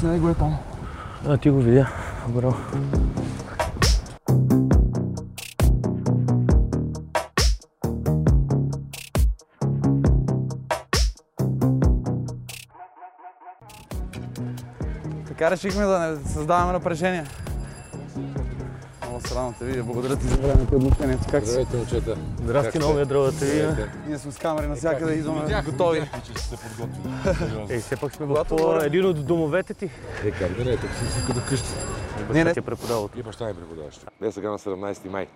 с него е там. А, ти го видя. Браво. Така решихме да не създаваме напрежение. Радвам те видя. Благодаря ти за времето и отношението. Как си? Здравейте, момчета. Здрасти, много е драго да те видя. Ние сме с камери навсякъде, идваме готови. че сте се подготвили. Ей, все пак сме в един от домовете ти. Е, как да не, тук си си като къщи. Не, не. ти е преподавал. И баща ми преподаващ. Не сега на 17 май.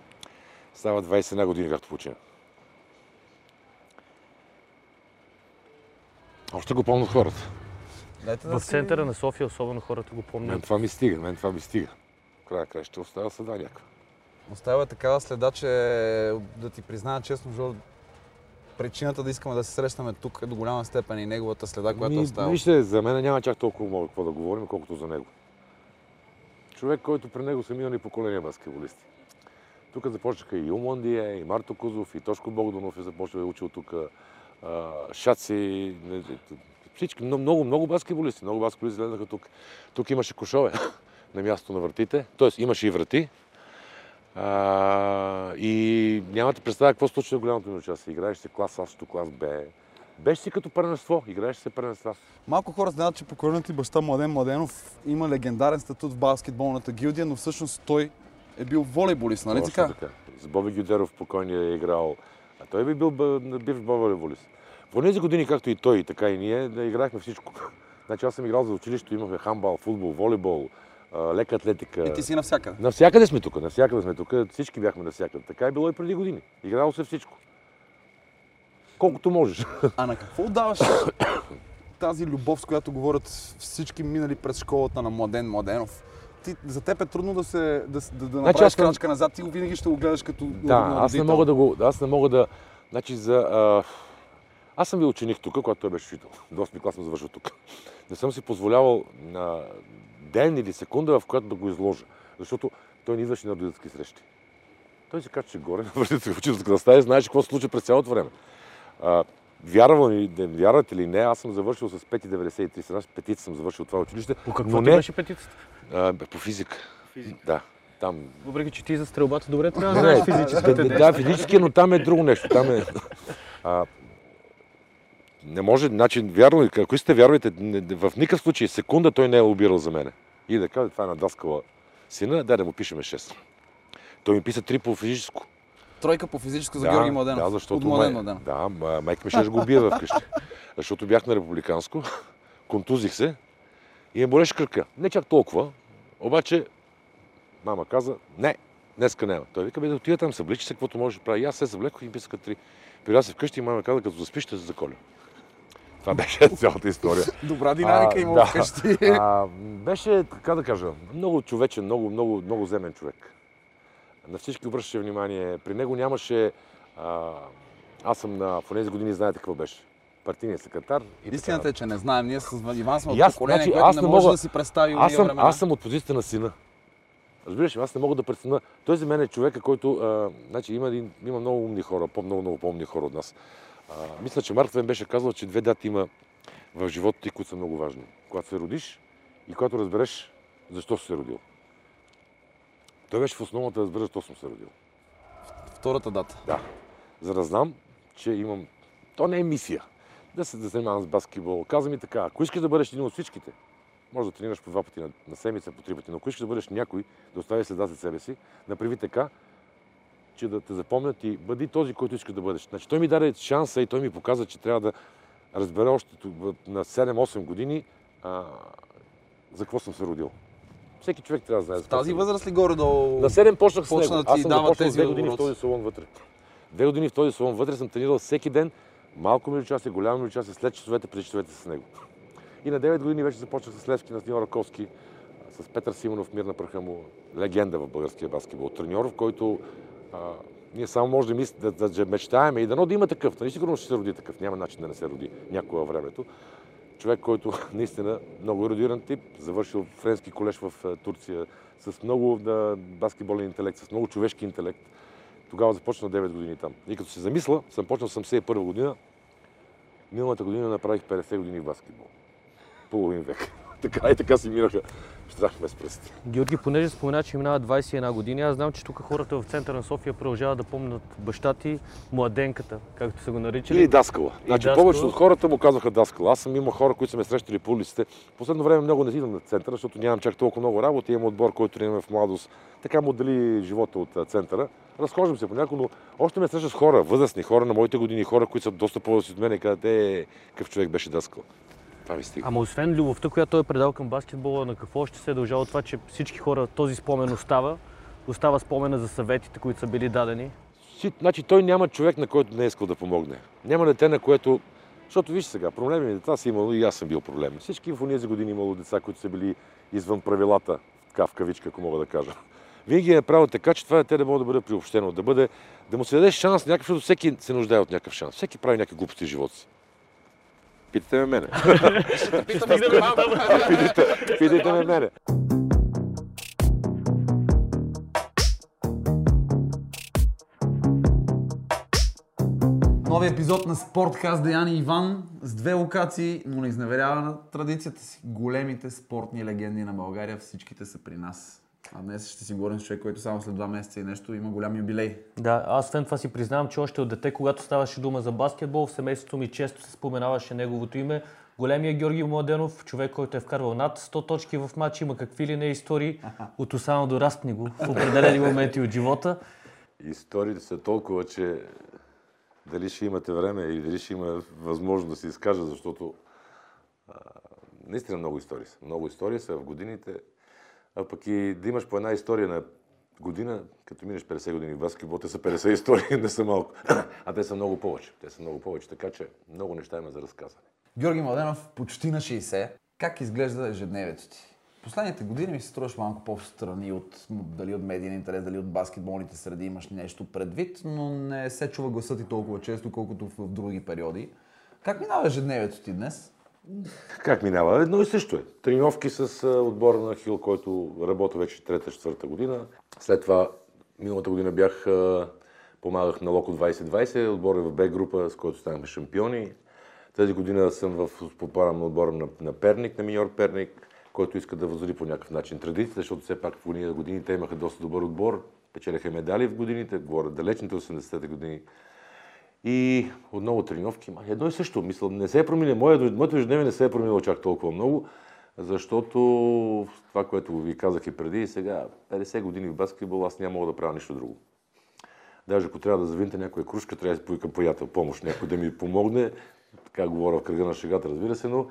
Става 21 години, както почина. Още го помнят хората. В центъра на София особено хората го Мен помнят. това ми стига, мен това ми стига. Края ще остава съда някаква. Оставя такава следа, че да ти призная честно, Жор, причината да искаме да се срещаме тук е до голяма степен и неговата следа, която Ми, оставила. Вижте, за мен няма чак толкова много какво да говорим, колкото за него. Човек, който при него са минали поколения баскетболисти. Тук започнаха и Юмондия, и Марто Кузов, и Тошко Богданов е започнал да е учил тук. Шаци, всички, много, много, баскетболисти. Много баскетболисти излезнаха тук. Тук имаше кошове на място на вратите, т.е. имаше и врати. А, и нямате представа какво случва в голямото ми участие. Играеш се клас А клас Б. Беше си като първенство, играеш се първенства. Малко хора знаят, че покойният ти баща Младен Младенов има легендарен статут в баскетболната гилдия, но всъщност той е бил волейболист, нали Точно така? С Боби Гюдеров покойния е играл. А той би бил бивш волейболист. В тези години, както и той, така и ние, да играхме всичко. Значи аз съм играл за училището, имахме хамбал, футбол, волейбол, лека атлетика. И ти си навсякъде. Навсякъде сме тук, навсякъде сме тук, всички бяхме навсякъде. Така е било и преди години. Играло се всичко. Колкото можеш. А на какво даваш тази любов, с която говорят всички минали през школата на Младен Младенов? Ти, за теб е трудно да, се, да, да, да направиш аз към- крачка назад, ти винаги ще го гледаш като Да, аз не мога да го. Аз не мога да. Значи за. А... Аз съм бил ученик тук, когато той беше учител. До 8 клас съм завършил тук. Не съм си позволявал на ден или секунда, в която да го изложа. Защото той не идваше на родителски срещи. Той се качеше горе на родителска учителска стая и знаеше какво се случва през цялото време. А, вярвам ли, да не вярвате или не, аз съм завършил с 5,93. Сега с петица съм завършил това училище. По какво не беше петицата? а, по физика. Физика. Да. Там Въпреки, че ти за стрелбата добре трябва да знаеш физическите да, да, физически, но там е друго нещо. Там е... А, не може, значи, вярно, ако сте вярвайте, в никакъв случай секунда той не е лобирал за мене. И да каже, това е надаскала сина, дай да му пишеме 6. Той ми писа 3 по физическо. Тройка по физическо за Георги Младенов. Да, защото От Младен Младенов. да, ма- майка ми ще да го убие вкъщи. Защото бях на републиканско, контузих се и ме болеше кръка. Не чак толкова, обаче мама каза, не, днеска няма. Той вика, бе, да отида там, събличи се, каквото можеш да прави. И аз се съвлекох и им писаха три. Прибра се вкъщи и мама каза, като заспиш, ще се заколя. Това беше цялата история. Добра динамика има да. вкъщи. А, беше, така да кажа, много човечен, много, много, много земен човек. На всички обръщаше внимание. При него нямаше... А, аз съм на... В тези години знаете какво беше. Партийният секретар. И така Истината е, че не знаем. Ние с Иван сме от аз, поколение, значи, което не не може мога- да си представи аз съм, времена. аз съм от позицията на сина. Разбираш аз не мога да преценя. Той за мен е човека, който... А, значи има, има много умни хора, по-много, много по-умни хора от нас. А, мисля, че Марк Твен беше казал, че две дати има в живота ти, които са много важни. Когато се родиш и когато разбереш защо си се родил. Той беше в основата да разбера защо съм се родил. Втората дата. Да. За да знам, че имам... То не е мисия. Да се да занимавам с баскетбол. Каза ми така, ако искаш да бъдеш един от всичките, може да тренираш по два пъти на, на седмица, по три пъти, но ако искаш да бъдеш някой, да остави следа след себе си, направи така, че да те запомнят и бъди този, който искаш да бъдеш. Значи той ми даде шанса и той ми показа, че трябва да разбера още на 7-8 години а, за какво съм се родил. Всеки човек трябва да знае. В тази възраст ли горе-долу? на 7 почнах с почна него. да ти Аз съм започнал тези две години в този салон вътре. Две години в този салон вътре съм тренирал всеки ден. Малко ми участие, голямо ми участие, след часовете, преди часовете с него. И на 9 години вече започнах с Левски, на Тиньор Раковски, с Петър Симонов, мир на праха му, легенда в българския баскетбол. Треньор, в който ние само може да, да, да, да мечтаем и дано да има такъв. Нали сигурно ще се роди такъв. Няма начин да не се роди някога във времето. Човек, който наистина много еродиран тип, завършил френски колеж в Турция, с много да, баскетболен интелект, с много човешки интелект. Тогава започна 9 години там. И като се замисля, съм почнал 71 година. Миналата година направих 50 години в баскетбол. Половин век. така и така си мираха. Штрахме с пръсти. Георги, понеже спомена, че минава 21 години, аз знам, че тук хората в центъра на София продължават да помнят баща ти, младенката, както са го наричали. Или даскала. Значи даскала. повечето от хората му казваха даскала. Аз съм имал хора, които са ме срещали по улиците. Последно време много не идвам на центъра, защото нямам чак толкова много работа. Имам отбор, който имаме в младост. Така му отдели живота от центъра. Разхождам се понякога, но още ме среща с хора, възрастни хора на моите години, хора, които са доста по-възрастни от мен и казват, е, какъв човек беше даскал. Това ми стига. Ама освен любовта, която той е предал към баскетбола, на какво още се е дължало това, че всички хора този спомен остава? Остава спомена за съветите, които са били дадени. Значи той няма човек, на който не е искал да помогне. Няма дете, на което... Защото виж сега, проблеми на деца си имало и аз съм бил проблем. Всички в тези години имало деца, които са били извън правилата, така в кавичка, ако мога да кажа. Винаги е направил така, че това дете да може да бъде приобщено, да, бъде, да му се даде шанс някакъв, защото всеки се нуждае от някакъв шанс. Всеки прави някакви глупости в живота си. Питайте ме мене. питайте, питайте ме мене. Нови епизод на Спорткаст Деян и Иван с две локации, но не изневерява на традицията си. Големите спортни легенди на България, всичките са при нас. А днес ще си говорим с човек, който само след два месеца и нещо има голям юбилей. Да, аз освен това си признавам, че още от дете, когато ставаше дума за баскетбол, в семейството ми често се споменаваше неговото име. Големия Георги Младенов, човек, който е вкарвал над 100 точки в матч, има какви ли не истории. От Осано до Растни го в определени моменти от живота. Историите са толкова, че дали ще имате време или дали ще има възможност да се изкажа, защото а, наистина много истории са. Много истории са в годините. А пък и да имаш по една история на година, като минеш 50 години в баскетбол, те са 50 истории, не са малко. А те са много повече. Те са много повече, така че много неща има за разказване. Георги Младенов, почти на 60. Как изглежда ежедневието ти? Последните години ми се струваш малко по-встрани от дали от медиен интерес, дали от баскетболните среди имаш нещо предвид, но не се чува гласът ти толкова често, колкото в други периоди. Как минава ежедневието ти днес? Как минава? Едно и също е. Тренировки с отбора на Хил, който работи вече трета-четвърта година. След това, миналата година бях, помагах на Локо 2020, отбор е в Б група, с който станахме шампиони. Тази година съм в попадам на отбора на, на Перник, на миньор Перник, който иска да възроди по някакъв начин традицията, защото все пак в години, години имаха доста добър отбор, печеляха медали в годините, говоря далечните 80-те години. И отново тренировки. Едно и също. Мисля, не се е променило. Моето, моето ежедневие не се е променило чак толкова много, защото това, което ви казах и преди сега, 50 години в баскетбол, аз няма мога да правя нищо друго. Даже ако трябва да завинта някоя кружка, трябва да си поискам приятел помощ, някой да ми помогне. Така говоря в кръга на шегата, разбира се, но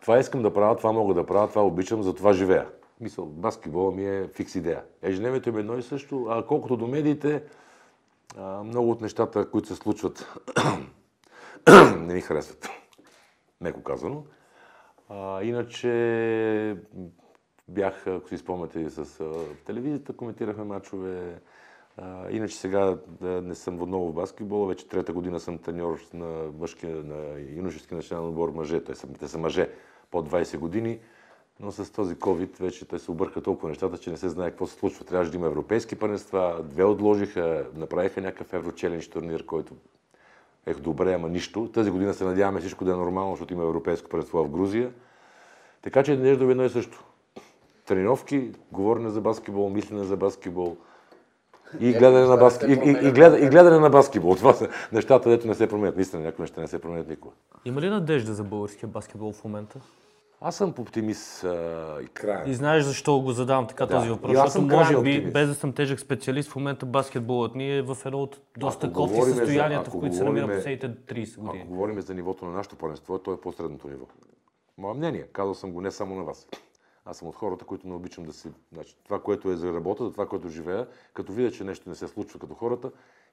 това искам да правя, това мога да правя, това обичам, за това живея. Мисъл, баскетбола ми е фикс идея. Ежедневието ми е едно и също, а колкото до медиите, а, много от нещата, които се случват, не ми харесват. Меко казано. А, иначе бях, ако си спомняте, с а, телевизията, коментирахме матчове. А, иначе сега да, не съм отново в баскетбола, вече трета година съм треньор на мъжки, на юношески национален отбор мъже. Те са, те са мъже под 20 години. Но с този COVID вече те се обърка толкова нещата, че не се знае какво се случва. Трябваше да има европейски първенства, две отложиха, направиха някакъв еврочелендж турнир, който е добре, ама нищо. Тази година се надяваме всичко да е нормално, защото има европейско първенство в Грузия. Така че нещо едно и също. Тренировки, говорене за баскетбол, мислене за баскетбол и гледане на, баски... и, и, и, гледа... и гледане на баскетбол. Това са нещата, дето не се променят. Наистина, някои неща не се променят никога. Има ли надежда за българския баскетбол в момента? Аз съм оптимист а, и крайен. И знаеш защо го задавам така Да. този въпрос? И аз Защото съм може би, без да съм тежък специалист, в момента баскетболът ни е в едно от доста кофти говориме за- състоянията, в които се намира последните 30 години. Ако говорим за нивото на нашето първенство, то е по-средното ниво. Мое мнение, казал съм го не само на вас. Аз съм от хората, които не обичам да си... Значи, това, което е за работа, за това, което живея, като видя, че нещо не се случва като хората,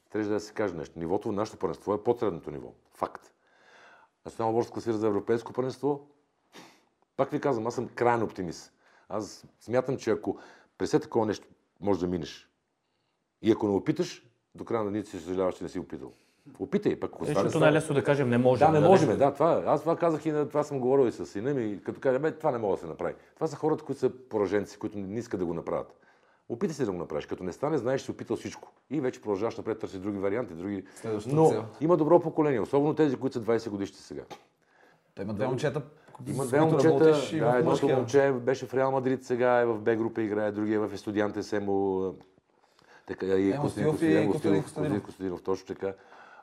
трябва да се каже нещо. Нивото на нашето първенство е по-средното ниво. Факт. Национално борс класира за европейско първенство. Пак ви казвам, аз съм крайен оптимист. Аз смятам, че ако през все такова нещо може да минеш и ако не опиташ, до края на дните си съжаляваш, че не си опитал. Опитай, пък ако Е, Защото най-лесно да кажем не можем. Да, не можем, да, това. Аз това казах и на това съм говорил и с сина ми, като кажа, бе, това не мога да се направи. Това са хората, които са пораженци, които не искат да го направят. Опитай се да го направиш. Като не стане, знаеш, че си опитал всичко. И вече продължаваш напред, търсиш други варианти, други. Следващата Но цел. има добро поколение, особено тези, които са 20 годишни сега. Той има две момчета, Има две момчета, да, едното момче беше в Реал Мадрид, сега е в Б група играе, другия е в Естудианте Семо. Така, и Стоилов и Костадинов, Костадин Костадин Костадинов. Костадинов, точно така.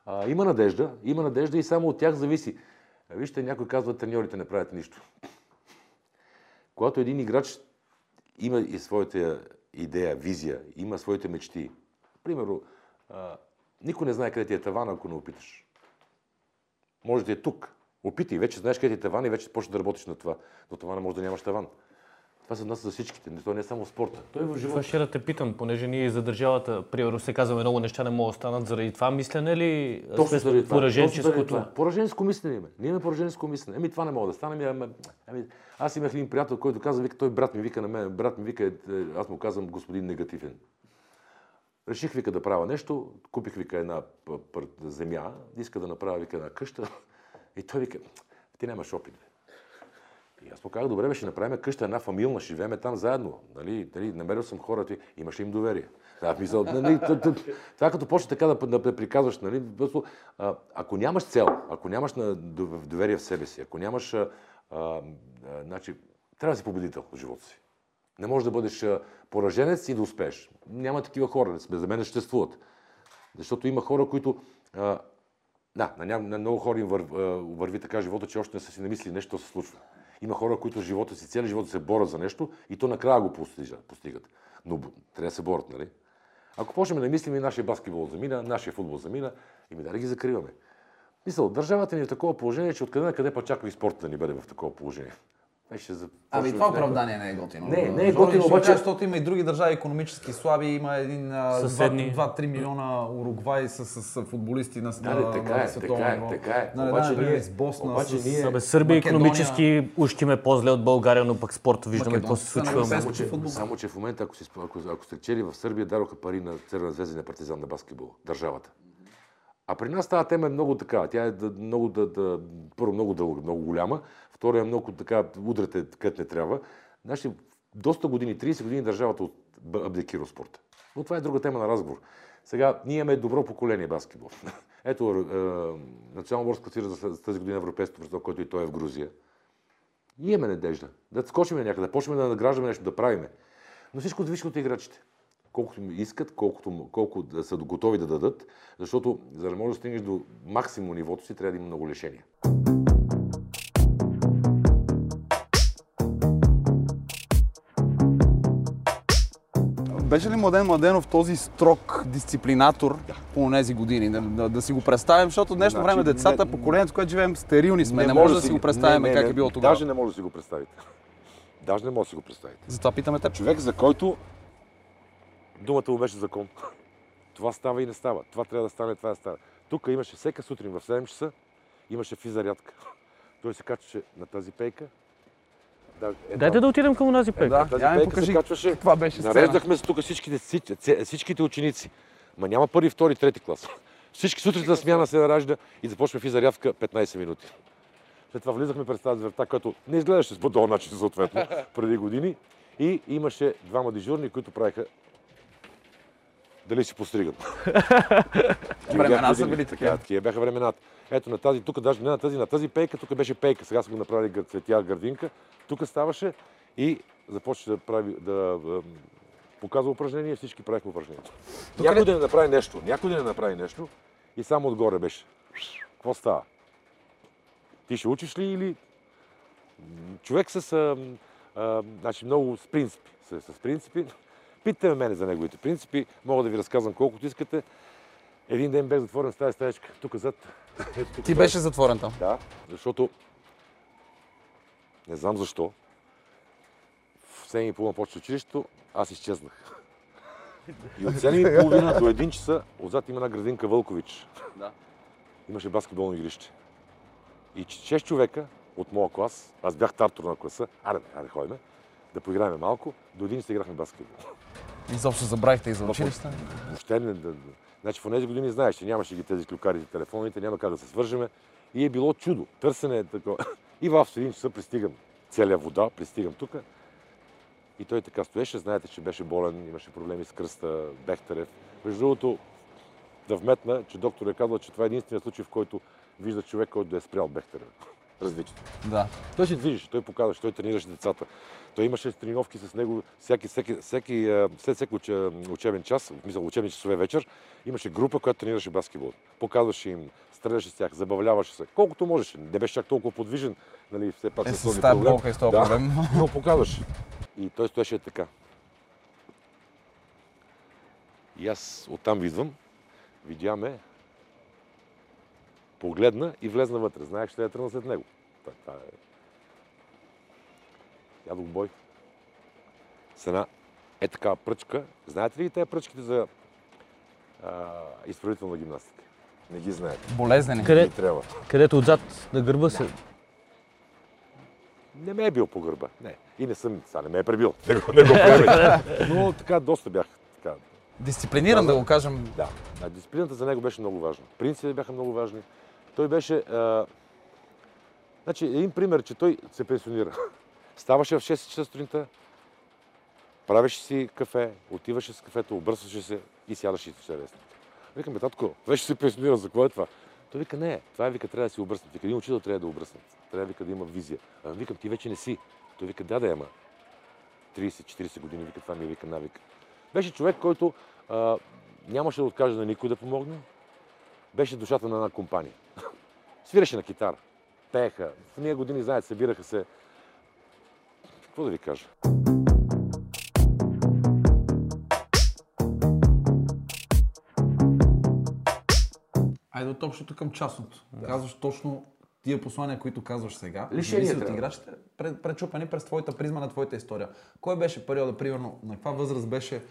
А, има надежда, има надежда и само от тях зависи. А, Вижте, някой казва, треньорите не правят нищо. Когато един играч има и своята идея, визия, има своите мечти. Примерно, а, никой не знае къде ти е таван, ако не опиташ. Може да е тук. Опитай, вече знаеш къде ти е таван и вече почнеш да работиш на това. Но това не може да нямаш таван. Това се отнася за всичките. Това не е само в спорта. Той е в Това живота. ще да те питам, понеже ние за държавата, примерно се казваме, много неща не могат да станат заради това мислене ли? Точно заради това. Точно пораженческото? това. Пораженско мислене има. Ние имаме пораженско мислене. Еми това не мога да стане. Ами, ами, ами, аз имах един приятел, който каза, вика, той брат ми вика на мен, брат ми вика, е, аз му казвам господин негативен. Реших, вика, да правя нещо, купих, вика, една земя, иска да направя, вика, една къща. И той вика, ти нямаш опит. Бе. И аз му казах, добре, ще направим къща, една фамилна, ще живеем там заедно. Нали, нали, намерил съм хората, имаш им доверие. Да, мисъл, нали, т- това като почне така да, да, да приказваш, нали, просто, а, ако нямаш цел, ако нямаш на, дов- доверие в себе си, ако нямаш, а, а, значи, трябва да си победител в живота си. Не можеш да бъдеш пораженец и да успееш. Няма такива хора, за мен не съществуват. Защото има хора, които... А, да, на, на много хора им вър, а, върви така живота, че още не са си намислили нещо се случва. Има хора, които живота си, цели живота се борят за нещо и то накрая го постижат, постигат. Но трябва да се борят, нали? Ако почнем да мислим и нашия баскетбол замина, нашия футбол замина, и ми да ги закриваме. Мисъл, държавата ни е в такова положение, че откъде на къде пък чаква и спорта да ни бъде в такова положение. Ще започваме Ами това оправдание не е готино. Не, не е готино, обаче- Защото има и други държави економически слаби, има един а, Съседни. 2-3 милиона Уругвай с, с, с футболисти на, Да, на, да, така е, така е, така е. Нали, Обаче да, например, ние- с Босна, обаче с, ние- Абе, Сърбия Македония. економически уж им е по-зле от България, но пък спорта виждаме какво се случва. Само че, само, че в момента, ако, си, ако, ако сте чели в Сърбия, дадоха пари на Цървена звезда и на партизан на баскетбол, държавата. А при нас тази тема е много така. Тя е много да, да, първо много дълга, много голяма, второ е много така, удрате където не трябва. Значи, доста години, 30 години държавата от, абдикира спорта. Но това е друга тема на разговор. Сега, ние имаме добро поколение баскетбол. Ето, е, Национално морско класира за тази година Европейското първенство, който и той е в Грузия. И имаме надежда. Да скочим някъде, да почнем да награждаме нещо, да правиме. Но всичко зависи от играчите. Колкото ми искат, колкото, колко да са готови да дадат, защото за да можеш да стигнеш до максимум нивото си, трябва да има много лишения. Беше ли Младен Младенов този строг дисциплинатор по тези години? Да, да, да си го представим, защото днешно Значи, време децата, не- поколението, което живеем, стерилни сме. Не, може да си го представим не, не, как не, е било тогава. Даже не може да си го представите. Даже не може да си го представите. Затова питаме теб. Човек, за който думата му беше закон. Това става и не става. Това трябва да стане, това да стане. Тук имаше всека сутрин в 7 часа, имаше физарядка. Той се качваше на тази пейка. Да, е, Дайте да отидем към онази пека. Да, тази пейка покажи се качваше. каква беше сцена. Нареждахме се тук всичките, всичките ученици. Ма няма първи, втори, трети клас. Всички сутринта смяна се наражда и започваме физарядка 15 минути. След това влизахме през тази врата, която не изглеждаше по този начин, съответно, преди години. И имаше двама дежурни, които правиха дали си постригат. Времена са били така. такива. Такива бяха времената. Ето на тази, тук даже не на тази, на тази пейка, тук беше пейка, сега са го направили цветя градинка. Тук ставаше и започна да прави, да показва упражнение, всички правихме упражнението. Някой да не направи нещо, някой да не направи нещо и само отгоре беше. Какво става? Ти ще учиш ли или... Човек с, а, а, значи много с принципи. С, с принципи. Питате ме мене за неговите принципи. Мога да ви разказвам колкото искате. Един ден бях затворен в тази стаечка, тук зад. Ето тук Ти беше затворен там. Да, защото не знам защо. В 7 и половина почва училището, аз изчезнах. И от 7 и половина до 1 часа отзад има една градинка Вълкович. Да. Имаше баскетболно игрище. И 6 човека от моя клас, аз бях тартор на класа, аре, аре, ходим, да поиграем малко, до един часа играхме баскетбол. Изобщо забравихте и за училище. Въобще не. Значи в тези години знаеш, че нямаше ги тези клюкарите, телефоните, няма как да се свържеме. И е било чудо. Търсене е такова. И в един часа пристигам целия вода, пристигам тук. И той така стоеше. Знаете, че беше болен, имаше проблеми с кръста, Бехтерев. Между другото, да вметна, че доктор е казал, че това е единственият случай, в който вижда човек, който да е спрял Бехтерев. Развитието. Да. Той си движиш, той показваше, той тренираше децата. Той имаше тренировки с него всеки, всеки, а, след всеки уч- учебен час, мисля, учебни часове вечер, имаше група, която тренираше баскетбол. Показваше им, стреляше с тях, забавляваше се. Колкото можеше. Не беше чак толкова подвижен, нали, все пак Е, с този проблем. и с този Да. проблем. Но показваше. И той стоеше така. И аз оттам идвам, видя ме, погледна и влезна вътре. Знаех, че ще я тръгна след него. Това е... Ядох бой. С една е така пръчка. Знаете ли тези пръчките за а, изправителна гимнастика? Не ги знаете. Болезнени. Къде, трябва. където отзад на гърба се... Не ме е бил по гърба. Не. И не съм, сега не ме е пребил. Не го, не го. Но така доста бях така, Дисциплиниран, да го кажем. Да, а дисциплината за него беше много важна. Принципите бяха много важни. Той беше... А... Значи, един пример, че той се пенсионира. Ставаше в 6 часа сутринта, правеше си кафе, отиваше с кафето, обръсваше се и сядаше и чете вестник. Викам, татко, вече се пенсионира, за какво е това? Той вика, не, това е, вика, трябва да си обръснат. Вика, един учител трябва да обръснат. Трябва, вика, да има визия. А викам, ти вече не си. Той вика, да, да, ама. 30-40 години, вика, това ми е, вика, навик. Беше човек, който а, нямаше да откаже на никой да помогне. Беше душата на една компания. Свиреше на китара. Пееха. В ние години, знаете, събираха се. Какво да ви кажа? Айде от общото към частното. Казваш точно тия послания, които казваш сега. Зависи от играчите, пречупани през твоята призма на твоята история. Кой беше периода, примерно, на каква възраст беше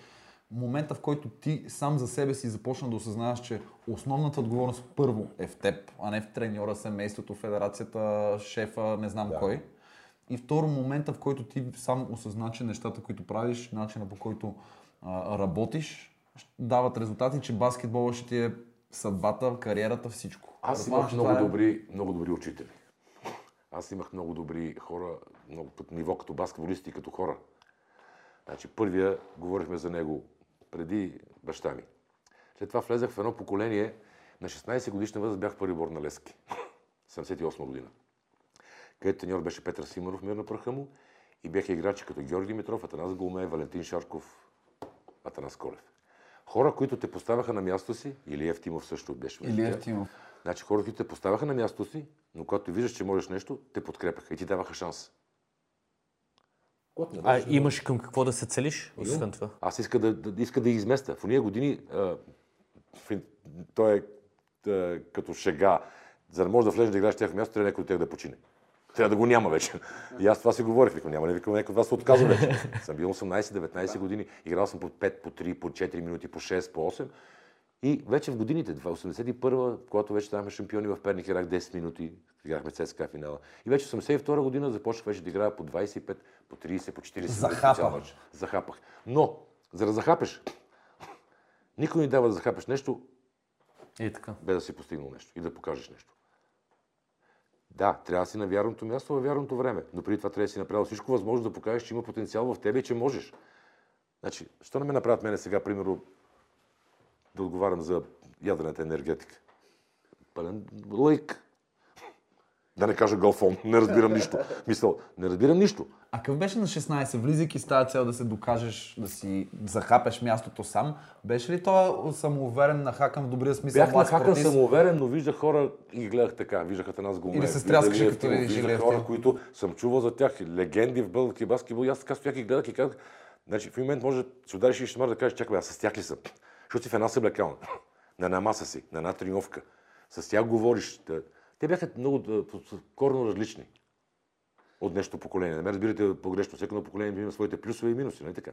момента, в който ти сам за себе си започна да осъзнаваш, че основната отговорност първо е в теб, а не в треньора, семейството, федерацията, шефа, не знам кой. И второ, момента, в който ти сам осъзна, че нещата, които правиш, начина по който а, работиш, дават резултати, че баскетбола ще ти е съдбата, кариерата, всичко. Аз Предполагам, имах много е- добри, много добри учители. Аз имах много добри хора, много като ниво, като баскетболисти и като хора. Значи, първия, говорихме за него преди баща ми. След това влезах в едно поколение, на 16 годишна възраст бях първи бор на Лески. 78 година. Където треньор беше Петър Симонов, мир на праха му, и бяха играчи като Георги Димитров, Атанас Голме, Валентин Шарков, Атанас Колев. Хора, които те поставяха на място си, или Евтимов също беше. Или. Евтимов. Значи хора, които те поставяха на мястото си, но когато виждаш, че можеш нещо, те подкрепяха и ти даваха шанс. А можеш, имаш към какво да се целиш, освен това? Аз иска да, да, иска да ги изместа. В уния години а, той е а, като шега. За да може да влезеш да играеш тях място, трябва някой от тях да почине. Трябва да го няма вече. И аз това си говорих. Викам, няма ли викам, някой от вас се отказва вече. съм бил 18-19 години. Играл съм по 5, по 3, по 4 минути, по 6, по 8. И вече в годините, 81-а, когато вече станахме шампиони в Перник, играх 10 минути, играхме ЦСКА финала. И вече 82 година започнах вече да играя по 25, по 30, по 40 минути. Захапа. цял мач. Захапах. Но, за да захапеш, никой не дава да захапеш нещо, И така. без да си постигнал нещо и да покажеш нещо. Да, трябва да си на вярното място във вярното време, но преди това трябва да си направил всичко възможно да покажеш, че има потенциал в тебе и че можеш. Значи, що не ме направят мене сега, примерно, да отговарям за ядрената енергетика? Пълен лъйк. Да не кажа галфон, не разбирам нищо. Мисъл, не разбирам нищо. А какъв беше на 16, влизайки с тази цел да се докажеш, да си захапеш мястото сам, беше ли това самоуверен, нахакан в добрия смисъл? Бях млад нахакан спортист? самоуверен, но виждах хора и ги гледах така. Виждах нас Гоме. Или се стряскаше, като видиш Виждах хора, които съм чувал за тях. Легенди в български баскетбол. И аз така стоях и гледах и казах, значи в момент може да се удариш и ще да кажеш, чакай, аз с тях ли съм? Защото си в една съблекална, на една маса си, на една тренировка. С тях говориш. Те- бяха много да, корно различни от днешното поколение. Не ме разбирате погрешно. Всеки едно поколение има своите плюсове и минуси, нали така?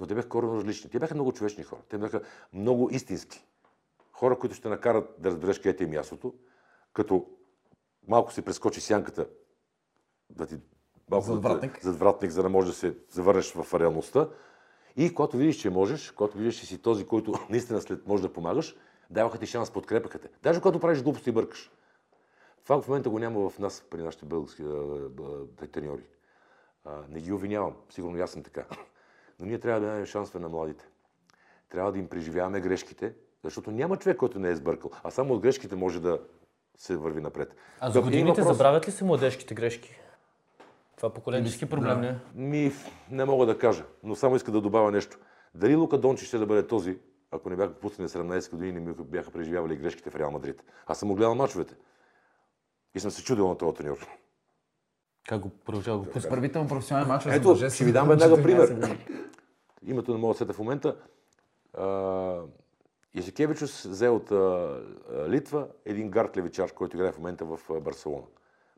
Но те бяха коренно различни. Те бяха много човечни хора. Те бяха много истински. Хора, които ще накарат да разбереш къде ти е мястото, като малко си прескочи сянката, да ти малко да Задвратник. задвратник, за да можеш да се завърнеш в реалността. И когато видиш, че можеш, когато видиш, че си този, който наистина след може да помагаш, даваха ти шанс, подкрепяха те. Даже когато правиш глупости и бъркаш. Това в момента го няма в нас, при нашите български треньори. Не ги обвинявам, сигурно аз съм така. Но ние трябва да дадем шансове на младите. Трябва да им преживяваме грешките, защото няма човек, който не е сбъркал. А само от грешките може да се върви напред. А за годините въпрос- забравят ли се младежките грешки? Това поколенчески проблем не. Ми, не мога да кажа, но само иска да добавя нещо. Дали Лука Дончич ще да бъде този, ако не бяха пуснали 17 години и не бяха преживявали грешките в Реал Мадрид? Аз съм му гледал мачовете. И съм се чудил на този треньор. Как го продължава го пуска? Първите му професионални мачове Ето, ще ви дам веднага 14 пример. Името мога да сета в момента. Езикевичус взе от Литва един гард левичар, който играе в момента в Барселона.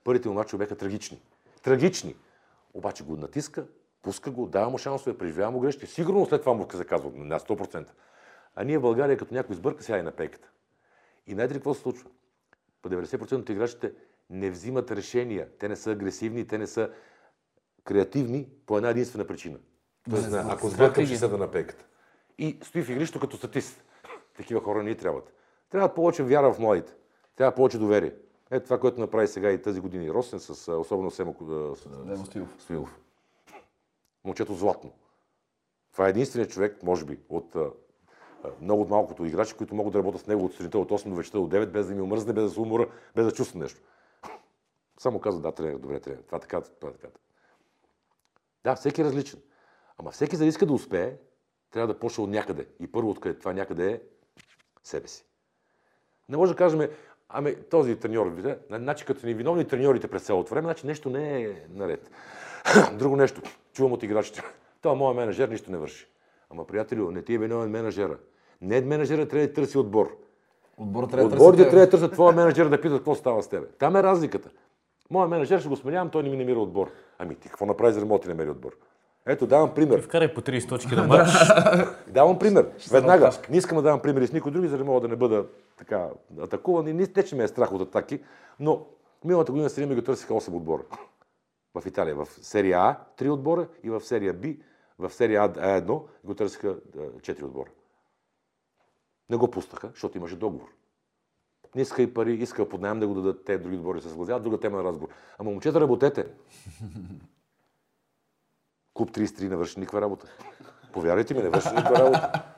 Първите му мачове бяха трагични. Трагични! Обаче го натиска, пуска го, дава му шансове, преживява му грешки. Сигурно след това му се казва на 100%. А ние в България, като някой сбърка, сега и на пейката. И знаете ли какво се случва? По 90% от играчите не взимат решения. Те не са агресивни, те не са креативни по една единствена причина. Тоест, Не, ако сбъркам, ще седа на пейката. И стои в игрището като статист. Такива хора ни трябват. Трябва повече вяра в младите. Трябва повече доверие. Ето това, което направи сега и тази година и Росен, с, особено Семо Стоилов. Момчето златно. Това е единственият човек, може би, от много от малкото играчи, които могат да работят с него от сутринта от 8 до вечерта до 9, без да ми омръзне, без да се умора, без да чувства нещо. Само казва, да, тренер, добре, тренер. Това така, това така. Да, всеки е различен. Ама всеки, за да иска да успее, трябва да почне от някъде. И първо, откъде това някъде е себе си. Не може да кажем, ами този треньор, виде, значи като ни виновни треньорите през цялото време, значи нещо не е наред. Друго нещо, чувам от играчите. Това моят менеджер нищо не върши. Ама, приятелю, не ти е виновен менеджера. Не менеджера трябва да търси отбор. Отбора трябва да Отборите търси трябва да търсят твоя менеджер да питат какво става с тебе. Там е разликата. Моя менеджер ще го сменявам, той не ми намира отбор. Ами ти какво направи за да мога да ти намери отбор? Ето, давам пример. Вкарай по 30 точки на матч. Давам пример. Веднага. Не искам да давам примери с никой други, за да мога да не бъда така атакуван. И не, не, че ме е страх от атаки, но миналата година Сирия ми го търсиха 8 отбора. В Италия. В серия А 3 отбора и в серия Б, в серия А1 го търсиха 4 отбора. Не го пуснаха, защото имаше договор. Не иска и пари, иска под найем да го дадат те, други отбори се съгласяват, друга тема на разговор. Ама момчета, работете. Клуб 33 не върши никаква работа. Повярвайте ми, не върши никаква работа.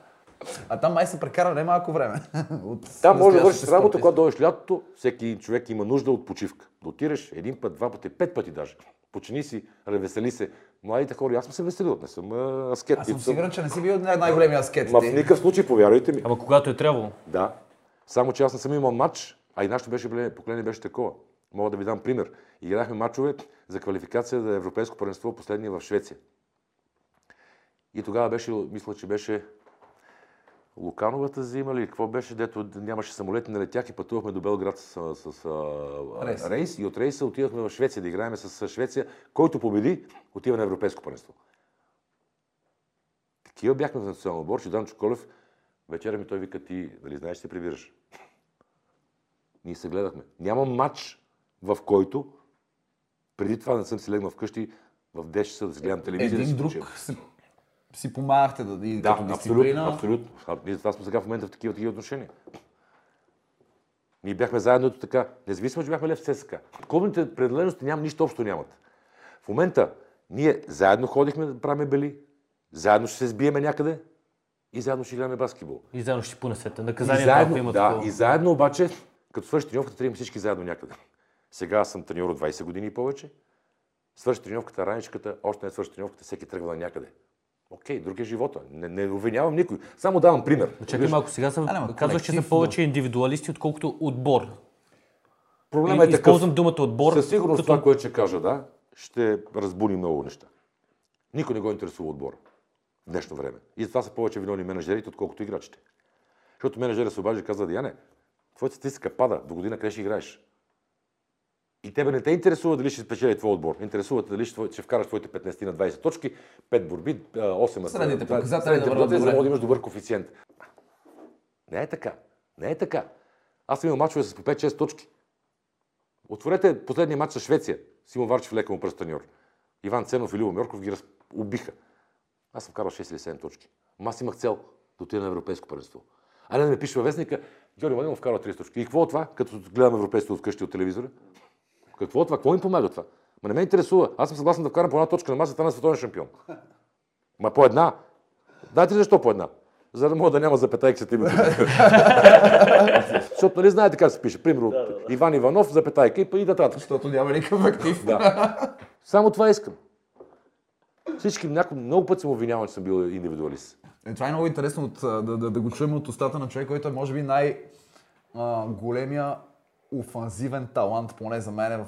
А там май се прекара не малко време. От Там може да вършиш работа, когато дойдеш лятото, всеки човек има нужда от почивка. Да отидеш един път, два пъти, пет пъти даже. Почини си, ревесели се. Младите хора, аз съм се веселил, не съм а, аскет. Аз съм сигурен, че не си бил най- най-големия аскет. Ма в никакъв случай, повярвайте ми. Ама когато е трябвало. Да. Само, че аз не съм имал матч, а и нашето беше поколение беше такова. Мога да ви дам пример. Играхме матчове за квалификация за Европейско първенство, последния в Швеция. И тогава беше, мисля, че беше Лукановата зима или какво беше, дето нямаше самолети, не летях и пътувахме до Белград с, с, с Рейс. рейс. И от рейса отидахме в Швеция да играем с Швеция. Който победи, отива на Европейско първенство. Такива бяхме в националния отбор, че Дан Чоколев вечера ми той вика, ти, дали знаеш, се прибираш. Ние се гледахме. Няма матч, в който преди това не съм си легнал вкъщи в 10 часа да си гледам телевизия. да Един си друг. Си, помагахте да, и Да, като абсолютно, дисциплина. абсолютно. А, Ние това сме сега в момента в такива, такива отношения. Ние бяхме заедно ето така. Независимо, че бяхме лев ССК. Клубните пределености няма нищо общо нямат. В момента ние заедно ходихме да правим бели, заедно ще се сбиеме някъде и заедно ще играме баскетбол. И заедно ще понесете. Наказание, ако заедно, има да, такова. и заедно обаче, като свърши тренировката, трябва всички заедно някъде. Сега аз съм треньор от 20 години и повече. Свърши тренировката, раничката, още не свърши тренировката, всеки тръгва на някъде. Окей, друг е живота. Не, не обвинявам никой. Само давам пример. Чакай малко, сега съм, А, казваш, че са повече индивидуалисти, отколкото отбор. Проблемът е такъв. използвам думата отбор. Със сигурност като- това, което ще кажа, да, ще разбуни много неща. Никой не го интересува отбора в днешно време. И затова са повече виновни менеджерите, отколкото играчите. Защото менеджерът се обажда и казва, Яне, твоята статистика пада, до година къде ще играеш? И тебе не те интересува дали ще спечели твой отбор. Интересува те дали ще, ще вкараш твоите 15 на 20 точки, 5 борби, 8 Средните да, показатели средните показатели, за да имаш добър коефициент. Не е така. Не е така. Аз съм имал мачове с по 5-6 точки. Отворете последния матч с Швеция. Симон Варчев лека му пръстаньор. Иван Ценов и Любо Мьорков ги раз... убиха. Аз съм вкарал 6 или 7 точки. Ама аз имах цел да отида на европейско първенство. А не да ме пише във вестника, Георги Владимиров вкарал 30 точки. И какво от това, като гледам европейството вкъщи от телевизора? Какво от това? Какво им помага това? Ма не ме интересува. Аз съм съгласен да вкарам по една точка на масата на световен шампион. Ма по една. Знаете ли защо по една? За да мога да няма запетайксата името. Защото нали знаете как се пише? Примерно Иван Иванов, запетайка и, и нататък. Защото няма никакъв актив. Да. Само това искам. Всички някой, много пъти съм обвиняван, че съм бил индивидуалист. Е, това е много интересно от, да, да, да го чуем от устата на човек, който е може би най-големия офанзивен талант, поне за мен в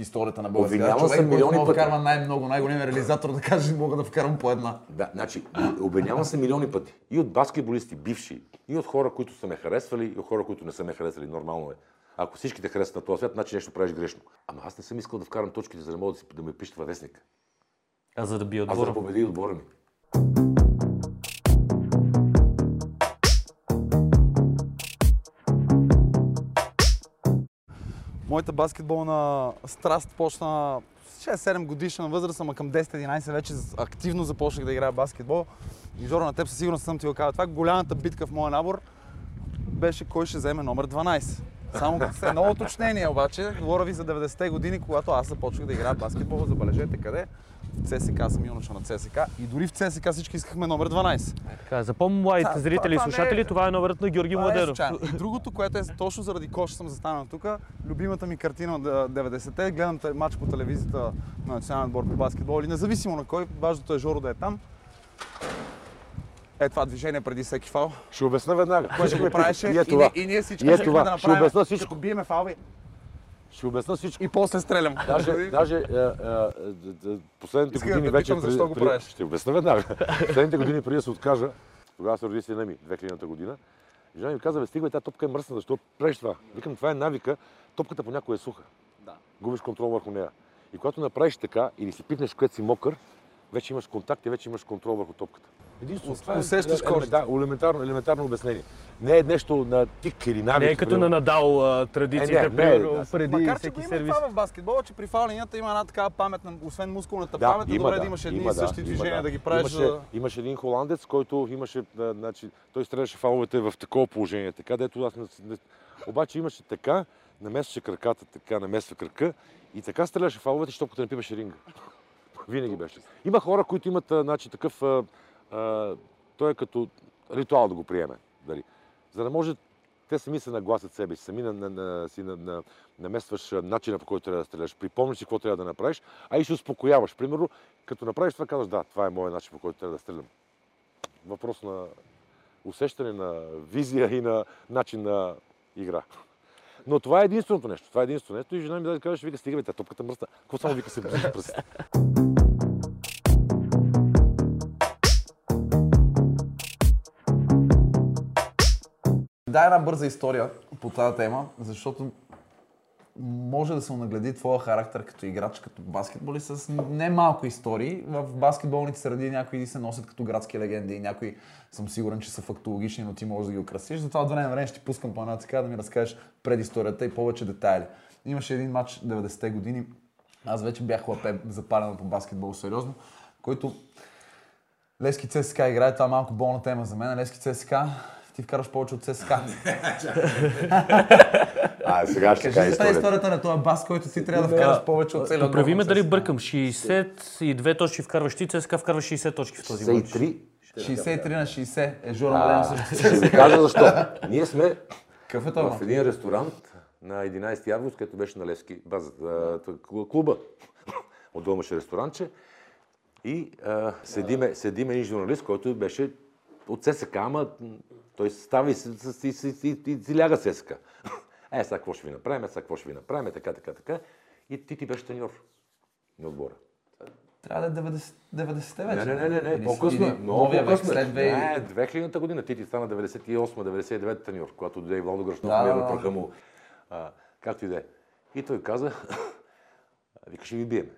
историята на българския. Обвиняван Човек, съм който милиони пъти. вкарва най-много, най-големия реализатор, да каже, мога да вкарам по една. Да, значи, обвинявам се милиони пъти. И от баскетболисти, бивши, и от хора, които са ме харесвали, и от хора, които не са ме харесвали. Нормално е. Ако всички те харесват на този свят, значи нещо правиш грешно. Ама аз не съм искал да вкарам точките, за да мога да, си, да ме пишат във вестник. А за да би Аз за отбора. да победи отбора ми. Моята баскетболна страст почна 6-7 годишна възраст, ама към 10-11 вече активно започнах да играя баскетбол. И Жоро, на теб със сигурност съм ти го казал. Това голямата битка в моя набор беше кой ще вземе номер 12. Само с едно уточнение обаче, говоря ви за 90-те години, когато аз започнах да играя баскетбол, забележете къде. В ЦСК съм юноша на ЦСК и дори в ЦСК всички искахме номер 12. Така, за по-младите зрители и не е- слушатели, това е номерът на Георги е Младенов. случайно. И другото, което е точно заради Кош съм застанал тук, любимата ми картина от 90-те, гледам матч по телевизията на национален отбор по баскетбол или независимо на кой, важното е Жоро да е там. Е това движение преди всеки фал, Ще обясна веднага. което го правеше И е и, ние- и ние всички И е щехме това. да Ще направим, обясня всичко. като биеме фал Ще обясня всичко. и после стрелям. Даже, даже е, е, е, е, последните Исках да години те вече... питам, защо го правиш? Ще обясня веднага. Последните години преди да се откажа, тогава се роди сина ми, 2000-та година, жена ми каза, бе, стига, бе, тази топка е мръсна, защо правиш това? Викам, това е навика, топката понякога е суха. Да. Губиш контрол върху нея. И когато направиш така или си пипнеш, когато си мокър, вече имаш контакт и вече имаш контрол върху топката. Единствено, е- усещаш е- кожата. Да, елементарно, елементарно обяснение. Не е нещо на тик или навик. Не е като на. Надал а, традициите, Е, не, не, да. преди Макар, че всеки и сервис. това в баскетбола, че при фал линията има една такава памет, на- освен мускулната Да, памет, е има, добре да, да, имаш едни има, и същи да, движения, има, да ги правиш. Имаше, за- имаше един холандец, който имаше, значи, той стреляше фаловете в такова положение, така, дето аз не, не, обаче имаше така, намесваше краката, така, намесва кръка и така стреляше фаловете, защото като не пипаше ринга. Винаги беше. Има хора, които имат значи, такъв, той е като ритуал да го приеме. Дали. За да може те сами се нагласят себе си, сами на, на, на, си на, на, наместваш начина по който трябва да стреляш, припомняш си какво трябва да направиш, а и се успокояваш. Примерно, като направиш това, казваш, да, това е моят начин по който трябва да стрелям. Въпрос на усещане, на визия и на начин на игра. Но това е единственото нещо. Това е единственото нещо. И жена ми да каже, вика, стига, бе, топката мръсна. Какво само вика се пръстите? Дай една бърза история по тази тема, защото може да се нагледи твоя характер като играч, като баскетболист с немалко истории. В баскетболните среди някои се носят като градски легенди и някои съм сигурен, че са фактологични, но ти можеш да ги украсиш. Затова от време на време ще ти пускам по една така да ми разкажеш предисторията и повече детайли. Имаше един матч 90-те години, аз вече бях лапе запален по баскетбол сериозно, който Лески ЦСКА играе, това е малко болна тема за мен. Лески ЦСКА, ти вкараш повече от ЦСКА. А, сега ще кажа за тази историята. историята на този бас, който си трябва да вкараш повече от целия Поправи ме дали бъркам. 62 точки вкарваш ти, ЦСКА вкарва 60 точки в този матч. 63. 63 на 60 е Жоро А, Младенов също. ще ви кажа защо. Ние сме Какъв е в това? един ресторант на 11 август, където беше на Левски база, а, т- клуба. Отдолу имаше ресторантче. И а, седиме, седиме един журналист, който беше от ССК, ама той става и си, си, си, си, си ляга ССК. Е, сега какво ще ви направим, е, сега какво ще ви направим, така, така, така. И ти ти беше треньор на отбора. Трябва да е 90 90-те вече. Не, не, не, не, Или- по-късно. или Много новия век, по-късно. след 2000. Не, 2000-та година. Тити стана 98-99 треньор, когато дойде и Владо Гръшнов, Да, да, пръха му. А, както и да е. И той каза, вика, ще ви бием.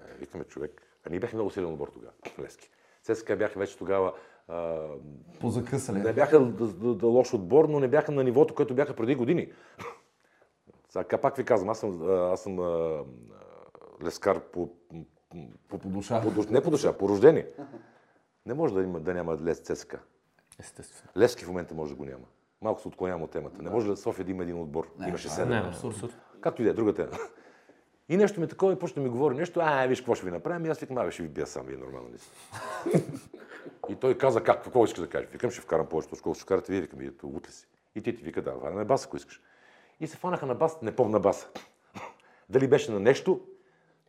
Е, Викаме човек. А ние бяхме много силен отбор тогава, Лески. ЦСКА бяха вече тогава Позакъсали. не бяха да, да, да лош отбор, но не бяха на нивото, което бяха преди години. Сега пак ви казвам, аз съм, аз съм а, лескар по, по, По душа. по, не по душа, по рождение. Не може да, има, да няма Лес ЦСКА. Естествено. Лески в момента може да го няма. Малко се отклонявам от темата. Не може да София да има един отбор. Имаше седем. Не, абсурд. Както и да е, друга тема. И нещо ми такова и почна да ми говори нещо, а, виж какво ще ви направим. И аз викам, а, ще ви бия сам, вие нормално ли сте? и той каза, как, какво искаш да кажеш? Викам, ще вкарам повече, колко ще вкарате вие, викам, вие лут ли си? И ти ти вика, да, вараме бас, ако искаш. И се фанаха на бас, не помня баса. Дали беше на нещо,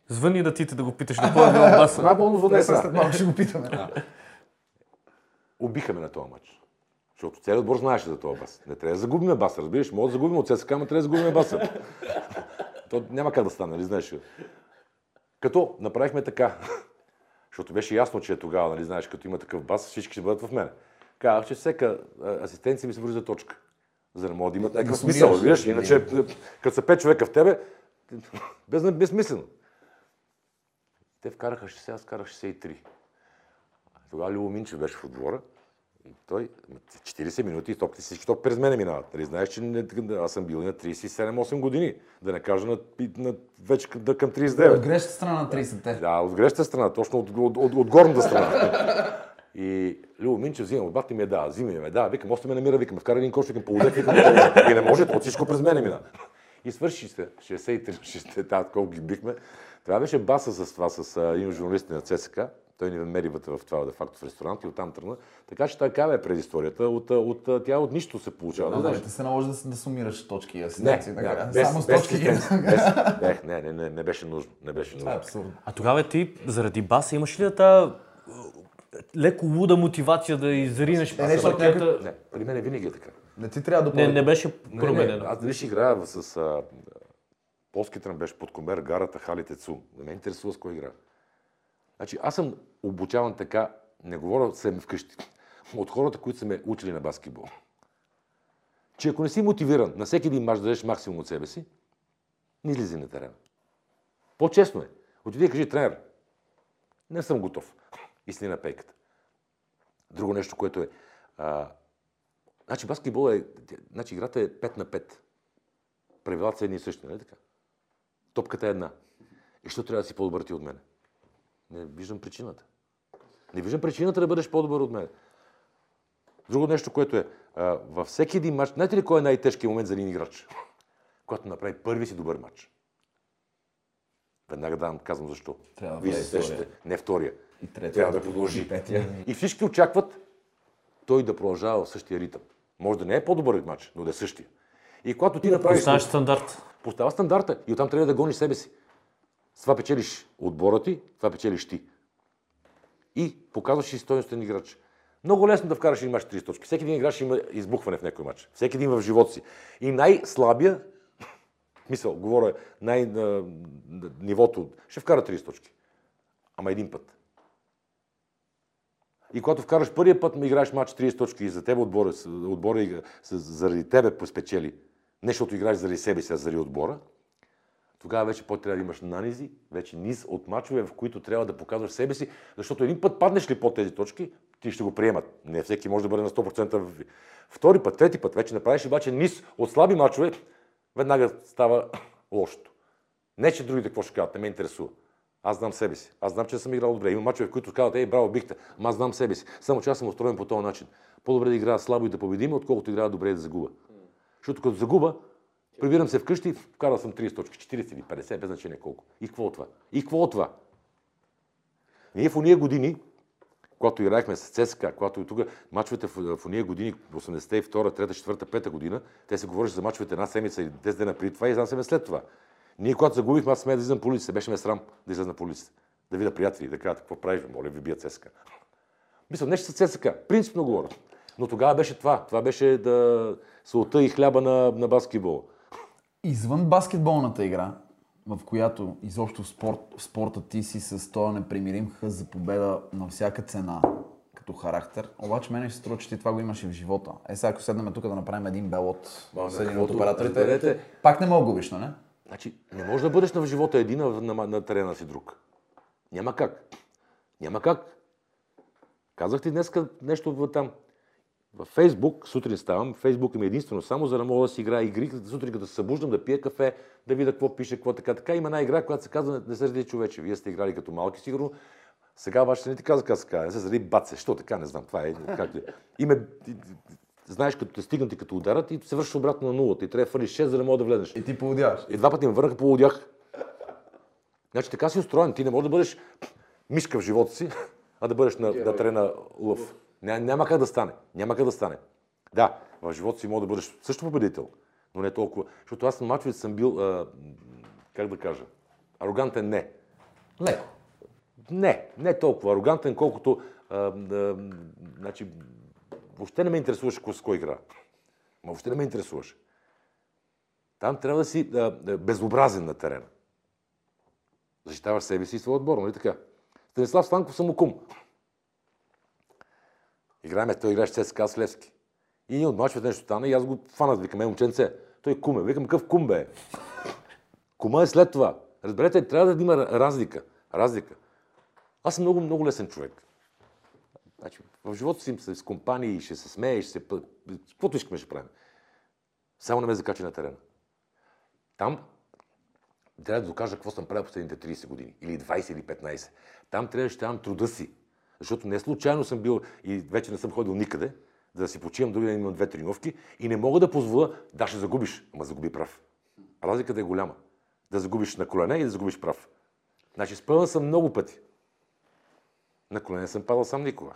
Звъни да ти да го питаш на кой е бил баса. най-болно звънне След малко ще го питаме. убиха ме на този матч. Защото целият отбор знаеше за този бас. Не трябва да загубим баса, разбираш? Може да загубим от ЦСКА, но трябва да загубим баса. То няма как да стане, нали знаеш? Като направихме така, защото беше ясно, че е тогава, нали знаеш, като има такъв бас, всички ще бъдат в мен. Казах, че всека а, асистенция ми се вързи за точка. За да мога да имат някакъв смисъл, разбираш? Иначе, като са пет човека в тебе, без, безсмислено. Те вкараха 60, аз вкарах 63. Тогава Любо Минчев беше в отбора. Той 40 минути и топките всички топки през мене минават. Нали, знаеш, че не, аз съм бил на 37-8 години. Да не кажа на, на вече към, към 39. От грешната страна на 30-те. Да, от грешната страна, точно от, от, от, от горната страна. И Любо Минчев взима отбата и ми е да, взима ми е да, викам, още ме намира, викам, вкара един кош, викам, полудек, викам, и не може, от всичко през мене мина. И свърши се, 63-60, тази колко ги бихме. Това беше баса с това, с един журналист на ЦСК. Той ни намери вътре в това, де факто в ресторант и оттам тръгна. Така че така е предисторията. От, от, от, тя от нищо се получава. Да, Да, те се наложи да, да сумираш точки и Не, не, така. без, Само с без, точки. без, без, без, не, не, не, не беше нужно. Не беше Това е нужно. абсурдно. А тогава ти, заради баса, имаш ли да та леко луда мотивация да изринеш Е, не, защото ракета? Не, при мен винаги е така. Не ти трябва да Не, допълни. не беше Не, не, променено. аз дали ще играя с... А, полски трън беше под комер, гарата, халите, цу. Не ме интересува с кой игра. Значи, аз съм обучаван така, не говоря себе вкъщи, от хората, които са ме учили на баскетбол. Че ако не си мотивиран на всеки един мач да дадеш максимум от себе си, не излизи на терена. По-честно е. Отиди и кажи, тренер, не съм готов. И сни на пейката. Друго нещо, което е... А, значи баскетбол е... Значи играта е 5 на 5. Правилата са едни и същи, нали така? Топката е една. И що трябва да си по-добър ти от мен? Не виждам причината. Не виждам причината да бъдеш по-добър от мен. Друго нещо, което е, а, във всеки един матч, знаете ли кой е най-тежкият момент за един играч? Когато направи първи си добър матч. Веднага давам, казвам защо. Трябва да Вие бъде се сещате. Не втория. И третия. Трябва да продължи. И петия. И всички очакват той да продължава в същия ритъм. Може да не е по-добър от матч, но да е същия. И когато ти направиш... Поставяш стандарт. Поставя стандарта и оттам трябва да гониш себе си. Това печелиш отбора ти, това печелиш ти. И показваш и стойностен играч. Много лесно да вкараш един мач 30 точки. Всеки един играч има избухване в някой мач. Всеки един в живота си. И най-слабия, мисъл, говоря, най- на, на нивото, ще вкара 30 точки. Ама един път. И когато вкараш първия път, играеш матч 30 точки и за теб отбора, отбора заради тебе спечели, не защото играеш заради себе си, а заради отбора, тогава вече по трябва да имаш нанизи, вече низ от мачове, в които трябва да показваш себе си, защото един път паднеш ли по тези точки, ти ще го приемат. Не всеки може да бъде на 100% в... Втори път, трети път, вече направиш обаче низ от слаби мачове, веднага става лошото. Не, че другите какво ще кажат, не ме интересува. Аз знам себе си. Аз знам, че съм играл добре. Има мачове, в които казват, ей, браво, бихте. Ама аз знам себе си. Само че аз съм устроен по този начин. По-добре да играя слабо и да победим, отколкото играя добре и да загуба. Защото като загуба, прибирам се вкъщи, вкарал съм 30 точки, 40 или 50, без значение колко. И какво от това? И какво от това? Ние в уния години, когато играехме с ЦСКА, когато и тук мачовете в, в уния години, 82, 3, 4, 5 година, те се говореше за мачовете една седмица или 10 дена преди това и една седмица след това. Ние, когато загубихме, аз сме да излизам по улицата, беше ме срам да излезна по улицата. Да видя приятели, да кажат, какво правиш, моля ви, бия ЦСКА. Мисля, не ще с ЦСКА, принципно говоря. Но тогава беше това. Това беше да солта и хляба на, на баскетбола. Извън баскетболната игра, в която изобщо спорт, спорта ти си с този непримирим хъс за победа на всяка цена, като характер, обаче мене ще се струва, че ти това го имаш и в живота. Е, сега ако седнем тук да направим един белот с един от операторите, разберете. пак не мога губиш, нали? Значи, не можеш да бъдеш на в живота един, а на, на, на терена си друг. Няма как. Няма как. Казах ти днес нещо там. Във Фейсбук, сутрин ставам, Фейсбук ми е единствено само за да мога да си играя игри, сутрин като се събуждам, да пия кафе, да видя какво пише, какво така. Така има една игра, която се казва Не се заради човече. Вие сте играли като малки, сигурно. Сега обаче не ти каза как се казва. Не се заради баце. Що така, не знам. Това е как е. Име, знаеш, като те стигнат и като ударат и се вършиш обратно на нулата. И трябва да фалиш 6, за да мога да влезеш. И ти поводяваш. И два пъти ме върнаха, полудях. Значи така си устроен. Ти не можеш да бъдеш мишка в живота си, а да бъдеш на, на терена лъв. Ня, няма как да стане. Няма как да стане. Да, в живота си мога да бъдеш също победител, но не толкова. Защото аз на мачовете съм бил, а, как да кажа, арогантен не. Леко. Не, не толкова арогантен, колкото а, а, значи, въобще не ме интересуваше с кой игра. Ма въобще не ме интересуваше. Там трябва да си а, безобразен на терена. Защитаваш себе си и своя отбор, нали така? Станислав Станков съм кум. Играеме, той играе с ЦСКА с Левски. И ние от мачовете нещо стана и аз го фанат, викаме, момченце, той куме. Викам, какъв кум бе? Кума е след това. Разберете, трябва да има разлика. Разлика. Аз съм много, много лесен човек. Значи, в живота си с компании, ще се смееш, ще се... Каквото искаме ще правим. Само не ме закачи на терена. Там трябва да докажа какво съм правил последните 30 години. Или 20 или 15. Там трябва да ще труда си. Защото не случайно съм бил и вече не съм ходил никъде, за да си почивам, други ден имам две тренировки и не мога да позволя, да ще загубиш, ама загуби прав. Разликата е голяма. Да загубиш на колене и да загубиш прав. Значи спъван съм много пъти. На колене съм падал сам никога.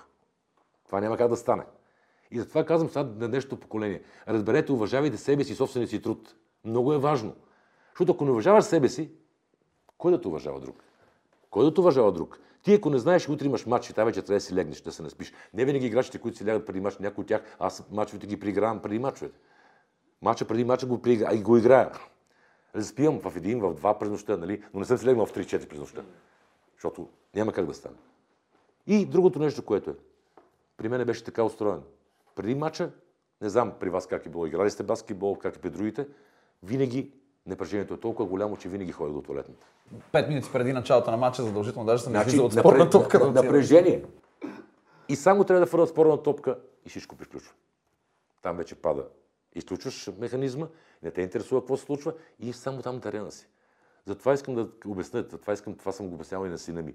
Това няма как да стане. И затова казвам сега на днешното поколение. Разберете, уважавайте себе си собствения си труд. Много е важно. Защото ако не уважаваш себе си, кой да те уважава друг? Кой да те уважава друг? Ти ако не знаеш, утре имаш матч и тази вече трябва да си легнеш, да се наспиш. Не винаги играчите, които си лягат преди матч, някои от тях, аз мачовете ги приигравам преди мачовете. Мача преди мача го, приигра, го играя. Заспивам в един, в два през нощта, нали? но не съм си легнал в 3-4 през нощта. Защото няма как да стане. И другото нещо, което е. При мен беше така устроено. Преди мача, не знам при вас как е било, играли сте баскетбол, как и при другите, винаги напрежението е толкова голямо, че винаги ходя до туалетната. Пет минути преди началото на матча задължително даже съм значи, излизал от спорна топка. Да напрежение. И само трябва да фърват спорна топка и всичко приключва. Там вече пада. Изключваш механизма, не те интересува какво се случва и само там терена си. Затова искам да обясня, затова искам, това съм го обяснявал и на сина ми.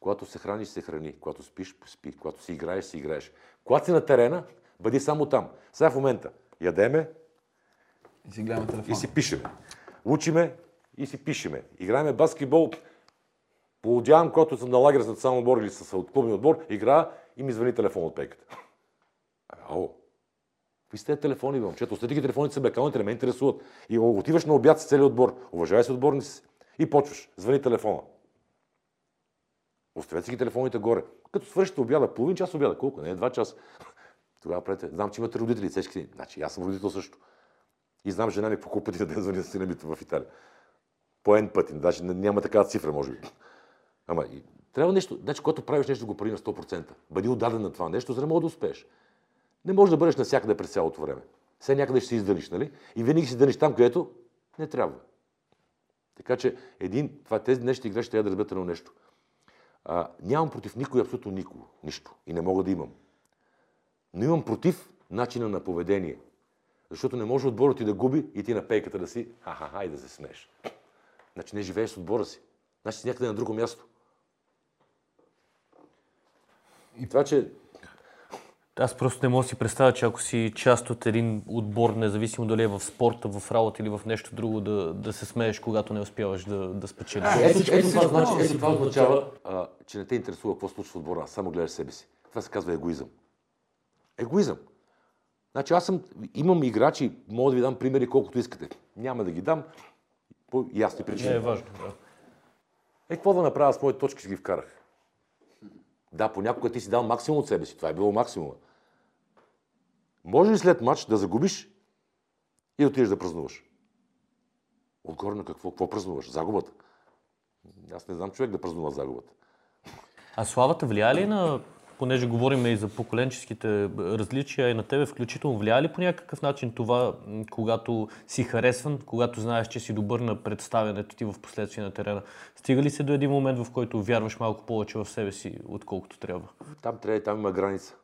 Когато се храниш, се храни. Когато спиш, спи. Когато си играеш, си играеш. Когато си на терена, бъди само там. Сега в момента ядеме и си. И си пишеме. Учиме и си пишеме. Играеме баскетбол. Полудявам, когато съм на лагер с национален отбор или с от клубния отбор, игра и ми звъни телефон от пейката. Ало, Какви сте телефони, момчета? Оставете ги телефоните са бекалните, не ме интересуват. И отиваш на обяд с целият отбор. Уважавай се отборници. И почваш. Звъни телефона. Оставете си ги телефоните горе. Като свършите обяда, половин час обяда, колко? Не, два часа. Тогава прете. Знам, че имате родители, цечки. Значи, аз съм родител също. И знам жена ми колко пъти да звъни с сина ми в Италия. По един пъти. Даже няма такава цифра, може би. Ама, и, трябва нещо. Значи, когато правиш нещо, го прави на 100%. Бъди отдаден на това нещо, за да мога да успееш. Не можеш да бъдеш навсякъде през цялото време. Все някъде ще се издъниш, нали? И винаги си дъниш там, където не трябва. Така че един, това, тези днешни играчи трябва да разберат едно нещо. А, нямам против никой, абсолютно никого. Нищо. И не мога да имам. Но имам против начина на поведение. Защото не може отборът ти да губи и ти на пейката да си ха-ха-ха и да се смееш. Значи не живееш с отбора си. Значи си някъде на друго място. И това, че аз просто не мога да си представя, че ако си част от един отбор, независимо дали е в спорта, в работа или в нещо друго, да, да се смееш, когато не успяваш да, да спечелиш. Ето, ето, ето, това, значи, ето това означава, а, че не те интересува какво случва в отбора, само гледаш себе си. Това се казва егоизъм. Егоизъм. Значи аз съм, имам играчи, мога да ви дам примери колкото искате. Няма да ги дам по ясни причини. Не е важно, да. Е, какво да направя с моите точки, си ги вкарах. Да, понякога ти си дал максимум от себе си. Това е било максимума. Може ли след матч да загубиш и отидеш да празнуваш? Отгоре на какво? Какво празнуваш? Загубата. Аз не знам човек да празнува загубата. А славата влияе ли на понеже говорим и за поколенческите различия и на тебе, включително влияе ли по някакъв начин това, когато си харесван, когато знаеш, че си добър на представянето ти в последствие на терена? Стига ли се до един момент, в който вярваш малко повече в себе си, отколкото трябва? Там трябва, там има граница.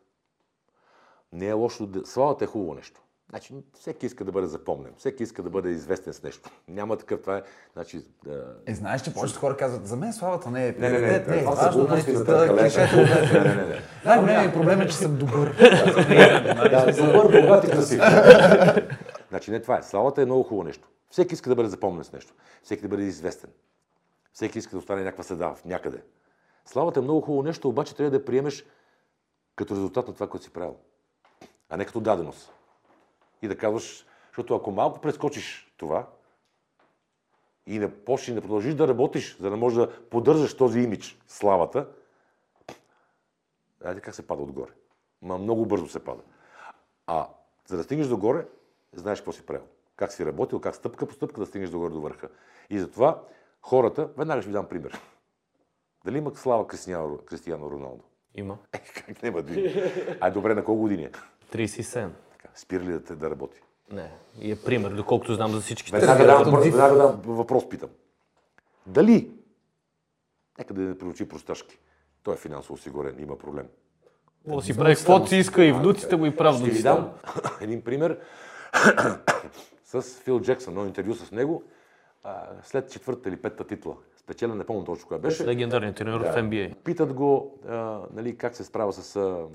Не е лошо. Славата е хубаво нещо. Значи, всеки иска да бъде запомнен, всеки иска да бъде известен с нещо. Няма такъв, това е, значи... Да... Е, знаеш, че повечето хора казват, за мен славата не е не, не, не, не, е важно, нещо, не, не, не, Най-големият проблем е, че съм добър. Добър, богат и красив. Значи не това е. Славата е много хубаво нещо. Всеки иска да бъде запомнен с нещо. Всеки да бъде известен. Всеки иска да остане някаква следа в някъде. Славата е много хубаво нещо, обаче трябва да приемеш като резултат на това, което си правил. А не като даденост. И да казваш, защото ако малко прескочиш това и не почнеш да продължиш да работиш, за да можеш да поддържаш този имидж, славата, Знаете как се пада отгоре? Ма много бързо се пада. А за да стигнеш догоре, знаеш какво си правил. Как си работил, как стъпка по стъпка да стигнеш догоре до върха. И затова хората, веднага ще ви дам пример. Дали има слава Кристияно, Роналдо? Има. Е, как няма да има? Ай, добре, на колко години е? 37. Така, спира ли да, те да работи? Не. И е пример, доколкото знам за всички. Веднага дам, веднага дам въпрос питам. Дали, нека да не приучи просташки, той е финансово осигурен, има проблем. Може си прави каквото си иска и внуците му и Ще ви дам един пример с Фил Джексън, едно интервю с него, а, след четвърта или петата титла. Спечелен, не помня точно коя беше. Легендарният тренер в NBA. Питат го а, нали, как се справя с а,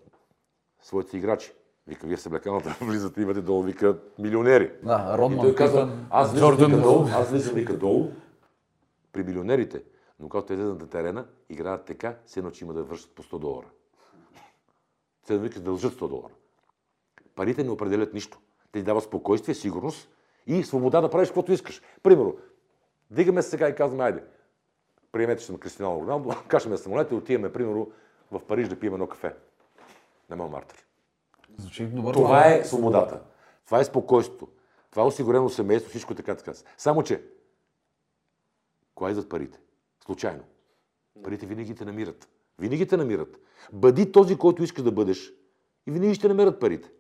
своите играчи. Вика, вие в съблекалната влизате, имате долу, вика, милионери. Да, И Родман, той Питън, аз влизам вика долу, аз влизам вика долу при милионерите, но когато те излезат на терена, играят така, се едно, че има да вършат по 100 долара. Се едно, вика, да дължат 100 долара. Парите не определят нищо. Те ти дават спокойствие, сигурност и свобода да правиш каквото искаш. Примерно, дигаме се сега и казваме, айде, приемете, че съм Кристиано Роналдо, качваме самолета и отиваме, примерно, в Париж да пием едно кафе. На Монмартър. Звучи добър. Това е свободата. Това е спокойствието. Това е осигурено семейство, всичко така така. Само, че, кога идват парите? Случайно. Парите винаги те намират. Винаги те намират. Бъди този, който искаш да бъдеш и винаги ще намерят парите.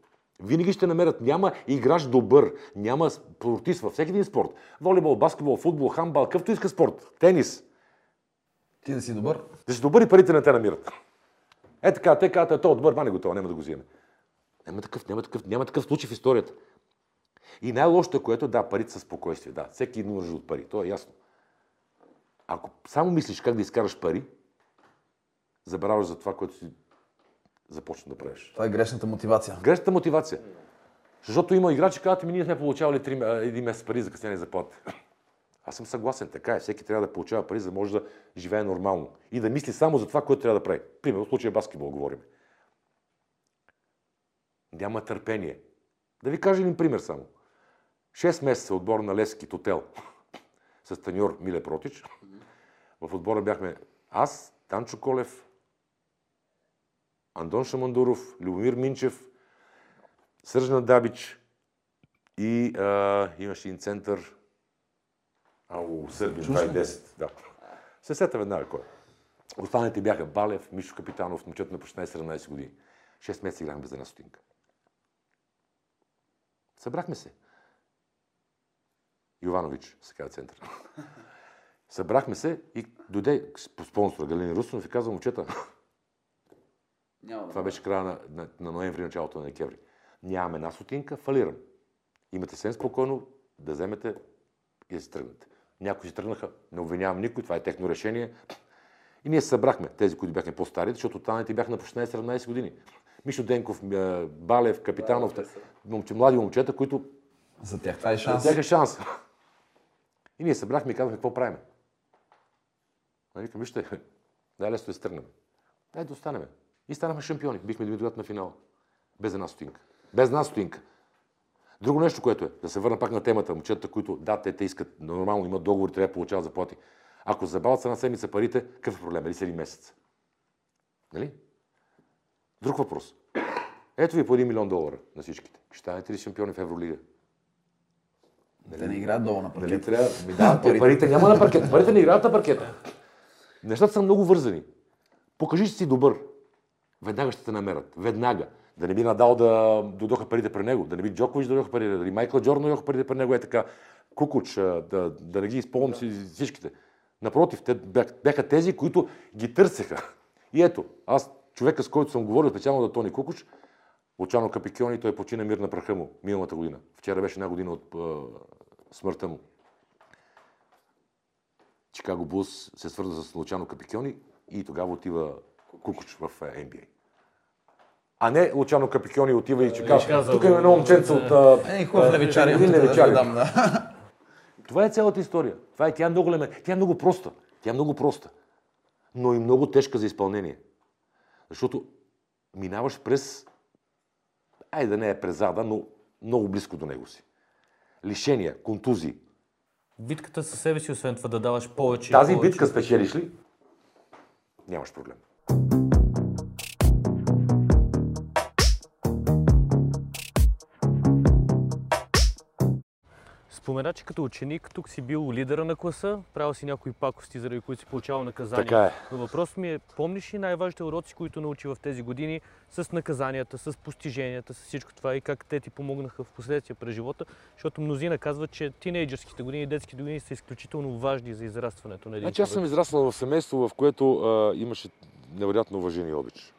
Винаги ще намерят. Няма играч добър, няма спортист във всеки един спорт. Волейбол, баскетбол, футбол, хамбал, какъвто иска спорт. Тенис. Ти да си добър. Да си добър и парите не те намират. Е така, те казват, то добър, мане го това, няма да го вземе. Няма такъв, няма такъв, няма такъв случай в историята. И най-лошото, което е, да, парите са спокойствие. Да, всеки има нужда от пари, то е ясно. Ако само мислиш как да изкараш пари, забравяш за това, което си започна да правиш. Това е грешната мотивация. Грешната мотивация. Защото има играчи, казват ми, ние сме получавали три, м- един месец пари за къснение заплата. Аз съм съгласен, така е. Всеки трябва да получава пари, за да може да живее нормално. И да мисли само за това, което трябва да прави. Примерно, в случая баскетбол говорим. Няма търпение. Да ви кажа един пример само. Шест месеца отбор на Лески Тотел с таньор Миле Протич. В отбора бяхме аз, Танчо Колев, Андон Шамандуров, Любомир Минчев, Сържна Дабич и а, имаше един център. Ау, Сърбия, 2010. Да. Се сета веднага кой. Останалите бяха Балев, Мишо Капитанов, момчето на почти 17 години. 6 месеца играхме без една стотинка. Събрахме се. Йованович, се казва център. Събрахме се и дойде по спонсора Галини Русинов и казва, момчета, Няма това беше края на, на, на ноември, началото на декември. Нямаме една сотинка, фалирам. Имате съвсем спокойно да вземете и да си тръгнете. Някои си тръгнаха, не обвинявам никой, това е техно решение. И ние събрахме, тези, които бяхме по-стари, защото останалите бяха на по 16-17 години. Мишо Денков, е, Балев, Капитанов, момче, млади момчета, които За тях това е за шанс. тях е шанс. И ние събрахме и казахме, какво правим? А викам, вижте, най-лесно да се тръгнем. Дай да останем. И станахме шампиони. Бихме дойдат на финал. Без една стотинка. Без една стотинка. Друго нещо, което е, да се върна пак на темата, момчетата, които, да, те, те искат, нормално имат договори, трябва да получават заплати. Ако забавят се една седмица парите, какъв е проблем? Или са един месец? Нали? Друг въпрос. Ето ви по 1 милион долара на всичките. Ще станете ли шампиони в Евролига? Те не играят долу на паркет. трябва? Ми, да, парите. парите няма на паркета. Парите не играят на паркета. Нещата са много вързани. Покажи, че си добър. Веднага ще те намерят. Веднага. Да не би Надал да дойдоха парите при него, да не би Джокович да дойдоха парите, да не Майкъл Джордан да дойдоха парите при него, е така. Кукуч, да, да не ги изпълним си всичките. Напротив, те бяха тези, които ги търсеха. И ето, аз, човека с който съм говорил, специално да Тони Кукуч, Лучано Капикиони, той почина мир на праха му миналата година. Вчера беше една година от а, смъртта му. Чикаго Булс се свърза с Лучано Капикиони и тогава отива Кукуч в е, NBA. А не Лучано Капикиони отива и че казва, казва, тук има едно момченце от... Е, хубав левичар. един имам тук да левичар. ви дам, да. Това е цялата история. Това е, тя е много тя е много проста. Тя е много проста. Но и много тежка за изпълнение. Защото минаваш през, айде да не е през зада, но много близко до него си. Лишения, контузии. Битката със себе си, освен това да даваш повече. Тази повече. битка спечелиш ли, нямаш проблем. Спомена, че като ученик тук си бил лидера на класа, правил си някои пакости, заради които си получавал наказания. Така е. Но въпросът ми е, помниш ли най-важните уроци, които научи в тези години с наказанията, с постиженията, с всичко това и как те ти помогнаха в последствие през живота? Защото мнозина казват, че тинейджърските години и детските години са изключително важни за израстването на един Значи аз съм израснал в семейство, в което а, имаше невероятно уважение и обич.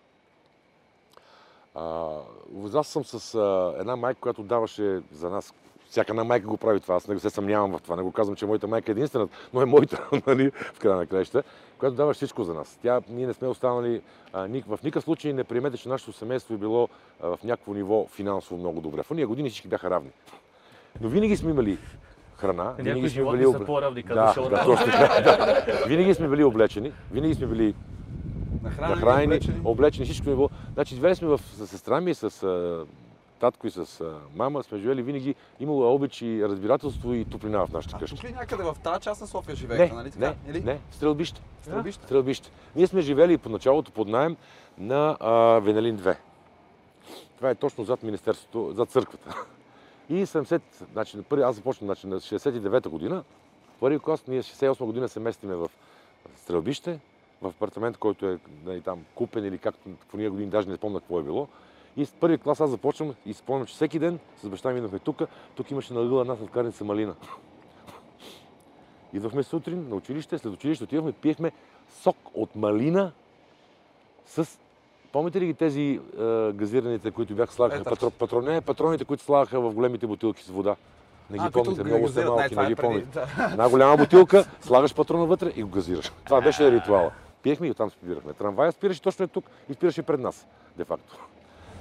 Израснал съм с а, една майка, която даваше за нас. Всяка една майка го прави това. Аз не се съмнявам в това. Не го казвам, че моята майка е единствената, но е моята, нали, в края на краища, която дава всичко за нас. Тя, ние не сме останали, а, ни, в никакъв случай не приемете, че нашето семейство е било а, в някакво ниво финансово много добре. В уния години всички бяха равни. Но винаги сме имали храна, Някои винаги сме животни били са по-равни, да, казваше да, точно така. Да. Винаги сме били облечени, винаги сме били Нахранени, нахранени, облечени. облечени, всичко е било. Значи, живели сме в, с сестра ми, с а, татко и с а, мама, сме живели винаги, имало е обич и разбирателство и топлина в нашата А къща. тук ли някъде в тази част на София Не, живеете, нали така? не, Или? не, Стрелбище. Стрелбище? Стрелбище. Ние сме живели по началото под найем на а, Венелин 2. Това е точно зад Министерството, зад църквата. И 70, значи, на първи, аз започнах значи, на 69-та година, първи клас, ние 68 година се местиме в Стрелбище, в апартамент, който е нали, там купен или както в ние години, даже не спомня какво е било. И с първи клас аз започвам и спомням, че всеки ден с баща ми идвахме тук. Тук имаше на ъгъла една сладкарница малина. Идвахме сутрин на училище, след училище отивахме, пиехме сок от малина с... Помните ли ги тези е, газираните, които бяха слагаха? Петър. Патро, патрон, не, патроните, които слагаха в големите бутилки с вода. Не ги А, помните, много сте не, малки, не е ги преди, помните. да. Една голяма бутилка, слагаш патрона вътре и го газираш. Това беше ритуала. Пиехме и оттам спирахме. Трамвая спираше точно е тук и спираше пред нас, де факто.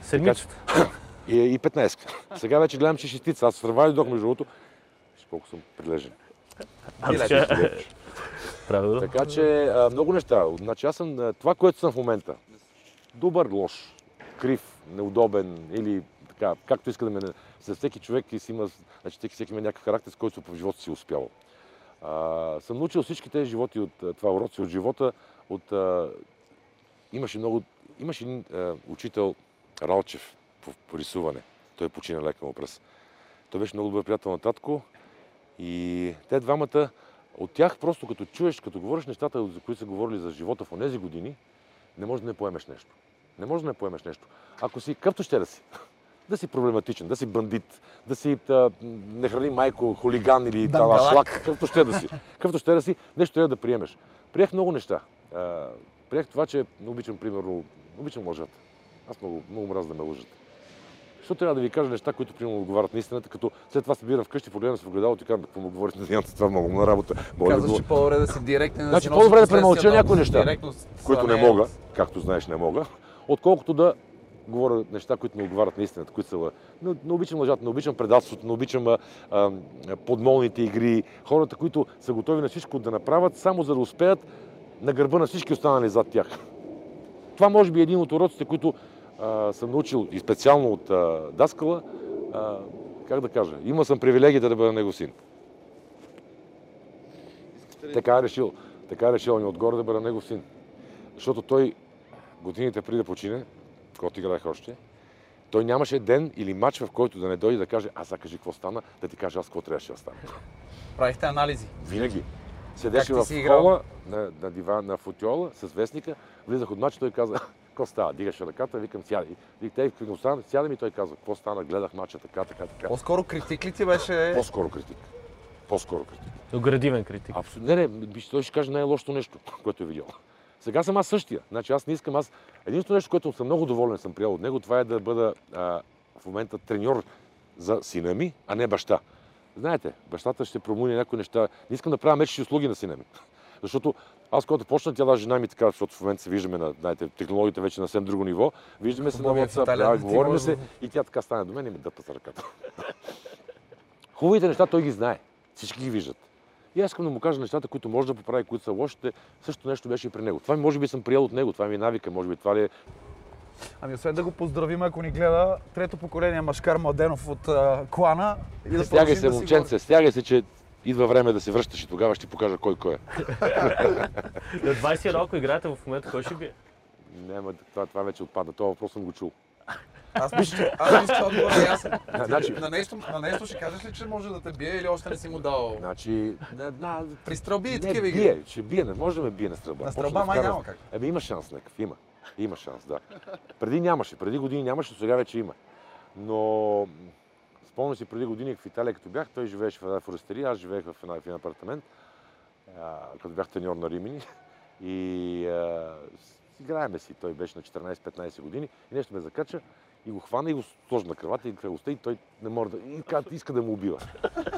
Седмицата. И, и 15. Сега вече гледам, че шестица. Аз с трамвая дойдох между другото. Колко съм прилежен. Правилно. Така че а, много неща. Значи аз съм това, което съм в момента. Добър, лош, крив, неудобен или така, както иска да ме... За всеки човек си има, значи всеки, всеки има някакъв характер, с който в живота си е успявал. А, съм научил всички тези животи от това уроци от живота. От, а, имаше много... Имаше един а, учител Ралчев по, по рисуване. Той почина лека му през. Той беше много добър приятел на татко. И те двамата, от тях просто като чуеш, като говориш нещата, за които са говорили за живота в тези години, не можеш да не поемеш нещо. Не можеш да не поемеш нещо. Ако си, както ще да си, да си проблематичен, да си бандит, да си а, не храни майко, хулиган или Дангалак. шлак, каквото ще да си. Каквото ще да си, нещо трябва да приемеш. Приех много неща. Приех това, че обичам, примерно, обичам лъжата. Аз много, много мразя да ме лъжат. Защо трябва да ви кажа неща, които примерно отговарят на истината, като след това се бира вкъщи, погледам се в огледалото и казвам, какво му говорите на Дианата, това много на работа. Да Казваш, го... че по-добре да си директен. да Значи си по-добре да премълча някои да неща, които не а мога, както знаеш не мога, отколкото да говоря неща, които не отговарят на истината, които са... Не, не обичам лъжата, не обичам предателството, не обичам а, а, подмолните игри, хората, които са готови на всичко да направят, само за да успеят на гърба на всички останали зад тях. Това може би е един от уроците, които а, съм научил и специално от а, Даскала. А, как да кажа? Има съм привилегията да бъда негов син. Така е решил. Така е решил ни отгоре да бъда негов син. Защото той годините преди да почине, когато играех още, той нямаше ден или матч, в който да не дойде да каже, аз сега кажи какво стана, да ти каже аз какво трябваше да стане. Правихте анализи. Винаги. Седеше в хола на, на диван, на футиола с вестника, влизах от матч, той каза, какво става? Дигаше ръката, викам, сядай. И те викам, сядам и той каза, какво стана, гледах матча, така, така, така. По-скоро критик ли ти беше? По-скоро критик. По-скоро критик. Но градивен критик. Абсолютно. Не, не, той ще каже най-лошото нещо, което е видял. Сега съм аз същия. Значи аз не искам аз. Единственото нещо, което съм много доволен, съм приел от него, това е да бъда а, в момента треньор за сина ми, а не баща. Знаете, бащата ще промени някои неща. Не искам да правя мечещи услуги на сина ми. Защото аз, когато почна, тя даже жена ми така, защото в момента се виждаме на, знаете, технологията вече на съвсем друго ниво, виждаме се на WhatsApp, да, говорим се и тя така стане до мен и ми дъпта с ръката. Хубавите неща той ги знае. Всички ги виждат. И аз искам да му кажа нещата, които може да поправи, които са лошите. Същото нещо беше и при него. Това може би съм приел от него, това ми е навика, може би това ли е Ами освен да го поздравим, ако ни гледа, трето поколение Машкар Младенов от а, клана. И да Стягай се, да момченце, стягай се, че идва време да се връщаш и тогава ще ти покажа кой кой е. На 21, ако играете в момента, кой ще бие? Няма, това, това вече отпада. Това въпрос съм го чул. Аз мисля, че, аз мисля, че отговорът е ясен. Значи- на, нещо, на нещо ще кажеш ли, че може да те бие или още не си му дал? Значи, не, на, При стрелби и такива игри. бие, ще бие, не може да ме бие на стрелба. На стрелба май няма как. Еми има шанс някакъв, има. Има шанс, да. Преди нямаше, преди години нямаше, сега вече има. Но спомням си преди години в Италия, като бях, той живееше в една форестерия, аз живеех в, една, в един апартамент, а, като бях треньор на Римини. И а, играеме си, той беше на 14-15 години и нещо ме закача и го хвана и го сложи на кръвата и кръвостта и той не може да... И казва, иска да му убива.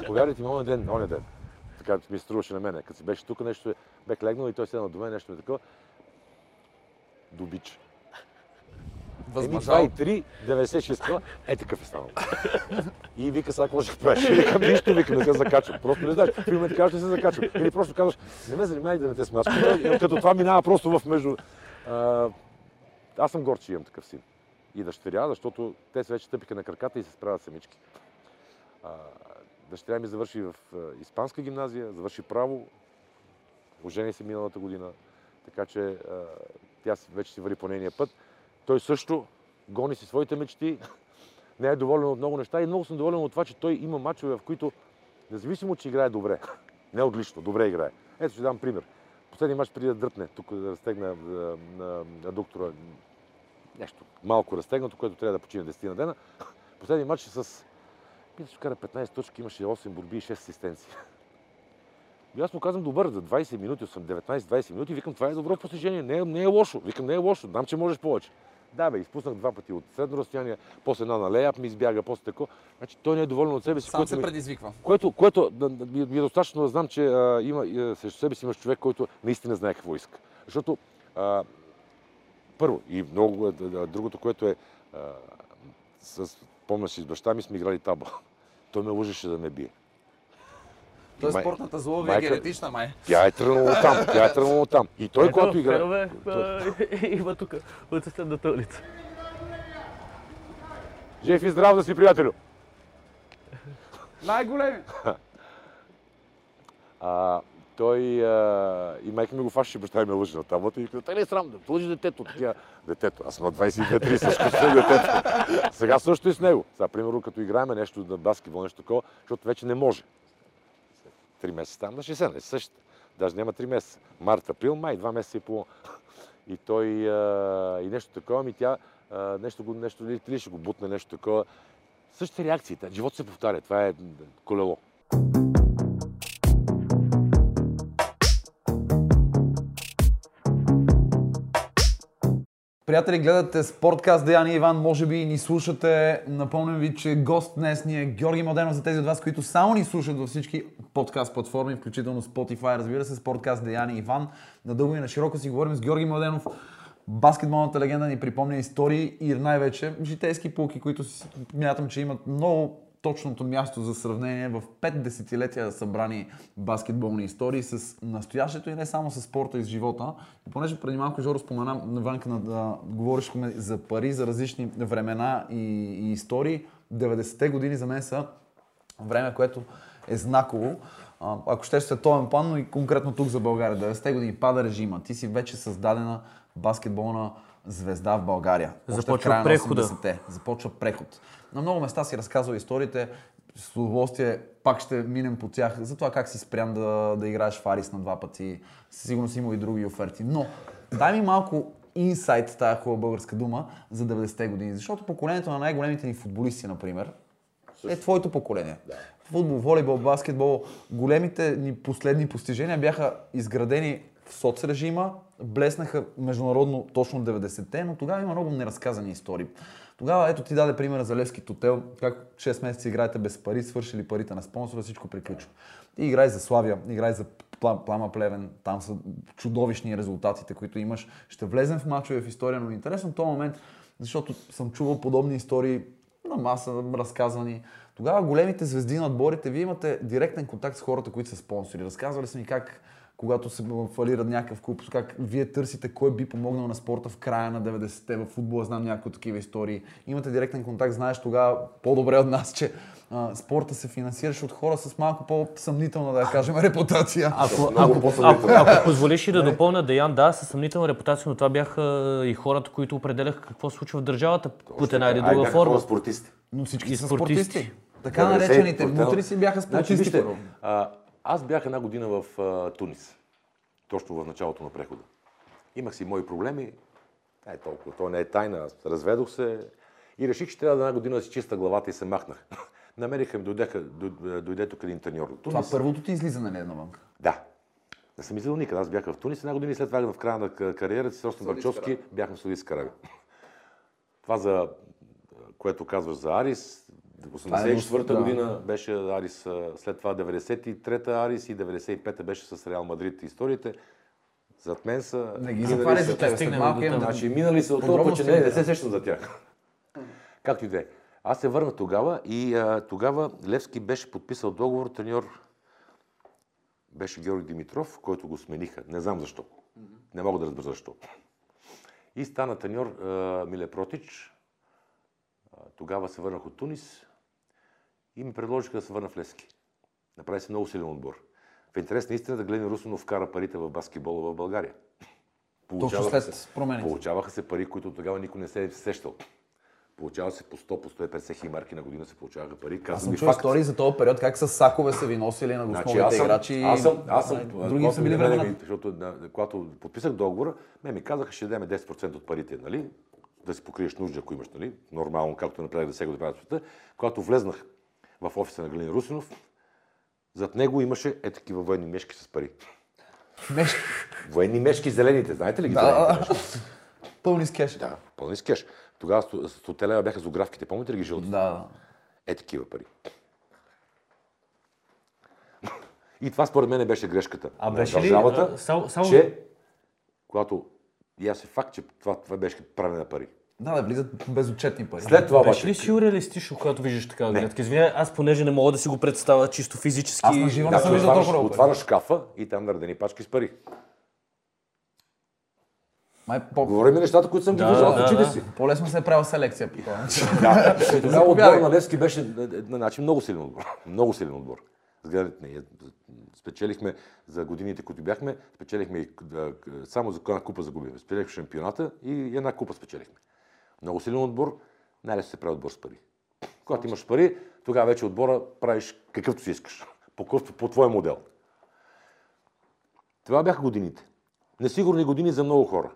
Повярвайте ми, ден, оня ден, така ми струваше на мене, като си беше тук, нещо е, бех легнал и той седна до мен, нещо ми такова. Добич. Възмъжал. 2 и 3, 96 кила, е такъв е станал. И вика, сега какво ще правиш? И нищо, вика, не се закачвам. Просто не знаеш, в момент казваш, не се закачвам. Или просто казваш, не ме занимай да не те смачкам. Като това минава просто в между... А, аз съм горд, че имам такъв син. И дъщеря, защото те се вече стъпиха на краката и се справят самички. А, дъщеря ми завърши в испанска гимназия, завърши право, ожени се миналата година, така че а, тя вече си върви по нейния път. Той също гони си своите мечти, не е доволен от много неща и много съм доволен от това, че той има мачове, в които, независимо, че играе добре, не отлично, добре играе. Ето ще дам пример. Последния мач преди да дръпне, тук да разтегна на, доктора нещо малко разтегнато, което трябва да почине 10 на дена. Последния матч е с мисля, че вкара 15 точки, имаше 8 борби и 6 асистенции. И аз му казвам, добър, за 20 минути, съм 19-20 минути, викам, това е добро постижение, не е, не е лошо. Викам, не е лошо, знам, че можеш повече. Да, бе, изпуснах два пъти от средно разстояние, после една на леяп ми избяга, после тако. Значи той не е доволен от себе си, Сам което се предизвиква. което, което да, ми, е достатъчно да знам, че а, има, а, срещу себе си имаш човек, който наистина знае какво иска. Защото а, първо и много, другото, което е, а, с, помня си, с баща ми сме играли таба. Той ме лъжеше да ме бие. Тоест Май- спортната злоба е майка- генетична, май. Тя е тръгнала там, тя е тръгнала там. И той, когато играе... Фенове, има тук, от съседната улица. Жив и здрав да си, приятелю! Най-големи. А, той а, и майка ми го фащаше, баща ми ме лъжи на таблата и вика, те не е срам да лъжи детето. Тя, детето, аз съм на 22-3, също с детето. Сега също и с него. Сега, примерно, като играем нещо на баскетбол, нещо такова, защото вече не може. Три месеца там на 60, не същата. Даже няма три месеца. Март, април, май, два месеца и половина. И той а, и нещо такова, ми тя а, нещо, го, нещо ли, ли ще го бутне, нещо такова. Същите реакции. Живот се повтаря. Това е колело. Приятели, гледате Спорткаст Деяни Иван, може би ни слушате. Напомням ви, че гост днес ни е Георги Младенов за тези от вас, които само ни слушат във всички подкаст платформи, включително Spotify, разбира се, Спорткаст Деяни Иван. Надълго и на широко си говорим с Георги Младенов. Баскетболната легенда ни припомня истории и най-вече житейски полки, които мятам, че имат много точното място за сравнение в 5 десетилетия събрани баскетболни истории с настоящето и не само с спорта и с живота. И понеже преди малко Жоро спомена на да говорихме за пари, за различни времена и, и истории, 90-те години за мен са време, което е знаково. Ако ще световен план, но и конкретно тук за България. 90-те години пада режима. Ти си вече създадена баскетболна звезда в България. Започва прехода. 80-те. Започва преход. На много места си разказвал историите. С удоволствие пак ще минем по тях. За това как си спрям да, да играеш в Арис на два пъти. Със сигурност има и други оферти. Но дай ми малко инсайт, тая хубава българска дума, за 90-те години. Защото поколението на най-големите ни футболисти, например, е твоето поколение. Футбол, волейбол, баскетбол, големите ни последни постижения бяха изградени в соцрежима, блеснаха международно точно 90-те, но тогава има много неразказани истории. Тогава, ето ти даде примера за Левски Тотел, как 6 месеца играете без пари, свършили парите на спонсора, всичко приключва. Ти играй за Славия, играй за Пла- Плама Плевен, там са чудовищни резултатите, които имаш. Ще влезем в мачове в история, но интересно този момент, защото съм чувал подобни истории на маса разказвани. Тогава големите звезди на отборите, вие имате директен контакт с хората, които са спонсори. Разказвали са ми как когато се фалира някакъв клуб, как вие търсите кой би помогнал на спорта в края на 90-те в футбола, знам някои такива истории. Имате директен контакт, знаеш тогава по-добре от нас, че а, спорта се финансираше от хора с малко по-съмнителна, да кажем, репутация. Ако, ако, ако, ако позволиш и да допълня, Деян, да, със съмнителна репутация, но това бяха и хората, които определяха какво се случва в държавата под една или друга форма. спортисти. Но всички И са спортисти. спортисти. Така наречените мутри си бяха Значи, спортисти. а, аз бях една година в а, Тунис, точно в началото на прехода. Имах си мои проблеми, е толкова, то не е тайна, аз разведох се и реших, че трябва да една година да си чиста главата и се махнах. Намериха ми, дойдеха, дой- дойде тук един треньор от Това Тунис. първото ти излизане ли е навън? Да. Не съм излизал никъде. Аз бях в Тунис една година и след това в края на ка- кариерата си, Ростен Барчовски, бяхме в Саудитска Арабия. Това за което казваш за Арис, 84-та да. година беше Арис, след това 93-та Арис и 95-та беше с Реал Мадрид историите. Зад мен са... Не ги минали затваряй са- за тебе. След стигнем малко да... Значи минали са от толкова, че не, не да. се сещам за тях. Както и да е. Аз се върнах тогава и а, тогава Левски беше подписал договор, треньор беше Георги Димитров, който го смениха. Не знам защо. Не мога да разбера защо. И стана треньор а, Миле Протич. А, тогава се върнах от Тунис и ми предложиха да се върна в Левски. Направи се много силен отбор. В интерес на истина да Глен Русинов вкара парите в баскетбола в България. Точно Получаваха след се- промените. Получаваха се пари, които тогава никой не се е сещал. Получава се по 100, по 150 хиляди марки на година се получаваха пари. Аз Казвам съм ви чул истории за този период, как с сакове са ви носили на Значи, основните аз съм, играчи. аз съм, аз съм, Други са били времена. Защото да, когато подписах договора, ме ми казаха, ще дадем 10% от парите, нали? Да си покриеш нужда, ако имаш, нали? Нормално, както направих да сега правя света. Когато влезнах в офиса на Галин Русинов, зад него имаше е такива военни мешки с пари. Мешки. Военни мешки, зелените, знаете ли ги? Да? Пълни с кеш. Да, пълни с кеш. Тогава 100 лева бяха зографките, помните ли ги жълти? Да. Е такива пари. И това според мен беше грешката А на беше ли, държавата, а, само- само- че когато и аз е факт, че това, това беше правене на пари. Да, да влизат безотчетни пари. След това Беше ли сюрреалистично, когато виждаш такава гледка? Извиня, аз понеже не мога да си го представя чисто физически. Аз на живо не да, съм виждал толкова отваряш шкафа и там наредени пачки с пари. Май по- Говорим нещата, които съм ги Да, виждал да, очите да. си. по-лесно се е правил селекция по начин. Да, тогава отбор на Левски беше на, на начин много силен отбор. Много силен отбор. Ние спечелихме за годините, които бяхме, спечелихме и, да, само за една купа загубихме. Спечелихме шампионата и една купа спечелихме. Много силен отбор, най-лесно се прави отбор с пари. Когато имаш пари, тогава вече отбора правиш какъвто си искаш. По, какъвто- по твой модел. Това бяха годините. Несигурни години за много хора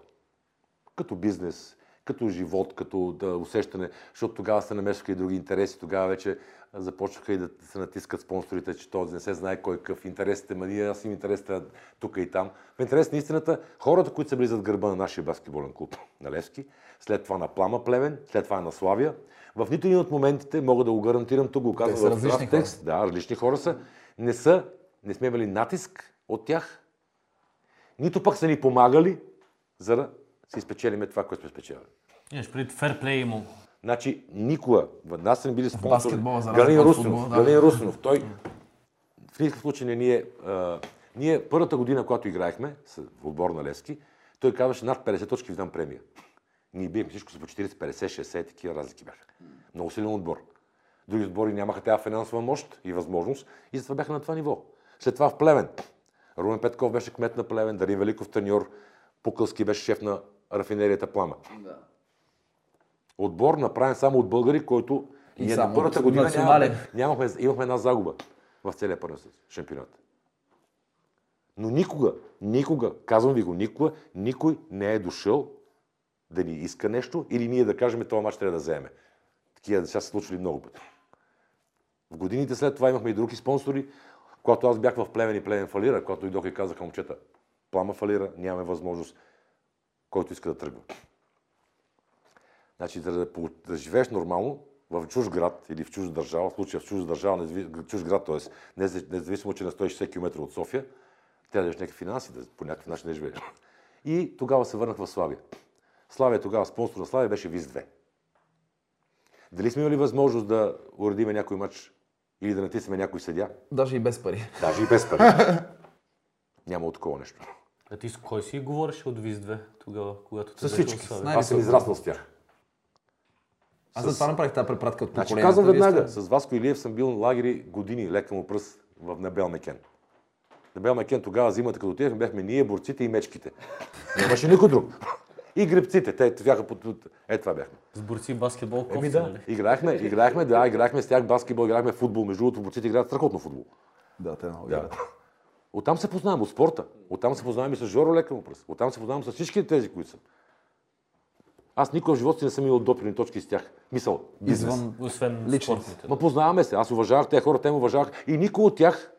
като бизнес, като живот, като да, усещане, защото тогава се намесваха и други интереси, тогава вече започнаха и да се натискат спонсорите, че този не се знае кой какъв интересите, ма ние аз имам интересите тук и там. В интерес на истината, хората, които са били зад гърба на нашия баскетболен клуб на Левски, след това на Плама Плевен, след това на Славия, в нито един от моментите, мога да го гарантирам, тук го казвам в различни текст, да, различни хора са, не са, не сме имали натиск от тях, нито пък са ни помагали, за да си спечелиме това, което сме спечелили. Имаш пред ферплей имал. Значи, никога, в нас сме били спонсори. Галин Русинов, да. Галин Русинов, той в никакъв случай не ние, а, ние първата година, когато играехме с, в отбор на Левски, той казваше над 50 точки ви дам премия. Ние биехме всичко са по 40, 50, 60, такива разлики бяха. Много силен отбор. Други отбори нямаха тази финансова мощ и възможност и затова бяха на това ниво. След това в Плевен. Румен Петков беше кмет на Плевен, Дарин Великов треньор, Пукълски беше шеф на рафинерията Плама. Отбор направен само от българи, който И ние на първата година национален. нямахме, нямахме, имахме една загуба в целия първен шампионат. Но никога, никога, казвам ви го, никога, никой не е дошъл да ни иска нещо или ние да кажем, това мач трябва да вземе. Такива неща са се случили много пъти. В годините след това имахме и други спонсори. Когато аз бях в Плевен и Плевен фалира, когато дойдоха и казаха момчета, Плама фалира, нямаме възможност, който иска да тръгва. Значи, за да, да живееш нормално в чуж град или в чужда държава, в случая в чужда държава, чуж град, т.е. независимо, че на 160 км от София, трябва да имаш някакви финанси, да, по някакъв начин да живееш. И тогава се върнах в Славия. Славия тогава, спонсор на Славия беше ВИЗ-2. Дали сме имали възможност да уредиме някой матч или да натиснем някой съдя? Даже и без пари. Даже и без пари. Няма от такова нещо. А ти с кой си говореше от ВИЗ-2 тогава, когато те С беше всички. Аз съм израснал с тях. Аз за това направих тази препратка от Значи казвам веднага, с Васко Илиев съм бил на лагери години, лека му пръст в Набел Мекен. Набел Мекен тогава зимата, като отидехме, бяхме ние, борците и мечките. Нямаше никой друг. И гребците, те бяха под... Е, това бяхме. С борци баскетбол Еми кофти, да, нали? играехме, играехме, да, играехме с тях баскетбол, играехме футбол. Между другото, борците играят страхотно футбол. Да, те много Да. Оттам се познавам, от спорта. Оттам се познавам и с Жоро Лека му пръст. Оттам се познавам с всички тези, които са. Аз никога в живота си не съм имал допирни точки с тях. Мисъл, бизнес. Извън Освен Личните. Ма познаваме се. Аз уважавах тези хора, те ме уважавах. И никой от тях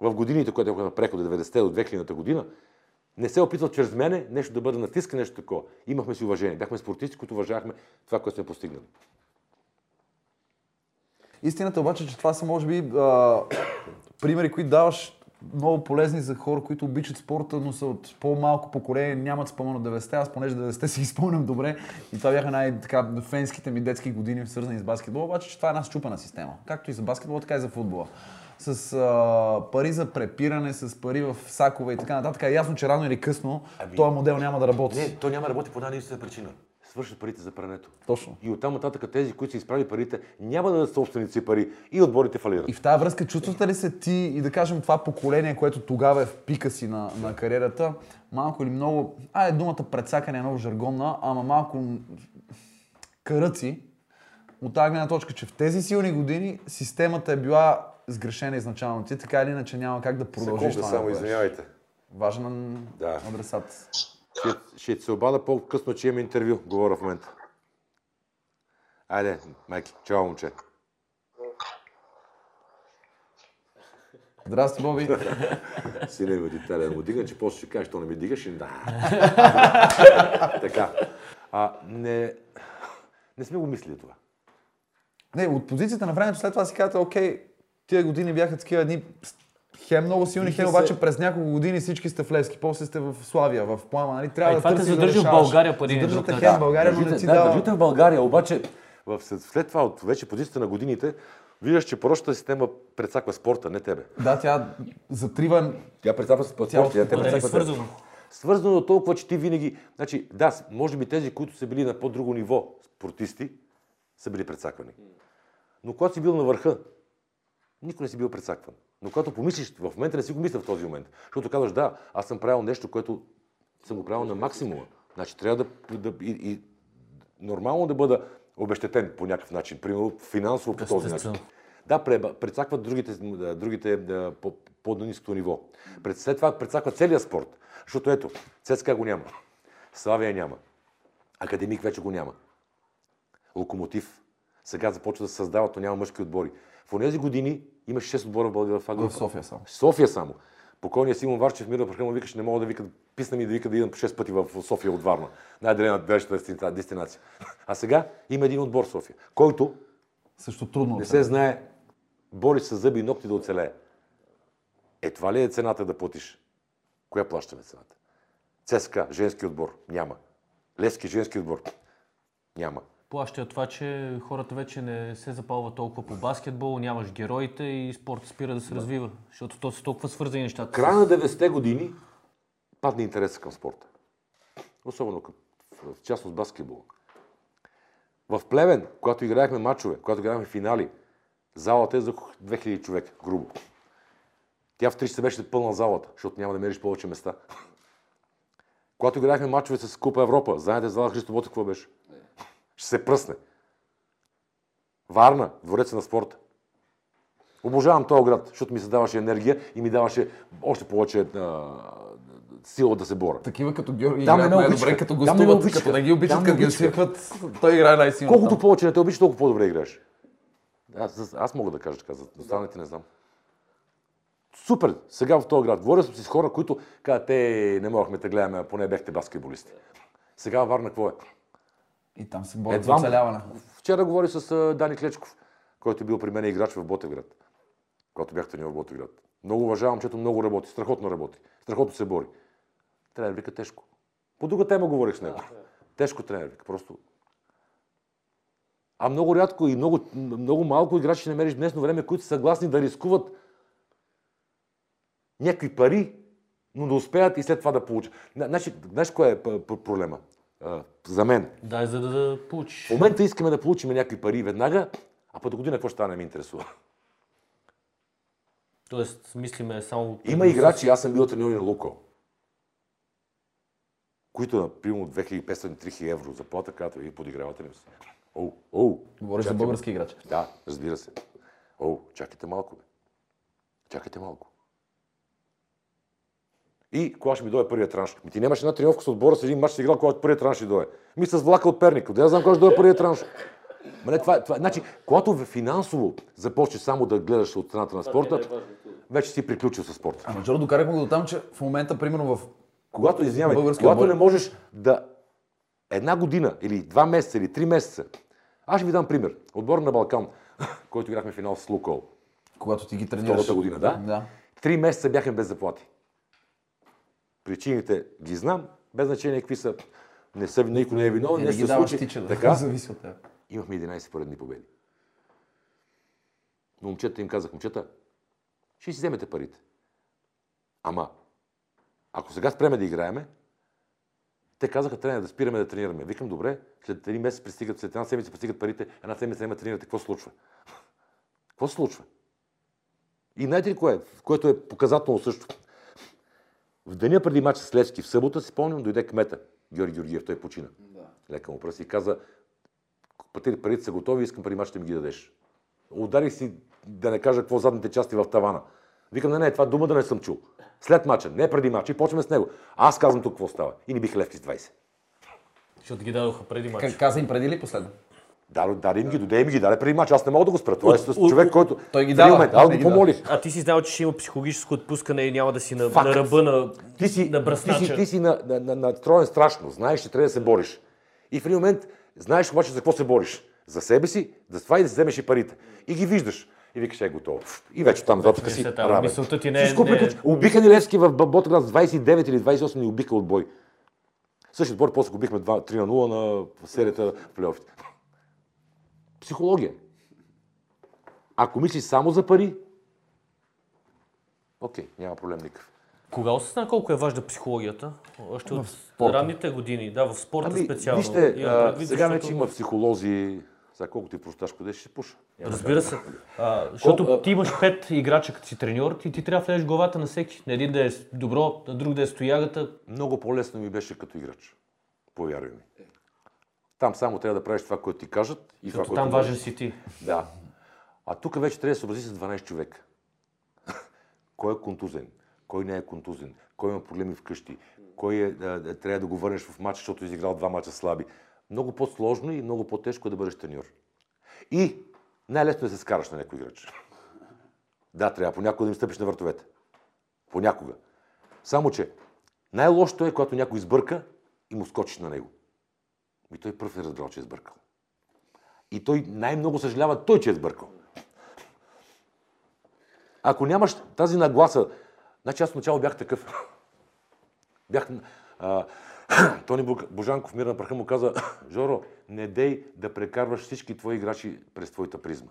в годините, които бяха на преход от 90-те до 2000 година, не се опитва чрез мене нещо да бъде натиска, нещо такова. Имахме си уважение. Бяхме спортисти, които уважавахме това, което сме постигнали. Истината обаче, че това са може би а, примери, които даваш много полезни за хора, които обичат спорта, но са от по-малко поколение, нямат спомен от 90-те. Аз понеже 90-те си ги спомням добре и това бяха най-така фенските ми детски години, свързани с баскетбол, обаче че това е една щупана система. Както и за баскетбол, така и за футбола. С а, пари за препиране, с пари в сакове и така нататък. Е ясно, че рано или късно Ами- този модел няма да работи. Не, то няма да работи по една единствена причина. Свършат парите за прането. Точно. И оттам нататък тези, които са изправили парите, няма да дадат собственици пари и отборите фалират. И в тази връзка чувствате ли се ти и да кажем това поколение, което тогава е в пика си на, на кариерата, малко или много, а е думата предсакане е много жаргонна, ама малко каръци от тази гледна точка, че в тези силни години системата е била сгрешена изначално. Ти така или иначе няма как да продължиш Секунда това. само, извинявайте. Важен Да. адресат. Ще, ще ти се обада по-късно, че имаме интервю. Говоря в момента. Айде, майки. Чао, момче. Здрасти, Боби. Сине ми от Италия да му дига, че после ще кажеш, що не ми дигаш и да. така. А, не, не сме го мислили това. Не, от позицията на времето след това си казвате, окей, тия години бяха такива едни хем много силни, хем обаче през няколко години всички сте в Левски, после сте в Славия, в Плама, нали? Трябва А да това те търсиш да в. България по един Задържате хем в България, но не ти да, дава... държите в България, обаче в, след, след това, от вече позицията на годините, виждаш, че прощата система предсаква спорта, не тебе. Да, тя затрива... Тя предсаква спорта, тя ли предсаква тебе. свързано? Свързано до толкова, че ти винаги... Значи, да, може би тези, които са били на по-друго ниво спортисти, са били предсаквани. Но когато си бил на върха, никой не си бил предсакван. Но когато помислиш, в момента не си го мисля в този момент. Защото казваш, да, аз съм правил нещо, което съм го правил на максимума. Значи трябва да, да и, и нормално да бъда обещетен по някакъв начин. Примерно финансово по този начин. Да, пре- предсакват другите, другите да, по, по ниското ниво. Пред, след това предсаква целият спорт. Защото ето, ЦСКА го няма. Славия няма. Академик вече го няма. Локомотив. Сега започва да се създават, но няма мъжки отбори. В тези години имаше 6 отбора в България в В София само. София само. Покойният Симон Варчев мирно прехрана викаше, не мога да вика, писна ми да вика да идам по 6 пъти в София от Варна. Най-далена дестина- дестинация. А сега има един отбор в София, който Също трудно. не се знае, бори с зъби и ногти да оцелее. Е, това ли е цената да платиш? Коя плащаме цената? ЦСКА, женски отбор? Няма. Левски, женски отбор? Няма. Плаща от това, че хората вече не се запалват толкова по баскетбол, нямаш героите и спорт спира да се развива. Защото то са толкова свързани нещата. края на 90-те години падна интереса към спорта. Особено към, в частност баскетбол. В Плевен, когато играехме матчове, когато играехме финали, залата е за 2000 човека, грубо. Тя в 3 се беше пълна залата, защото няма да мериш повече места. Когато играехме матчове с Купа Европа, знаете зала Христо Ботев какво беше? Ще се пръсне. Варна, двореца на спорта. Обожавам този град, защото ми се даваше енергия и ми даваше още повече а, сила да се боря. Такива като Георги Там играят най-добре, като гостуват, като не ги обичат, Там като не ги осипват, той играе най-силно. Колкото там. повече не те обича, толкова по-добре играеш. Аз, аз мога да кажа така, за останалите не знам. Супер! Сега в този град. Говоря съм си с хора, които казват, те не можехме да гледаме, а поне бяхте баскетболисти. Сега Варна какво е? И там се борят за Едва оцеляване. Вчера говори с Дани Клечков, който е бил при мен играч в Ботевград. Когато бях тренирал в Ботевград. Много уважавам, чето много работи, страхотно работи, страхотно се бори. Тренер вика тежко. По друга тема говорих с него. Тежко тренер вика, просто. А много рядко и много, много малко играчи ще намериш днесно време, които са съгласни да рискуват някакви пари, но да успеят и след това да получат. Значи, знаеш кое е проблема? За мен. Да, за да, да получиш. В момента искаме да получим някакви пари веднага, а по до година какво ще стане, не ме интересува. Тоест, мислиме само... Има играчи, аз съм бил треньор на Луко, които, например, 2500-3000 евро заплата, казват, ви подигравате ли се? Оу, оу. Говориш за български играч. Да, разбира се. Оу, чакайте малко, бе. Чакайте малко. И кога ще ми дойде първият транш? Ми ти нямаш една тренировка с отбора, с един мач си играл, когато първият транш ще дойде. Ми с влака от Перник. Да знам кога ще дойде първият транш. Ма не, това, това, значи, когато финансово започнеш само да гледаш от страната на спорта, вече си приключил с спорта. Ама Джоро, докарахме го до там, че в момента, примерно в когато, извинявай, когато отбор... не можеш да една година или два месеца или три месеца, аз ще ви дам пример. Отбор на Балкан, който играхме финал с Лукол. Когато ти ги тренираш. Втората година, да? да. Три месеца бяхме без заплати. Причините ги знам, без значение какви са. Не са, никой не е виновен, не, не се случи. Тича, да. Така, зависи от теб. Имахме 11 поредни победи. Но момчета им казах, момчета, ще си вземете парите. Ама, ако сега спреме да играеме, те казаха, трябва да спираме да тренираме. Викам, добре, след един месец пристигат, след една седмица пристигат парите, една седмица няма тренирате. Какво случва? Какво се случва? И знаете ли кое? Което е показателно също. В деня преди матча с Левски, в събота си спомням, дойде кмета, Георги Георгиев, той почина. Да. Лека му пръси и каза, парите са готови, искам преди матча да ми ги дадеш. Ударих си, да не кажа какво задните части в тавана. Викам, не, не, това дума да не съм чул. След мача, не преди мача, и почваме с него. Аз казвам тук какво става. И ни бих левки с 20. Защото ги дадоха преди мача. Каза им преди ли последно? Да, да, им ги, доде им ги даде преди мач. Аз не мога да го спра. Това е човек, който. Той ги дава. Аз го помолих. А ти си знал, че ще има психологическо отпускане и няма да си на, на ръба на, ти си, на бръснача. Ти си, ти си на, на, на, настроен страшно. Знаеш, че трябва да се бориш. И в един момент знаеш обаче за какво се бориш. За себе си, за това и да си вземеш и парите. И ги виждаш. И викаш, е готово. И вече там затъка си равен. Мисълта ти не е... Не... Убиха ни Левски в Ботоград с 29 или 28 ни убиха от бой. Същия отбор после го бихме 3 на 0 на серията в плейофите. Психология. Ако мислиш само за пари, окей, няма проблем никакъв. Кога осъзна колко е важна психологията? Още от ранните години, да, в спорта ами, специално. Вижте, предвид, сега защото... вече има психолози, сега колко ти просташко да ще пуша. Разбира се. А, защото Кол... ти имаш пет играча като си треньор и ти трябва да влезеш главата на всеки. На един да е добро, на друг да е стоягата. Много по-лесно ми беше като играч. Повярвай ми. Там само трябва да правиш това, което ти кажат. И това, там важен си ти. Да. А тук вече трябва да се образи с 12 човека. кой е контузен? Кой не е контузен? Кой има проблеми вкъщи? Кой е, да, трябва да го върнеш в матч, защото е изиграл два мача слаби? Много по-сложно и много по-тежко е да бъдеш треньор. И най-лесно е да се скараш на някой играч. Да, трябва понякога да им стъпиш на въртовете. Понякога. Само, че най-лошото е, когато някой избърка и му скочиш на него. И той първ е разбрал, че е сбъркал. И той най-много съжалява той, че е сбъркал. Ако нямаш тази нагласа, значи аз начало бях такъв. Бях... А, Тони Божанков, мир на праха, му каза, Жоро, не дей да прекарваш всички твои играчи през твоята призма.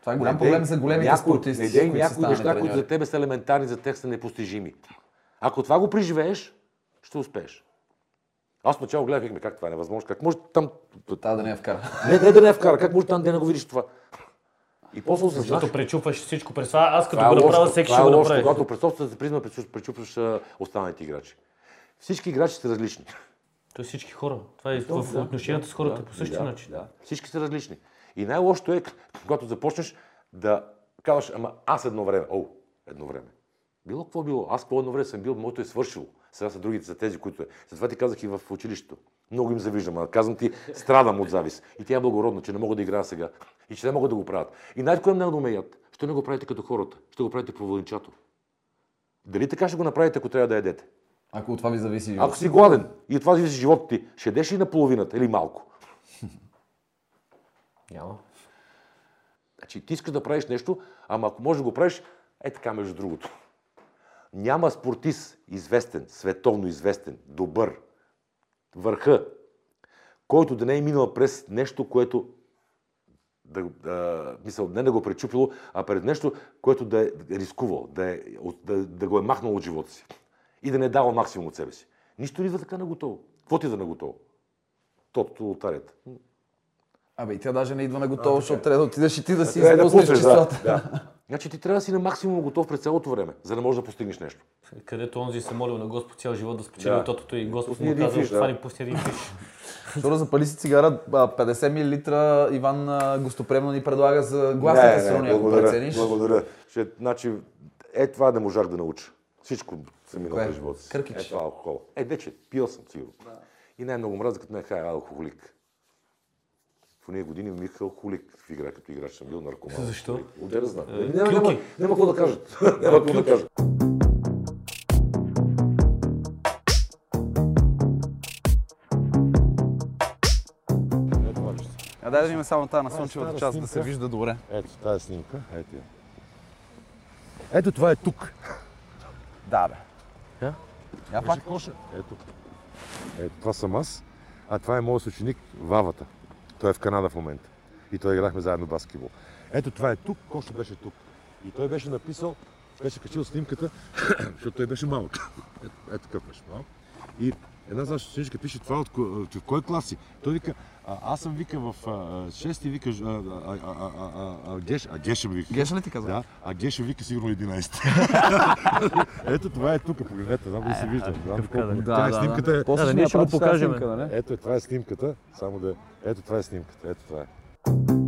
Това е голям не проблем за големите няко, спортисти. Не дей някои неща, които за тебе са елементарни, за тях са непостижими. Ако това го преживееш, ще успееш. Аз начало гледах, викаме, как това е невъзможно, как може там... Та да не я вкара. Не, не да не я вкара, как може там да не го видиш това? И после осъзнах... Защото пречупваш всичко през това, аз като го направя, всеки ще го направи. Когато през собствената призма пречупваш останалите играчи. Всички играчи са различни. То всички хора. Това е в отношенията с хората по същия начин. Всички са различни. И най-лошото е, когато започнеш да казваш, ама аз едно време, о, едно време. Било какво било. Аз какво едно време съм бил, моето е свършило. Сега са другите, са тези, които е. Затова ти казах и в училището. Много им завиждам. Казвам ти, страдам от завис. И тя е благородна, че не мога да играя сега. И че не могат да го правят. И най кое много да умеят. Ще не го правите като хората. Ще го правите проводничато. Дали така ще го направите, ако трябва да ядете? Ако от това ви зависи живота. Ако си гладен и от това зависи живота ти, ще ядеш ли наполовината или малко? Няма. Значи ти искаш да правиш нещо, ама ако можеш да го правиш, е така между другото. Няма спортист известен, световно известен, добър, върха, който да не е минал през нещо, което да, да, мисъл, не да го е пречупило, а пред нещо, което да е рискувал, да, е, да, да го е махнал от живота си. И да не е дава максимум от себе си. Нищо не идва така наготово. Какво ти да наготово? Тото лотарията. Абе, и тя даже не идва на готово, защото трябва да отидеш и ти да си пуснеш, числата. да, да. Значи ти трябва да си на максимум готов през цялото време, за да можеш да постигнеш нещо. Където онзи се молил на Господ цял живот да спечели Да. от тотото и Господ му казал, фиш, да. това ни пусти един фиш. Второ, запали си цигара, а, 50 мл Иван а, гостоприемно ни предлага за гласните страни, ако прецениш. благодаря. Ще, значи, е това не можах да науча. Всичко съм минал през живота си. Къркич? Е това алкохол. Е, вече, пил съм сигурно. И най-много мраза, като ме хай алкохолик. В уния години ми бих алкохолик в игра, като играч съм бил наркоман. Защо? алкохолик. Отде да знам. Е, Няма, няма, няма какво да кажат. няма какво да кажат. А дай да видим само тази на слънчевата част, да се вижда добре. Ето тази снимка. Ето я. Ето това е тук. Да, бе. Да? Я пак. Ето. Ето, това съм аз. А това е моят ученик Вавата. Той е в Канада в момента. И той играхме заедно баскетбол. Ето това е тук, Коша беше тук. И той беше написал, беше качил снимката, защото той беше малък. Ето, ето такъв беше малък. И една наша студентка пише това от, от, кой клас си? Той вика, а, аз съм вика в 6-ти, вика, а, а, а, а, а, Геш, а Геша вика. Геша ли ти казва? Да, а Геша вика сигурно 11 Ето това е тук, погледнете, там е, е, е да се вижда. Да, е снимката. е. После ние ще го покажем. Нали? Ето това е снимката, само да Ето това е снимката, ето това е.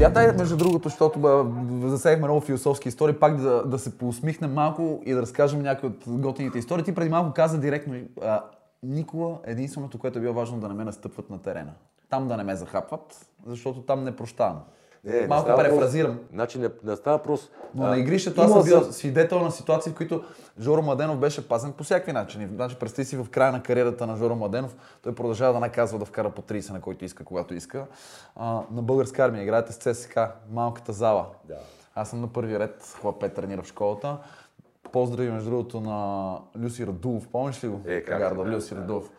Я дай, между другото, защото засегнахме много философски истории, пак да, да се поусмихнем малко и да разкажем някои от готините истории. Ти преди малко каза директно, а, никога единственото, което е било важно да не ме настъпват на терена. Там да не ме захапват, защото там не прощавам. Не, не малко става префразирам. въпрос- Значи не, не става въпрос. Но а, на игрището аз съм бил свидетел на ситуации, в които Жоро Младенов беше пазен по всякакви начини. Значи, представи си в края на кариерата на Жоро Младенов, той продължава да наказва да вкара по 30 на който иска, когато иска. А, на българска армия играете с ЦСКА, малката зала. Да. Аз съм на първи ред, хлапе тренира в школата. Поздрави, между другото, на Люси Радулов. Помниш ли го? Е, как Гарда, да, Люси да. Радулов.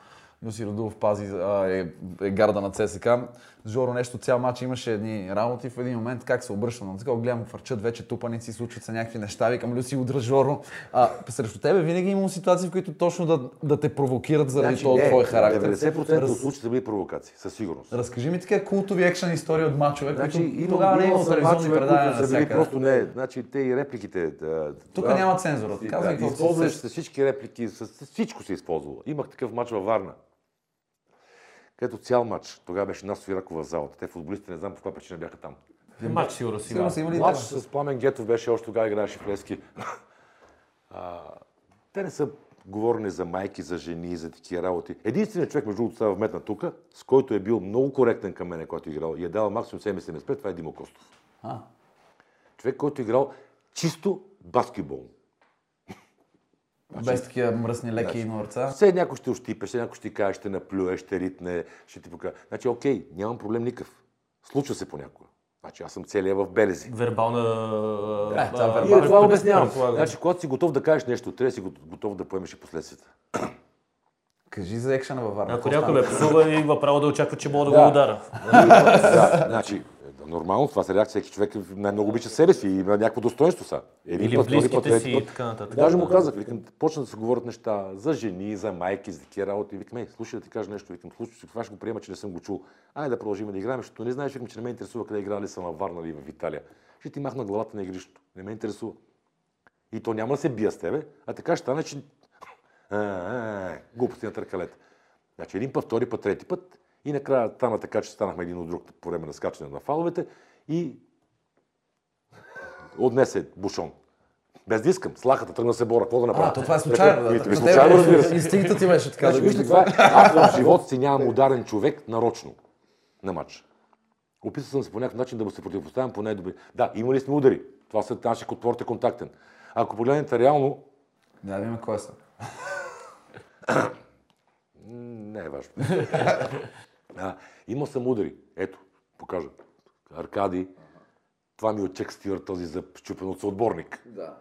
Люси Радулов пази, а, е, е гарда на ЦСКА. Жоро нещо цял матч имаше едни работи. В един момент как се обръща на такова, гледам, фърчат вече тупаници, случват се някакви неща. Викам, Люси, удра Жоро. А, срещу тебе винаги е имало ситуации, в които точно да, да те провокират заради Значи, този не, твой характер. 90% от Раз- случаите били провокации, със сигурност. Разкажи ми такива култови екшен истории от мачове, Значи, които има, тогава не е има телевизионни предавания били навсякъде. просто не. Значи, те и репликите. Да, Тук няма цензура. Да, Казвай си използваш с всички реплики, с, всичко се използвало. Имах такъв матч във Варна. Където цял матч, тогава беше Насо Ираков в залата. Те футболистите не знам по каква причина бяха там. Матч сигурно си Сигурно има. са имали Матч с Пламен Гетов беше още тогава играеше в Лески. А, те не са говорени за майки, за жени, за такива работи. Единственият човек, между другото, става вметна тук, с който е бил много коректен към мене, който е играл и е дал максимум себе си не спре, това е Димо Костов. А, Човек, който е играл чисто баскетбол. Без такива мръсни леки Значи, норца. Все някой ще ощипе, все някой ще ти каже, ще наплюе, ще ритне, ще ти покаже. Значи, окей, нямам проблем никакъв. Случва се понякога. Значи, аз съм целия в белези. Вербална... Е, това а, е И вербална. това обяснявам. предполагам. Значи, когато си готов да кажеш нещо, трябва да си готов да поемеш и последствията. Кажи за екшена във Варна. Ако някой ме псува, има право да очаква, че мога да Да. го удара. да, значи, е, нормално, това са реакция. Всеки човек най-много обича себе си и има някакво достоинство са. Един Или път, близките трети си и път. така нататък. Даже му казах, викам, почна да се говорят неща за жени, за майки, за такива работи. Викам, ей, слушай да ти кажа нещо. Викам, слушай, това ще го приема, че не съм го чул. Айде да продължим да играем, защото не знаеш, викам, че не ме интересува къде играли са във Варна или в Италия. Ще ти махна главата на игрището. Не ме интересува. И то няма да се бия с тебе, а така ще стане, че глупости на търкалета. Значи един път, втори път, трети път и накрая стана така, че станахме един от друг по време на скачане на фаловете и отнесе бушон. Без да искам. Слахата тръгна да се бора. Какво да направя? А, то това е случайно. Да, За случайно, разбира се. инстинктът ти беше така Значи, да вижте, това е. Аз в живота си нямам ударен човек нарочно на матч. Описал съм се по някакъв начин да му се противопоставям по най-добри. Да, имали сме удари. Това са отпорт е контактен. Ако погледнете реално, Да, да видим кой са. Не е важно. а, имал съм удари. Ето, покажа. Аркади. Това ми е от Чек Стюарт, този за щупен от съотборник. Да.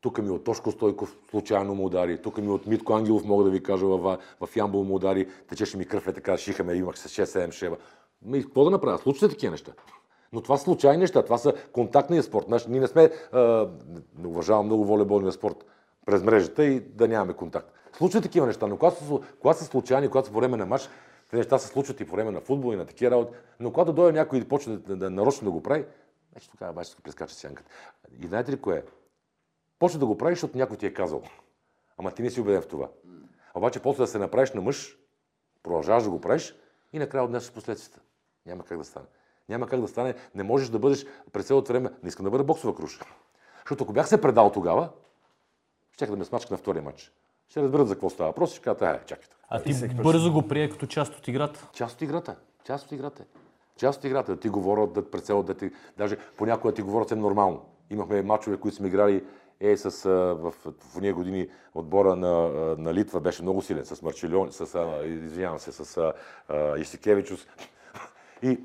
Тук ми от Тошко Стойков случайно му удари, тук ми от Митко Ангелов, мога да ви кажа, в, в Ямбол му удари, течеше ми кръв е така, шихаме, имах с 6-7 шева. Ми, какво да направя? Случват се такива неща. Но това са случайни неща, това са контактния спорт. Значи, ние не сме, а, не уважавам много волейболния спорт през мрежата и да нямаме контакт. Случват такива неща, но когато са, когато са случайни, когато са по време на матч, тези неща се случват и по време на футбол и на такива работи. Но когато дойде някой и почне да, да, да нарочно да го прави, значи тогава баш се прескача сянката. И знаете ли кое е? Почва да го правиш, защото някой ти е казал. Ама ти не си убеден в това. Обаче после да се направиш на мъж, продължаваш да го правиш и накрая отнесеш последствията. Няма как да стане. Няма как да стане. Не можеш да бъдеш през цялото време. Не искам да бъда боксова круша. Защото ако бях се предал тогава, ще да ме смачка на втория матч. Ще разберат за какво става въпрос и ще кажат, е, чакайте. А ти бързо го прие като част от играта. Част от играта. Част от играта. Част от играта. Да ти говорят, да пред цяло, да ти... Даже понякога ти говорят съвсем нормално. Имахме мачове, които сме играли е с, а, в, в уния години отбора на, на Литва беше много силен, с Марчелион, с, а, извинявам се, с а, Исикевичус. И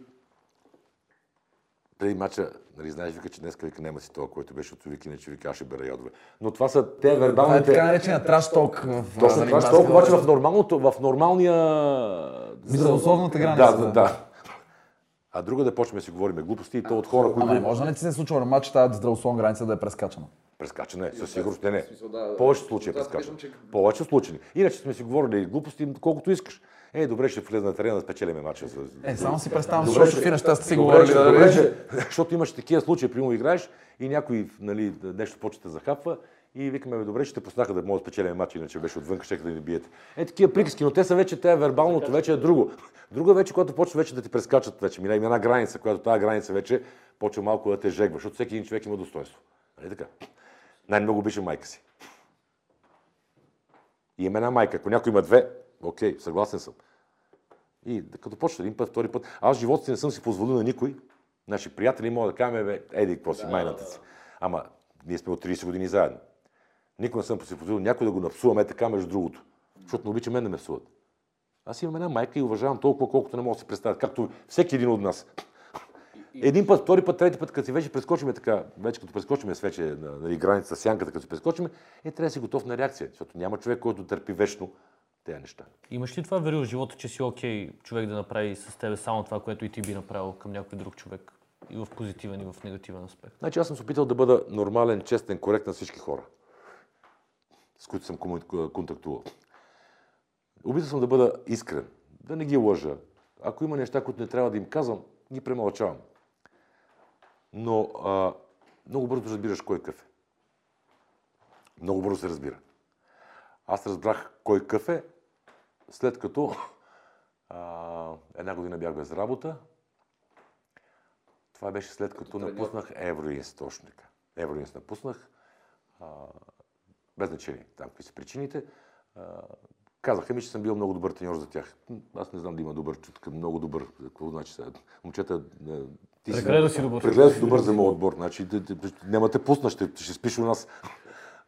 преди мача, нали, знаеш, вика, че днес вика, няма си това, който беше от Вики, не че вика, аз ще бера ядове. Но това са те Това е вербалните... така наречена траш ток. Точно това, ще обаче в, нормалното, в нормалния... Здравословната граница. Да, да, да. А друга да почнем да си говорим глупости и то от хора, които... Ама не може ли ти се случва на матч тази здравословна граница да е прескачана? Прескачане, със сигурност не, не. Повече случаи е прескачане. Повече случаи. Иначе сме си говорили глупости колкото искаш. Е, добре, ще влезе на терена да спечелиме матча. Е, само си представям, Добре, защото неща сте си Добре, говорили да добре, че- Защото имаш такива случаи, примерно играеш и някой нали, нещо почне да захапва и викаме, добре, ще те пуснаха да може да спечелим матч, иначе беше отвън, ще да ни биете. Е, такива приказки, но те са вече, те вербалното вече е друго. Друго е вече, когато почва вече да ти прескачат вече, мина има една граница, която тази граница вече почва малко да те жегва, защото всеки един човек има достоинство. Нали така? Най-много обичам майка си. И има една майка. Ако някой има две, окей, съгласен съм. И да- като почне един път, втори път. Аз живота си не съм си позволил на никой. Наши приятели мога да кажем, бе, еди, какво си, майната си. Ама ние сме от 30 години заедно. Никой не съм си позволил някой да го напсуваме е така между другото. Защото не обича мен да ме псуват. Аз имам една майка и уважавам толкова, колкото не мога да си представя. Както всеки един от нас. Един път, втори път, трети път, като си вече прескочиме така, вече като прескочиме с вече на, на граница, сянката, като си прескочиме, е, трябва да си готов на реакция, защото няма човек, който търпи вечно тези неща. Имаш ли това вери в живота, че си окей човек да направи с тебе само това, което и ти би направил към някой друг човек? И в позитивен, и в негативен аспект. Значи аз съм се опитал да бъда нормален, честен, коректен с всички хора, с които съм контактувал. Опитал съм да бъда искрен, да не ги лъжа. Ако има неща, които не трябва да им казвам, ги премълчавам. Но а, много бързо разбираш кой какъв е. Много бързо се разбира. Аз разбрах кой какъв е, след като а, една година бях без работа, това беше след като напуснах така. Евроинс напуснах, а, без значение, там какви са причините. А, казаха ми, че съм бил много добър треньор за тях. Аз не знам да има добър, чутка, много добър. Какво значи сега? Момчета, ти Прегледа си добър. Прегледа си добър за моят отбор. Значи, няма те пусна, ще, ще спиш у нас.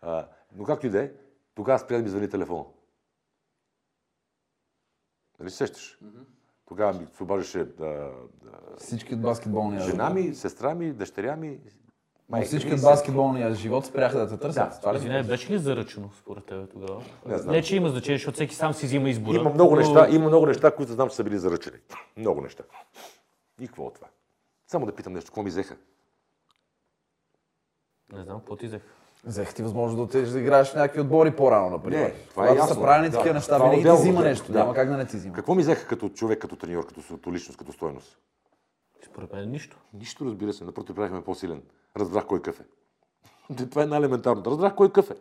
А, но както и да е, тогава спря да ми звъни телефона. Нали се сещаш? Тогава ми се обаждаше да, да, Всички от баскетболния Жена ми, сестра ми, дъщеря ми. Но майка всички от баскетболния живот спряха да те търсят. Да. Това ли? Извинявай, беше ли заръчено според тебе тогава? Не знам. Не, че има значение, защото всеки сам си взима избора. Има много но- неща, има много неща, които знам, че са били заръчени. Много неща. И какво от това? Само да питам нещо, какво ми взеха? Не знам, какво ти взех. Взех ти възможност да отидеш да играеш в някакви отбори по-рано, например. Не, това е Когато са ясно. правени Да, такива неща, това винаги ти взима да. нещо. Да. Няма как да не ти взима. Какво ми взеха като човек, като треньор, като, като личност, като стойност? Според мен нищо. Нищо, разбира се, напротив, правихме по-силен. Разбрах кой какъв е. Това е най-елементарното. Разбрах кой какъв е.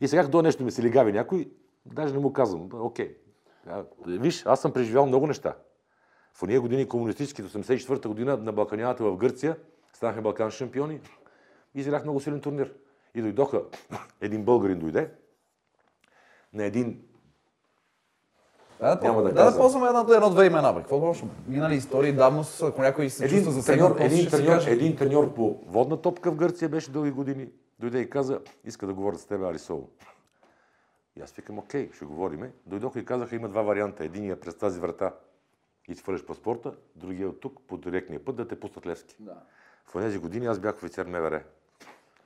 И сега, до нещо ми се лигави някой, даже не му казвам. Окей. А, Виж, аз съм преживял много неща. В ония години, комунистическите, 84-та година, на Балканията в Гърция, станахме балкански шампиони и изиграх много силен турнир. И дойдоха, един българин дойде, на един Да, Няма да да, да, ползваме едно, едно-две имена, бе. Какво лошо? Минали истории, давност, ако някой се Един чувства треньор, после един, треньор, един треньор по водна топка в Гърция беше дълги години. Дойде и каза, иска да говоря с теб, Арисово. И аз викам, окей, ще говориме. Дойдоха и казаха, има два варианта. Единият през тази врата и хвърляш паспорта, другия от тук по директния път да те пуснат Левски. Да. В тези години аз бях офицер МВР.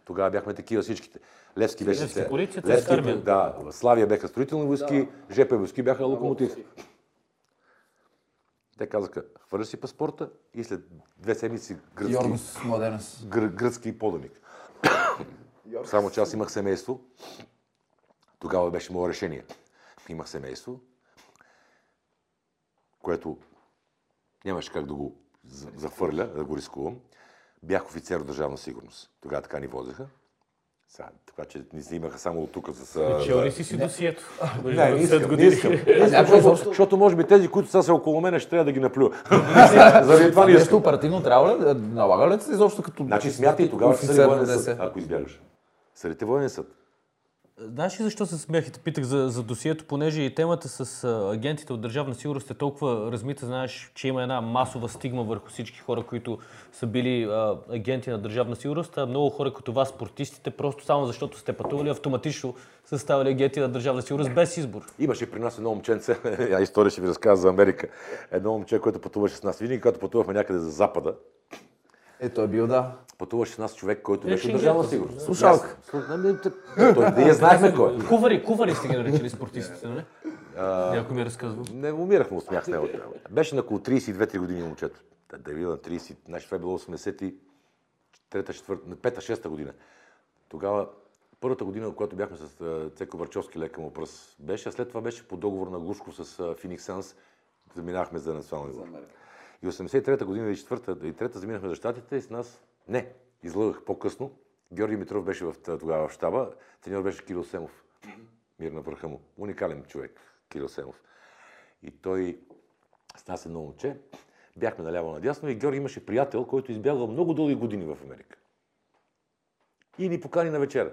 Тогава бяхме такива всичките. Левски беше... Левски се- полицията, Левски, армия. да, Славия бяха строителни войски, ЖП войски бяха локомотив. Те казаха, хвърля си паспорта и след две седмици гръцки, Младенес. гр- гръцки поданик. Само че аз имах семейство. Тогава беше мое решение. Имах семейство, което нямаше как да го за- зафърля, да го рискувам. Бях офицер от държавна сигурност. Тогава така ни возеха. Сега, така че ни снимаха само от тук с... а, Чел ли си си досието? не, не искам, не искам. Защото, може би тези, които са се около мен, ще трябва да ги наплюя. Заради това не Нещо оперативно трябва ли? Налага ли се изобщо като Значи смятай тогава, ако избягаш. Съдите военен съд. Знаеш ли защо се смях и те питах за, за досието, понеже и темата с а, агентите от Държавна сигурност е толкова размита, знаеш, че има една масова стигма върху всички хора, които са били а, агенти на Държавна сигурност, а много хора като вас, спортистите, просто само защото сте пътували, автоматично са ставали агенти на Държавна сигурност без избор. Имаше при нас едно момченце, я история ще ви разказва за Америка. Едно момче, което пътуваше с нас. Винаги, когато пътувахме някъде за Запада, Е, той е бил, да. пътуваше с нас човек, който Е, беше държавна да. сигурност. Слушалка. Т- Той, ние знаехме кой. Кувари, кувари сте ги наричали спортистите, нали? Някой ми е разказвал. Не умирахме от смях с него. Беше на около 32-3 години момчето. Да, да е бил на 30, значи това е било 83 4 5 6 година. Тогава, първата година, когато бяхме с Цеко Варчовски лека му пръс, беше, а след това беше по договор на Глушков с Suns, заминахме за национално ниво. И 83-та година и 4-та и 3-та заминахме за щатите и с нас, не, излъгах по-късно. Георги Митров беше в, тогава в щаба, треньор беше Кирил Семов. Мир на върха му. Уникален човек, Кирил Семов. И той с нас едно момче, бяхме наляво надясно и Георги имаше приятел, който избягал много дълги години в Америка. И ни покани на вечера.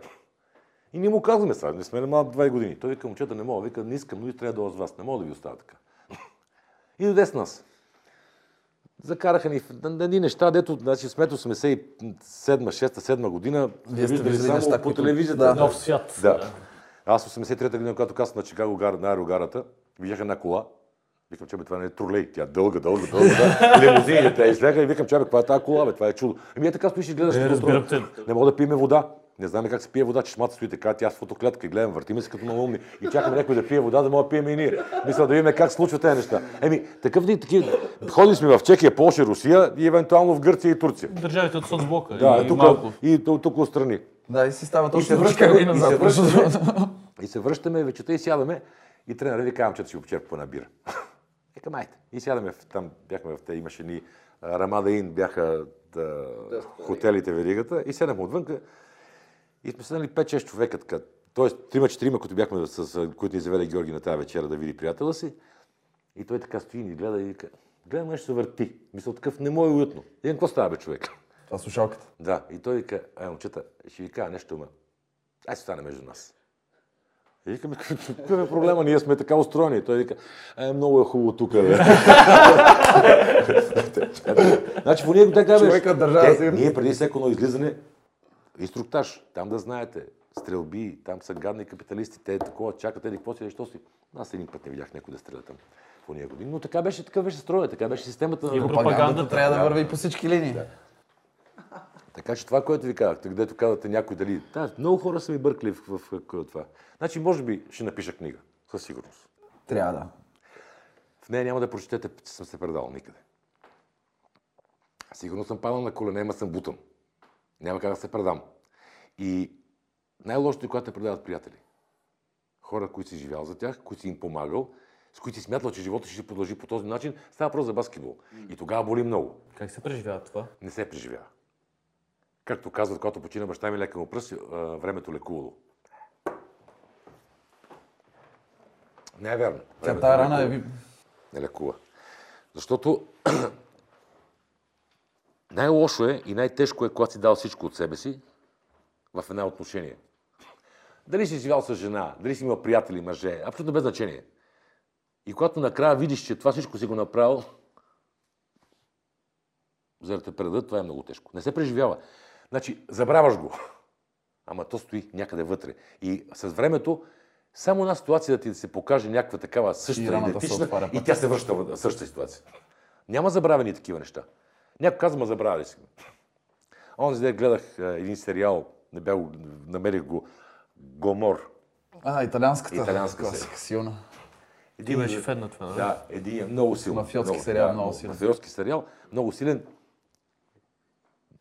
И ние му казваме сега, не сме на малко 20 години. Той вика, момчета, не мога, вика, не искам, но и трябва да с вас, не мога да ви оставя така. И дойде с нас. Закараха ни в- едни неща, дето, значи сме 87, 6, 7 година, Вие сте виждали само неща, по телевизията. да. Нов свят. Да. Аз 83-та година, когато касна на Чикаго гар, на аерогарата, видях една кола. Викам, че бе, това не е тролей. Тя дълга, дълга, дълга. да. Лимузините. Тя изляга и викам, че бе, каква е тази кола, бе, това е чудо. Еми е така стоиш и гледаш. Е, разбирам те. Не мога да пиеме вода. Не знаме как се пие вода, чешмата стои така, тя с фотоклетка и гледам, въртиме се като малумни и чакаме някой да пие вода, да мога да пиеме и ние. Мисля да видим как се случват тези неща. Еми, такъв ни такива. Ходили сме в Чехия, Полша, Русия и евентуално в Гърция и Турция. Държавите от соцблока. Да, и тук, и тук, тук отстрани. Да, и си става И точно се за връщаме, Чикаго и и се връщаме, и се връщаме вечерта и сядаме. И тренера ви казвам, че да си обчерпа по една бира. Ека майте. И сядаме в, там, бяхме в те, имаше ни Рамада Ин, бяха да, хотелите веригата. И седнахме отвънка. И сме седнали 5-6 човека така. Тоест, 3-4, които бяхме с, които ни заведе Георги на тази вечера да види приятела си. И той така стои и ни гледа и вика, гледам нещо се върти. Мисля, такъв не му е уютно. И какво става, бе, човек? Това е слушалката. Да, и той вика, ай, момчета, ще ви кажа нещо, ма. Ай, се стане между нас. И викаме, какъв е проблема, ние сме така устроени. Той вика, е, много е хубаво тук, бе. значи, по ние така беше. Човекът държава сигурно. Ние преди всеко излизане, инструктаж, там да знаете, стрелби, там са гадни капиталисти, те такова чакат, еди какво си, що си. Аз един път не видях някой да стреля там в уния години, но така беше, така беше строя, така беше системата на И Пропагандата Пропагандата, трябва да върви по всички линии. Така че това, което ви казахте, където казвате някой дали... Да, много хора са ми бъркали в, в, в, в това. Значи, може би ще напиша книга, със сигурност. Трябва да. В нея няма да прочетете, че съм се предал никъде. Сигурно съм падал на колене, ама съм бутан. Няма как да се предам. И най-лошото е, когато те предават приятели. Хора, които си живял за тях, които си им помагал, с които си смятал, че живота ще продължи по този начин, става просто за баскетбол. И тогава боли много. Как се преживява това? не се преживява. Както казват, когато почина баща ми лека му пръст, времето лекувало. Не е вярно. Тя тази не рана е... ви- Не лекува. Защото най-лошо е и най-тежко е, когато си дал всичко от себе си в една отношение. Дали си живял с жена, дали си имал приятели, мъже, абсолютно без значение. И когато накрая видиш, че това всичко си го направил, за да те предадат, това е много тежко. Не се преживява. Значи, забравяш го. Ама то стои някъде вътре. И с времето, само една ситуация да ти се покаже някаква такава И раната се идентична, и тя се връща в същата ситуация. Няма забравени такива неща. Някой казва, ма забравяли си. Онзи ден гледах а, един сериал, Не бях, го- намерих го. Гомор. А, италианската. Италианска класика, силна. Един, беше фен на това? Да, един е много силен. Мафиотски сериал, много силен. Мафиотски сериал, много силен.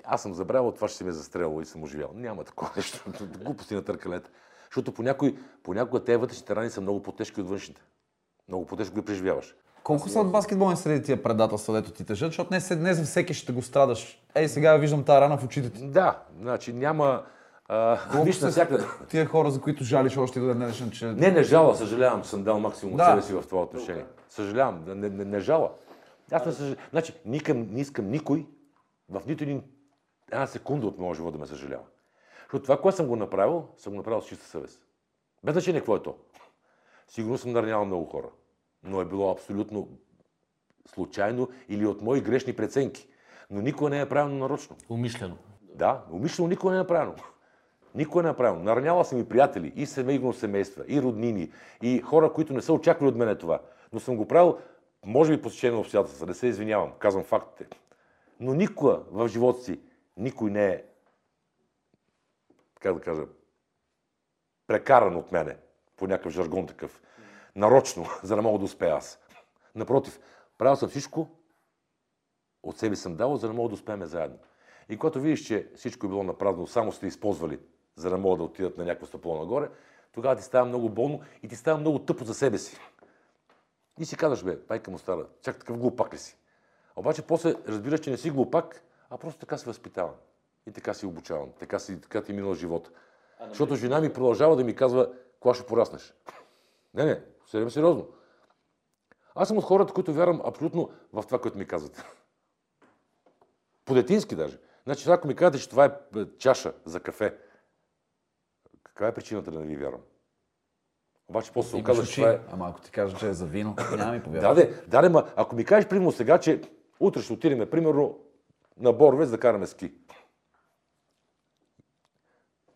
Аз съм забравил това, ще се ме е застрелило и съм оживял. Няма такова нещо. Глупости на търкалета. Защото понякога, понякога тези вътрешните рани са много по-тежки от външните. Много по-тежко ги преживяваш. Колко са от баскетболни среди тия предателства, дето ти тежат? Защото днес, днес за всеки ще го страдаш. Ей, сега виждам тази рана в очите ти. Да, значи няма... А, виж са навсякъде. Тия хора, за които жалиш още до днешен, че... Не, не жала, съжалявам, че съм дал максимум Да. от себе си в това отношение. Съжалявам, не, не, не жала. Аз не съжалявам. Значи, никъм, не искам никой в нито един една секунда от моя живот да ме съжалява. Защото това, което съм го направил, съм го направил с чиста съвест. Без значение какво е то. Сигурно съм наранявал много хора, но е било абсолютно случайно или от мои грешни преценки. Но никога не е правилно нарочно. Умишлено. Да, умишлено никога не е направено. Никога не е направено. Нараняла съм и приятели, и семейно семейства, и роднини, и хора, които не са очаквали от мене това. Но съм го правил, може би по стечение на обстоятелства. Не се извинявам, казвам фактите. Но никога в живота си никой не е, как да кажа, прекаран от мене, по някакъв жаргон такъв, нарочно, за да мога да успея аз. Напротив, правил съм всичко, от себе съм дал, за да мога да успеем заедно. И когато видиш, че всичко е било направено, само сте използвали, за да могат да отидат на някакво стъпло нагоре, тогава ти става много болно и ти става много тъпо за себе си. И си казваш, бе, майка му стара, чак такъв глупак ли си? Обаче после разбираш, че не си глупак, а просто така си възпитаван. И така си обучаван. Така, си, така ти е минал живота. Защото жена ми продължава да ми казва, кога ще пораснеш. Не, не, съвсем сериозно. Аз съм от хората, които вярвам абсолютно в това, което ми казвате. По-детински даже. Значи, ако ми кажете, че това е е, чаша за кафе, каква е причината да не ви вярвам? Обаче после се Имаш оказва, че това е... Ама ако ти кажа, че е за вино, няма ми Да, повярваш. де, да, де, ма, ако ми кажеш, примерно сега, че утре ще отидем, примерно, на Боровец да караме ски.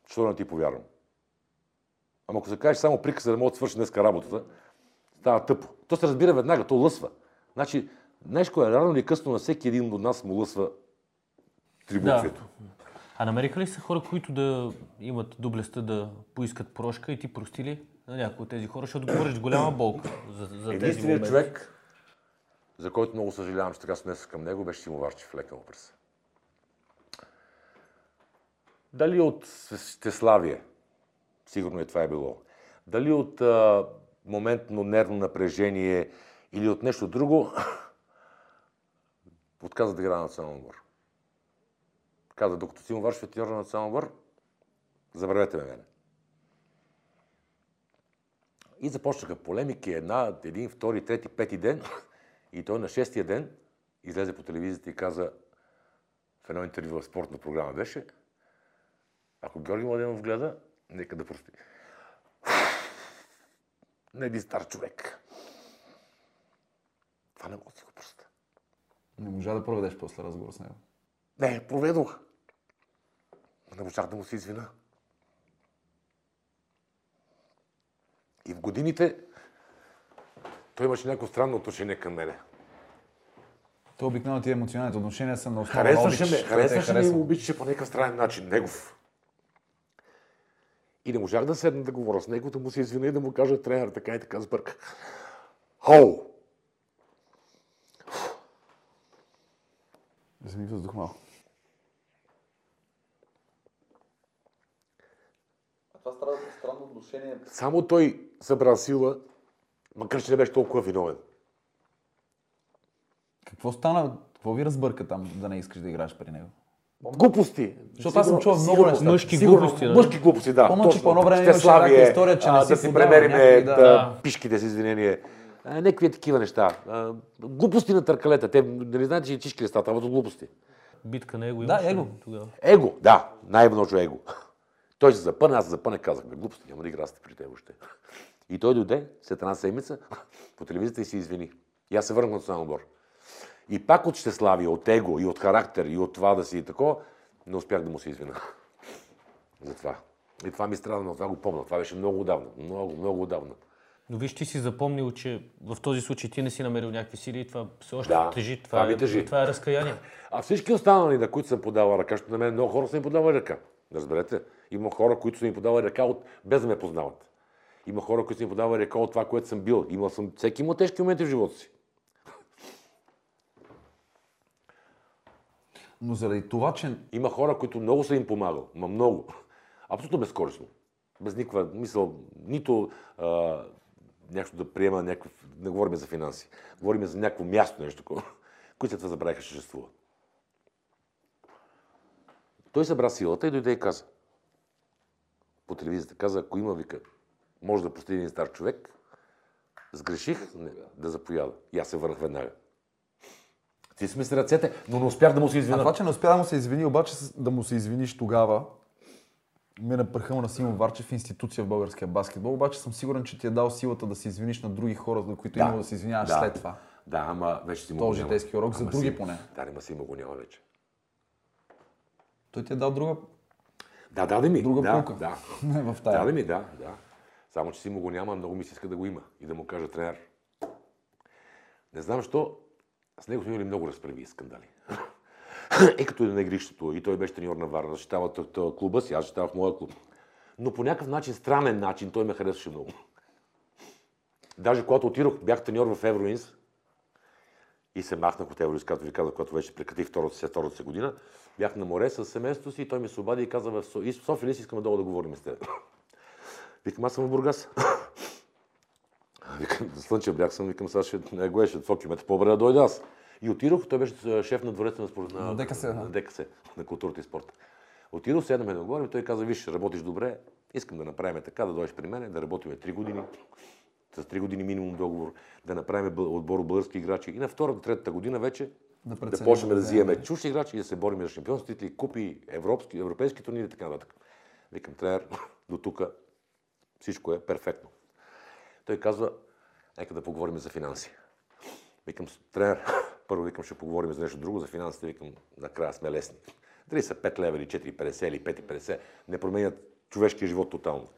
Що да не ти повярвам? Ама ако се кажеш само приказ, за да мога да свърши днеска работата, става тъпо. То се разбира веднага, то лъсва. Значи, знаеш кое, рано или късно на всеки един от нас му лъсва трибутвието. А намериха ли са хора, които да имат доблестта да поискат прошка и ти прости ли на някои от тези хора, защото говориш голяма болка за, за тези Единственият човек, за който много съжалявам, че така се отнесох към него, беше Симо Варчев, лека му през. Дали от Стеславие, сигурно и това е било, дали от а, моментно нервно напрежение или от нещо друго, отказа да играе на национален отбор. Каза, докато Варчев е треньор на национален отбор, забравете ме мене. И започнаха полемики една, един, втори, трети, пети ден. И той на шестия ден излезе по телевизията и каза в едно интервю в спортна програма беше, ако Георги Младенов гледа, нека да прости. Не един стар човек. Това не мога да си го простя. Не можа да проведеш после разговор с него. Не, проведох. Не можах да му се извина. И в годините той имаше някакво странно отношение към мене. То обикновено тия емоционалните отношения са на основа на Харесваше ме, те харесваше ме и обичаше по някакъв странен начин, негов. И не можах да седна да говоря с него, да му се извиня и да му кажа тренер, така и така сбърках. Хоу! Вземи въздух малко. А това странно, странно отношение. Само той събра сила, макар че не беше толкова виновен. Какво стана? Какво ви разбърка там, да не искаш да играеш при него? Глупости. Защото аз съм чувал много неща. Мъжки Сигурно, глупости, нали? Мъжки глупости, да. Помня, че по едно време имаше някаква история, че не а, си да си премериме да. да. пишките с извинение. А, Някакви такива неща. А, Глупости на търкалета. Те нали знаете, че и чишки ли стават, от глупости. Битка на его Да, имаше его. тогава. Его, да, най-много его. Той се запъна, аз се запъна, казах, бе, глупости, няма да играсте при теб още. И той дойде след една седмица по телевизията и се извини. И аз се върнах на национален отбор. И пак от щеславие, от его, и от характер, и от това да си и тако, не успях да му се извина. За това. И това ми страда, но това го помня. Това беше много отдавна. Много, много отдавна. Но виж, ти си запомнил, че в този случай ти не си намерил някакви сили и това все още Да, тежи. това Това, е, тежи. това е разкаяние. А всички останали, на които съм подавал ръка, защото на мен много хора са ми подавали ръка. Разберете? Има хора, които са ми подавали ръка от... без да ме познават. Има хора, които са ми подавали ръка от това, което съм бил. Имал съм... Всеки има тежки моменти в живота си. Но заради това, че Има хора, които много са им помагал. Ма много. Абсолютно безкорисно. Без никаква мисъл, нито а, нещо да приема някакъв... Не говорим за финанси. Говорим за някакво място, нещо такова, които след това забравиха, че съществува. Той събра силата и дойде и каза. По телевизията каза, ако има вика, може да прости един стар човек, сгреших не, да заповяда. И аз се върнах веднага. Ти сме с ръцете, но не успях да му се А извиня. това, че не успя да му се извини, обаче да му се извиниш тогава, ме напърха на Симон Варчев институция в българския баскетбол, обаче съм сигурен, че ти е дал силата да се извиниш на други хора, за които да. имало да се извиняваш да. след това. Да, ама вече си му Този житейски урок за други си- поне. Да, ама си му го няма вече. Той ти е дал друга Да, даде ми. Друга да, пулка. Да. в тая. Даде ми, да, да. Само, че си му го няма, много ми се иска да го има. И да му кажа тренер. Не знам, защо с него сме имали много разправи и скандали. е като и на игрището. И той беше треньор на Варна, защитава клуба си, аз защитавах моя клуб. Но по някакъв начин, странен начин, той ме харесваше много. Даже когато отидох, бях треньор в Евроинс и се махнах от Евроинс, както ви казах, когато вече прекратих втората си, втората година. Бях на море с семейството си и той ми се обади и каза в София ли си искаме долу да говорим с теб. Викам, аз съм в Бургас. Викам, Слънчев бряг съм, викам, сега ще не го ще 100 км по-добре да дойда аз. И отидох, той беше шеф на двореца на, спорт, на, На ДКС, да. на ДКС, на културата и спорта. Отидох, седнахме да говорим, той каза, виж, работиш добре, искам да направим така, да дойдеш при мен, да работим 3 години, с 3 години минимум договор, да направим отбор от български играчи. И на втората, третата година вече Да да, почнем да да взимаме чужди играчи и да се борим за шампионски титли, купи, европейски, европейски турнири и така нататък. Викам, тренер, до тук всичко е перфектно. Той казва, нека да поговорим за финанси. Викам, тренер, първо викам, ще поговорим за нещо друго, за финансите, викам, накрая сме лесни. Дали са 5 лева или 4,50 или 5,50, не променят човешкия живот тотално.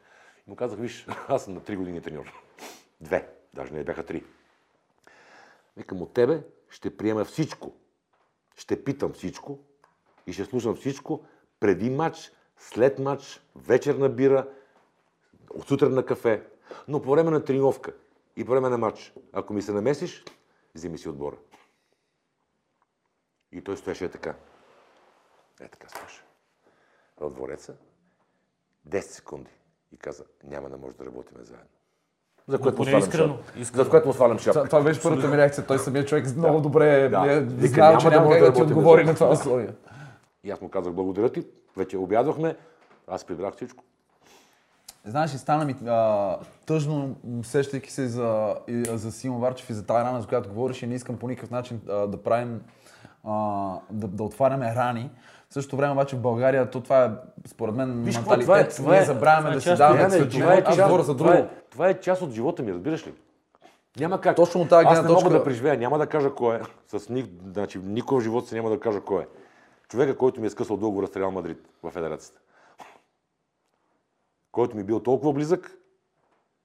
И му казах, виж, аз съм на 3 години треньор. Две, даже не бяха три. Викам, от тебе ще приема всичко. Ще питам всичко и ще слушам всичко преди матч, след матч, вечер на бира, от сутрин на кафе, но по време на тренировка и по време на матч. Ако ми се намесиш, вземи си отбора. И той стоеше е така. Е така стоеше. В двореца. 10 секунди. И каза, няма да може да работим заедно. За което му поне свалям искрено, шапка. За което му свалям шапка. това беше първата ми реакция. Той самият човек много добре Да. е, знае, няма че да няма как да да ти отговори на това условие. И аз му казах, благодаря ти. Вече обядвахме. Аз прибрах всичко. Знаеш, и стана ми а, тъжно, сещайки се за, и, за Симон Варчев и за тази рана, за която говориш, и не искам по никакъв начин а, да правим, а, да, да отваряме рани. В същото време обаче в България, то това е, според мен, Виж менталитет. това е- това Ние е- забравяме това е да си даваме светлина. това е Аз говоря за това друго. е- Това е част от живота ми, разбираш ли? Няма как. Точно от тази Аз гледна не мога точка- да преживея, няма да кажа кой е. С ник, значи, никой в живота си няма да кажа кой е. Човека, който ми е скъсал договора с Реал Мадрид в федерацията. Който ми е бил толкова близък,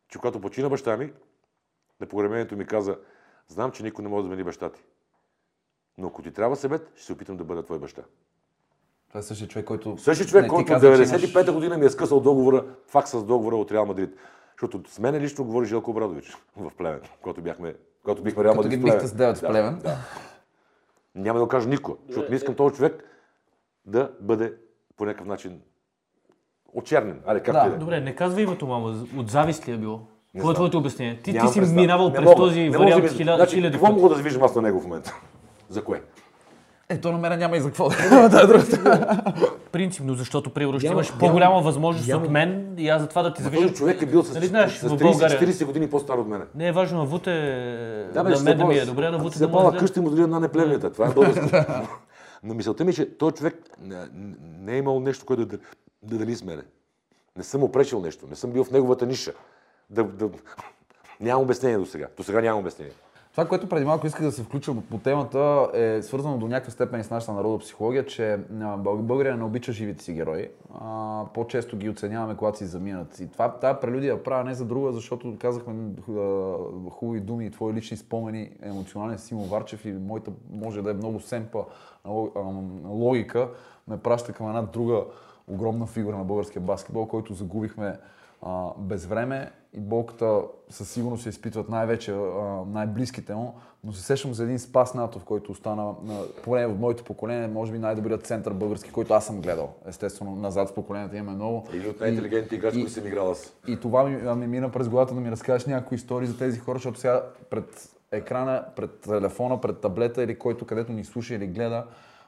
че когато почина баща ми, на погребението ми каза, знам, че никой не може да замени баща ти. Но ако ти трябва съвет, ще се опитам да бъда твой баща. Това е същия човек, който... Същия човек, Не, ти който че 95-та година ми е скъсал договора, факс с договора от Реал Мадрид. Защото с мен лично говори Желко Обрадович в Плевен, когато бяхме, когато бихме Реал Като Мадрид ги в бихте с девет в Да, Плевен. Да. Няма да го кажа никога, защото не искам този човек да бъде по някакъв начин очернен. Аре, как Да. ти да е. Добре, не казвай името, мама. От завист ли е било? Какво е твоето обяснение? Ти, ти си представа. минавал Не през мога, този не вариант да ви- хиляди, значи, хиляди Какво мога да завиждам аз на него в момента? За кое? Е, то на мен няма и за какво. Е другата. Принципно, защото ще Няма- имаш по-голяма възможност от мен и аз за това да ти Този завиждам. човек е бил с, Нали знаеш, с в България- 30-40 години по-стар от мене. Не е важно на Вуте, Да, бе, на мен да ми е добре, на Вуте се да му е къща и му дали една неплевнята. Това е българско. Но мисълта ми е, че този човек не, не е имал нещо, което да, да дали с мене. Не съм му пречил нещо. Не съм бил в неговата ниша. Да, да... Нямам обяснение до сега. До сега нямам обяснение. Това, което преди малко исках да се включа по темата, е свързано до някаква степен с нашата народопсихология, че България не обича живите си герои. А, по-често ги оценяваме, когато си заминат. И това, тази прелюдия правя не за друга, защото казахме хубави думи и твои лични спомени, емоционален Симо Варчев и моята може да е много семпа логика, ме праща към една друга огромна фигура на българския баскетбол, който загубихме а, без време и болката със сигурност се изпитват най-вече а, най-близките му, но се сещам за един Спас Натов, който остана на, поне в моето поколение, може би най-добрият център български, който аз съм гледал. Естествено, назад в поколенията имаме много. Или от най-интелигентните играчи, които съм играл аз. И това ми, ми мина през главата да ми разкажеш някои истории за тези хора, защото сега пред екрана, пред телефона, пред таблета или който където ни слуша или гледа,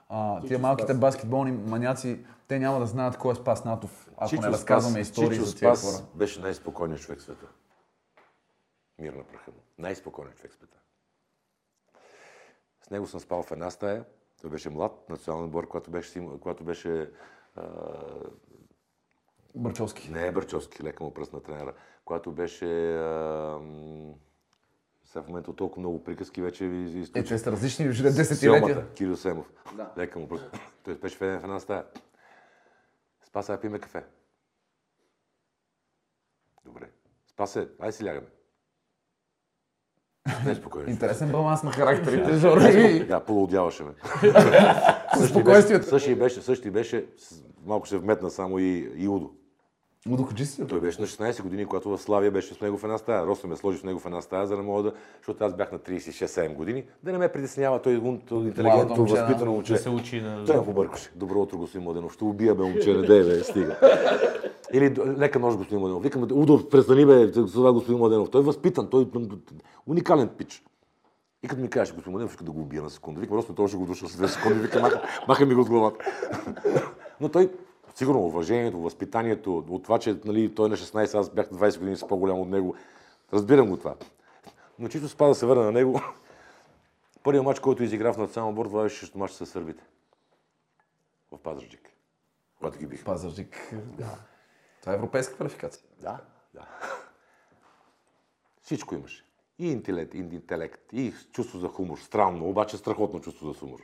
а, тия малките баскетболни маняци, те няма да знаят кой е Спас Натов, ако Чичо не разказваме Спас- истории Чичо за тия Спас хора. беше най-спокойният човек в света. Мир на праха му. Най-спокойният човек в света. С него съм спал в една стая. Той беше млад, национален отбор, когато беше, когато беше а, Бърчовски. не е Бърчовски, лека му пръст на тренера, когато беше а, сега в момента толкова много приказки вече ви Е, изключи. те са различни вже десетилетия. Сьомата, Кирил Семов. Лека му пръст. Той беше в една стая. Спаса, я пиме кафе. Добре. Спасе, ай си лягаме. Не спокойно. Интересен баланс на характерите, Жора. Да, полудяваше ме. Същия беше, същия беше, малко се вметна само и, и Удо. Удо Хаджисиев. Той беше на 16 години, когато в Славия беше с него в една стая. Росо ме сложи в него в една стая, за да мога да, защото аз бях на 36-7 години, да не ме притеснява той умното, интелигентно, възпитано момче. Да се учи на... Той ме побъркаше. Добро утро, господин Младенов. Ще убия, бе, момче, не дей, бе, стига. Или лека нож, господин Младенов. Викам, Удо, престани, бе, това господин Младенов. Той е възпитан, той е уникален пич. И като ми кажеш, господин Младенов, иска да го убия на секунда. Викам, просто той ще го душа с две секунди. Викам, маха, маха ми го от главата. Но той, сигурно, уважението, възпитанието, от това, че нали, той е на 16, аз бях на 20 години, с по-голям от него. Разбирам го това. Но чисто спа да се върна на него. Първият матч, който изигра в национален отбор, това беше матч с сърбите. В Пазарджик. Когато ги бих. Пазарджик. Това е европейска квалификация. Да, да. Всичко имаше. И интелект, и интелект, и чувство за хумор. Странно, обаче страхотно чувство за хумор.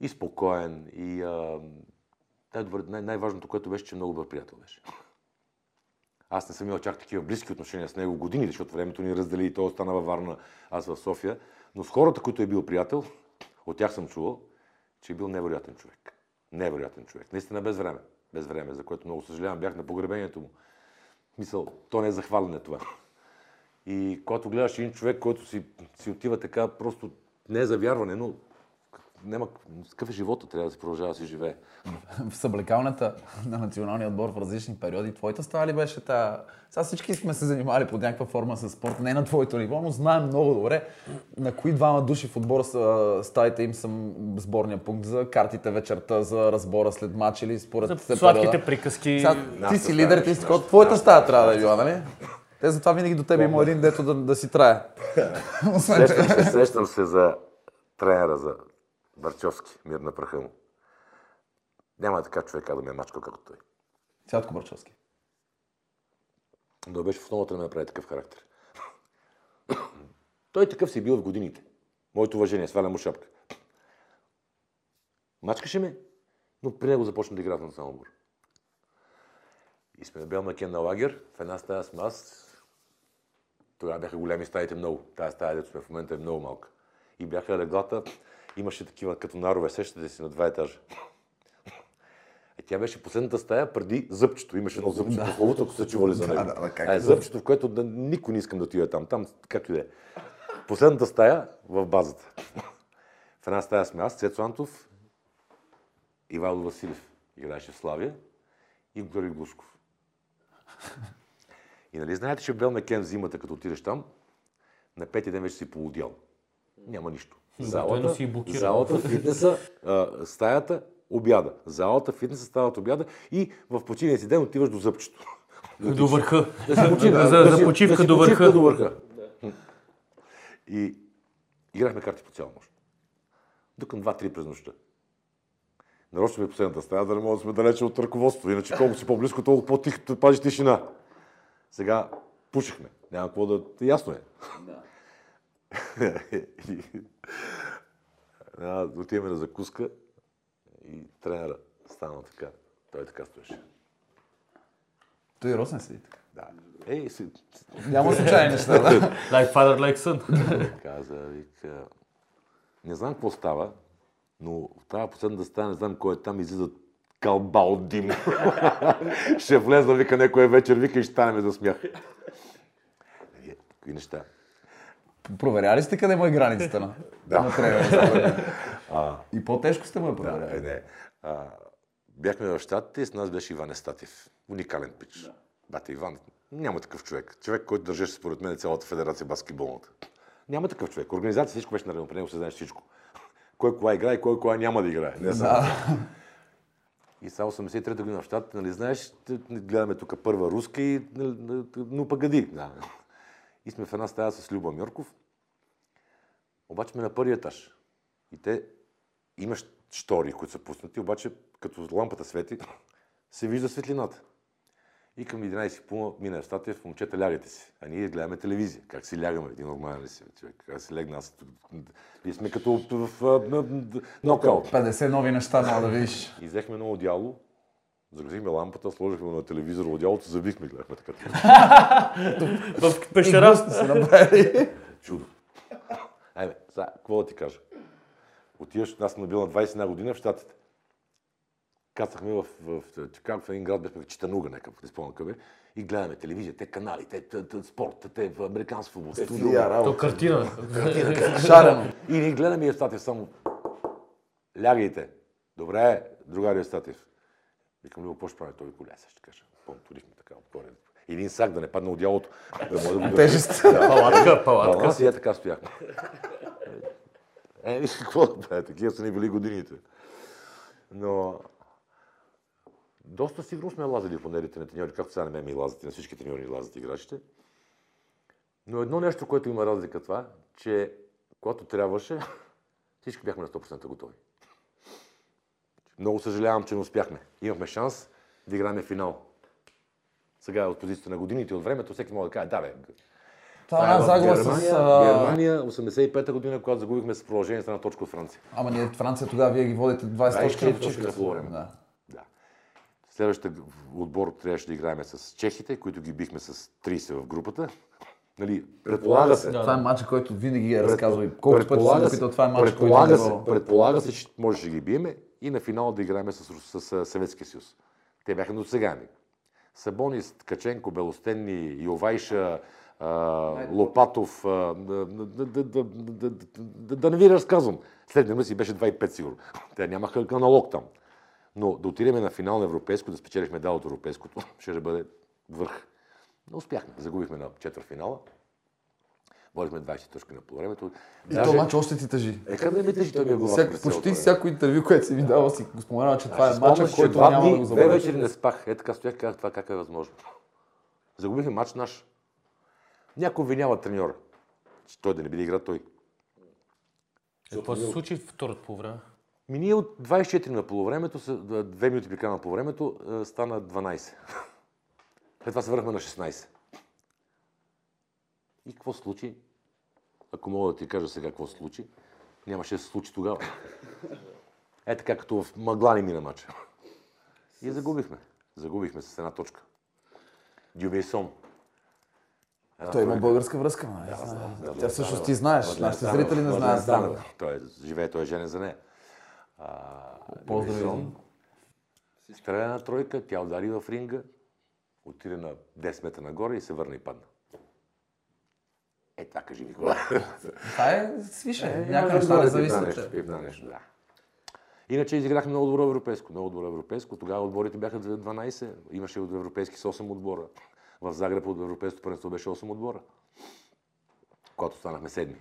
И спокоен, и а, най- най-важното, което беше, че много добър приятел беше. Аз не съм имал чак такива близки отношения с него години, защото времето ни раздели и той остана във Варна, аз в София. Но с хората, които е бил приятел, от тях съм чувал, че е бил невероятен човек. Невероятен човек. Наистина без време. Без време, за което много съжалявам. Бях на погребението му. Мисъл, то не е захваляне това. И когато гледаш един човек, който си, си отива така, просто не е за вярване, но няма, какъв е живота, трябва да се продължава да си живее. в съблекалната на националния отбор в различни периоди. Твоята стая ли беше та... Сега всички сме се занимавали под някаква форма с спорт, не на твоето ниво, но знаем много добре на кои двама души в отбора са стаите им съм сборния пункт за картите вечерта, за разбора след матч или според За се сладките периода. приказки. Сега, ти си лидер, ти си такова. Твоята стая трябва да е била, нали? Те затова винаги до тебе има един дето да, да си трае. Срещам се, срещам се за тренера, за Барчовски, мир на праха му. Няма така човека да ме е мачкал като той. Цятко Барчовски. Но беше в основата да ме направи такъв характер. той такъв си бил в годините. Моето уважение, сваля му шапка. Мачкаше ме, но при него започна да игра в национален отбор. И сме на Бел Макен на лагер, в една стая с аз. Тогава бяха големи стаите много. Тая стая, дето сме в момента е много малка. И бяха леглата, имаше такива като нарове, сещате си, на два етажа. Е, тя беше последната стая преди зъбчето. Имаше едно зъбче по словото, ако са чували за него. Да, да, да, как е, е? зъбчето, в което да, никой не искам да отида там. Там, както и да е. Последната стая в базата. В една стая сме аз, Цецо Антов, Ивайло Василев играеше в Славия и Георги Глушков. И нали знаете, че Бел Мекен зимата, като отидеш там, на пети ден вече си полудял. Няма нищо. Той носи и блокира. залата, фитнеса, а, стаята, обяда. Залата, фитнеса, стават обяда и в почивния си ден отиваш до зъбчето. До върха. Да си почивка, За, да за си- почивка да си до върха. до върха. И играхме карти по цяла нощ. До към 2-3 през нощта. Нарочно сме в последната стая, да не можем да сме далече от ръководството. Иначе колко си по-близко, толкова по-тихо пазиш тишина. Сега пушихме. Няма какво да... Ясно е. И- А, Отиваме на закуска и тренера стана така. Той така стоеше. Той и Росен седи така. Да. Ей, си, Няма случайни неща, да. Like father, like son. каза, вика, не знам какво става, но в тази последната стая, не знам кой е там, излизат кълба от дим. ще влезна, вика, някоя вечер, вика и ще станем за смях. Е, Какви неща. Проверяли сте къде му е границата на, Да. на тренера? А, И по-тежко сте му я да, проверяли. е, не. А, бяхме в Штатите и с нас беше Иван Естатев. Уникален пич. Бате Иван, няма такъв човек. Човек, който държеше според мен цялата федерация баскетболната. Няма такъв човек. Организация всичко беше наредено. При него се знаеш всичко. Кой кола играе, кой кола няма да играе. Не само. Да. И сега 83-та година в Штатите, нали знаеш, гледаме тук първа руска и нали, ну пъгади. Да. И сме в една стая с Люба Мьорков. Обаче сме на първи етаж. И те имаш штори, които са пуснати, обаче като лампата свети, се вижда светлината. И към 11 пума мина в момчета лягайте си. А ние гледаме телевизия. Как си лягаме? Един нормален ли си, човек? Как си легна аз? Ние сме като в нокаут. 50 нови неща мога да видиш. И взехме едно одяло, загасихме лампата, сложихме на телевизора одялото, завихме, гледахме така. В пещера. Се направили. Чудо. Айде, сега, какво да ти кажа? Отиваш, аз съм бил на 21 година в Штатите. Кацахме в, в, в Чикаго, в един град, бяхме Читануга, нека не спомням къде, и гледаме телевизия, те канали, те, те, те спорт, те в американски футбол, те филми, То работа. картина. Шарено. И ние гледаме и Статев само. Лягайте. Добре, другари е Статев. Викам, Любо, какво ще прави той коля? Сега ще кажа. Помтолихме така отгоре. Един сак да не падне от дялото. Да може да го Тежест. Палатка, палатка. Аз и е така стояхме. Е, виж какво да прави, такива са ни били годините. Но доста сигурно сме лазили в панелите на треньори, както сега не ме ми лазят, и на всички треньори лазят играчите. Но едно нещо, което има разлика това, че когато трябваше, всички бяхме на 100% готови. Много съжалявам, че не успяхме. Имахме шанс да играем финал. Сега от позицията на годините, от времето, всеки може да каже, да бе, Това е в загуба Германия, с... а, Германия, 85-та година, когато загубихме с продължение с една точка от Франция. Ама ние Франция тогава вие ги водите 20 точки 24 в точки на полувреме. Да. Да. Следващия отбор трябваше да играем с чехите, които ги бихме с 30 в групата. Нали, предполага се. Това е матчът, който винаги е разказвал. и Колкото пъти съм питал, това е който предполага е се, предполага се, че можеше да ги биеме и на финал да играем с, с, с Съветския съюз. Те бяха досегани. Сабонис, Ткаченко, Белостенни, Йовайша, Лопатов, да, не ви разказвам. Следния си беше 25 сигурно. Те нямаха аналог там. Но да отидем на финал на европейско, да спечелиш медал от европейското, ще бъде върх. Не успяхме. Загубихме на четвъртфинала. Водихме 20 точки на полувремето. И то матч още ти тъжи. Е, къде ми тежи, той ми е глава. Всяко, почти всяко интервю, което си ми давал, си го споменава, че това е матчът, който няма да дни, го две забравиш. вечери не спах. Е така стоях, казах това как е възможно. Загубихме матч наш. Някой обвинява треньора, че той да не биде игра той. Какво се случи второто по време? Ми ние от 24 на полувремето, с- две минути при края на полувремето, е, стана 12. След това се върнахме на 16. И какво случи? Ако мога да ти кажа сега какво случи, нямаше да се случи тогава. Е така, като в мъгла ни мина мача. И загубихме. Загубихме с една точка. Дюбейсон. Той има българска връзка, нали? Тя всъщност ти знаеш, нашите зрители не знаят. Знам. Той е, живее, той е женен за нея. Поздрави. Стреля на тройка, тя удари в ринга, отиде на 10 метра нагоре и се върна и падна. Е, това кажи ми какво. Това е свише. Някакви неща не зависят да. Иначе изиграхме много добро европейско. Много добро европейско. Тогава отборите бяха 12. Имаше от европейски с 8 отбора. В Загреб от европейското първенство беше 8 отбора. Когато станахме седми.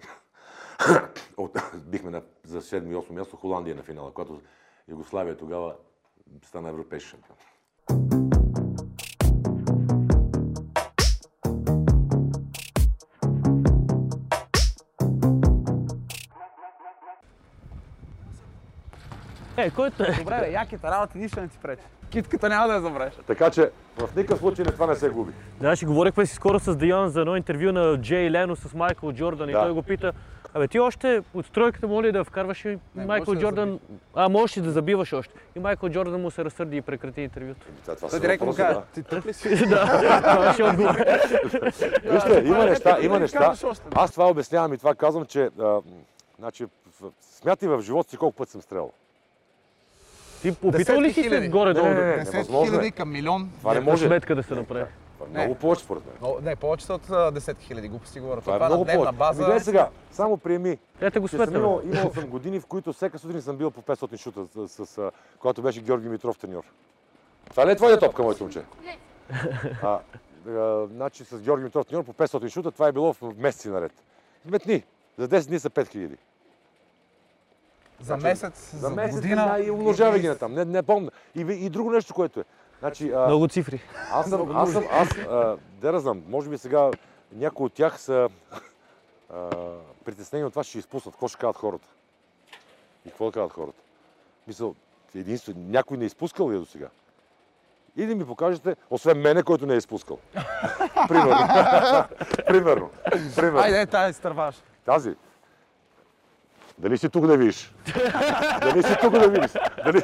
От, бихме на, за 7 и 8 място Холандия на финала, когато Югославия тогава стана европейски шампион. Е, който е? Добре, бе, яките работи нищо не ти пречи. Китката няма да я забравиш. Така че в никакъв случай това не се губи. Да, ще говорихме си скоро с Дион за едно интервю на Джей Лено с Майкъл Джордан и Да. той го пита, абе ти още от стройката моли ли да вкарваш и Майкъл можеш да Джордан, а можеш и да забиваш още. И Майкъл Джордан му се разсърди и прекрати интервюто. Това, това Той директно му каза, ти тук ли си? да, това ще отговаря. Вижте, има неща, има неща. Аз това обяснявам и това казвам, че а, значи, смятай в живота си колко пъти съм стрелял. Ти опитал ли си се хиляди. горе-долу Не, не, не. 10 невъзможно е. хиляди към милион. Това не може. сметка да се направи? Това е много повече според мен. Но, не, повече от а, 10 хиляди глупости говоря. Това е Това много на дневна база. Ами гледай сега, само приеми. Ете го сметнем. имал, имал съм години, в които всяка сутрин съм бил по 500 шута, с, с, а, когато беше Георги Митров треньор. Това ли е твоя топка, моето момче? А, а, значи с Георги Митров треньор по 500 шута, това е било в месеци наред. Сметни, за 10 дни са 5000. За месец, За месец година. да, и умножавай ги на там. Не, не помня. И, и друго нещо, което е. Значи, а, Много цифри. аз съм, аз съм, аз, а, да знам, може би сега някои от тях са а, притеснени от това, ще изпуснат. Какво ще кажат хората? И какво да кажат хората? Мисъл, единствено, някой не е изпускал ли е до сега? И да ми покажете, освен мене, който не е изпускал. Примерно. Примерно. Примерно. Айде, тази изтърваш. Тази. Дали си тук да видиш? Дали си тук да видиш? Дали...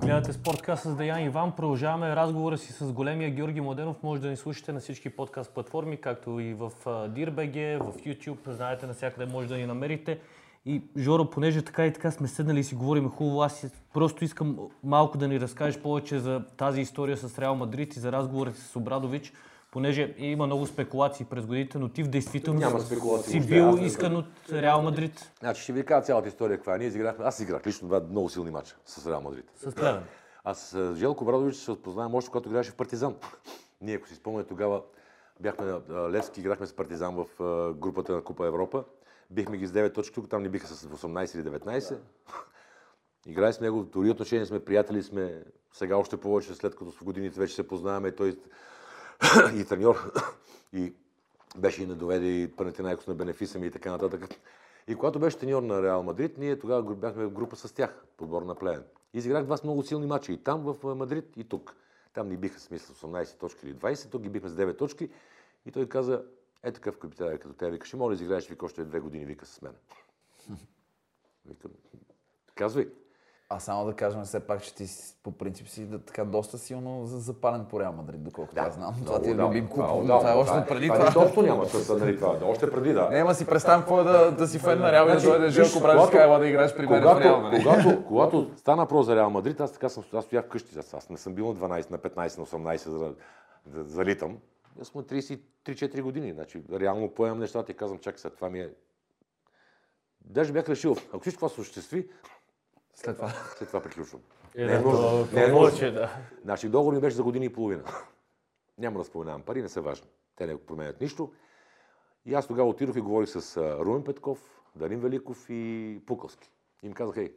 Гледате спорткаст с Даян Иван. Продължаваме разговора си с големия Георги Младенов. Може да ни слушате на всички подкаст платформи, както и в DIRBG, в YouTube. Знаете, навсякъде може да ни намерите. И Жоро, понеже така и така сме седнали и си говорим хубаво, аз просто искам малко да ни разкажеш повече за тази история с Реал Мадрид и за разговорите с Обрадович, понеже има много спекулации през годините, но ти в действителност Няма спекулации си бил Аз искан от Реал Мадрид Значи ще ви кажа цялата история каква е. Ние изиграхме, аз играх лично два много силни мача с Реал Мадрид. с Плевен. Аз с Желко Брадович се познавам още когато играеше в Партизан. Ние, ако си спомняте, тогава бяхме на а, Левски, играхме с Партизан в а, групата на Купа Европа. Бихме ги с 9 точки тук, там не биха с 18 или 19. Играли с него, дори отношения сме, приятели сме, сега още повече, след като с годините вече се познаваме, той и треньор, и беше и на доведе и Панатинайкос на бенефиса ми и така нататък. И когато беше треньор на Реал Мадрид, ние тогава бяхме в група с тях, подбор на Плевен. И изиграх два с много силни мача и там в Мадрид, и тук. Там ни биха с мисля 18 точки или 20, тук ги бихме с 9 точки. И той каза, е такъв капитан, като те, вика, ще моля, изиграеш, вика, още две години, вика с мен. Викам, казвай. А само да кажем все пак, че ти по принцип си да, така доста силно за- запален по Реал Мадрид, доколкото аз знам. Това ти е любим клуб. Това е още преди това. това. Точно няма, това, нали, това. Още преди, да. Няма си представям какво е да, да си фен на Реал и да Значи, дойде Желко виж, Брадович когато- и ела да играеш при мен в Реал. Когато, когато, стана про за Реал Мадрид, аз така съм, аз стоях вкъщи. Аз, аз не съм бил на 12, на 15, на 18 за да, да залитам. Аз съм на 33-4 години. Значи, реално поемам нещата и казвам, чакай сега, това ми е... Даже бях решил, ако всичко това се осъществи, След това. след това приключвам. Е, Не е да, нужно. Не е нужно. да. Значи договор ми беше за година и половина. Няма да споменавам пари, не са важни. Те не променят нищо. И аз тогава отидох и говорих с Румен Петков, Дарин Великов и Пукалски. И им казах, ей,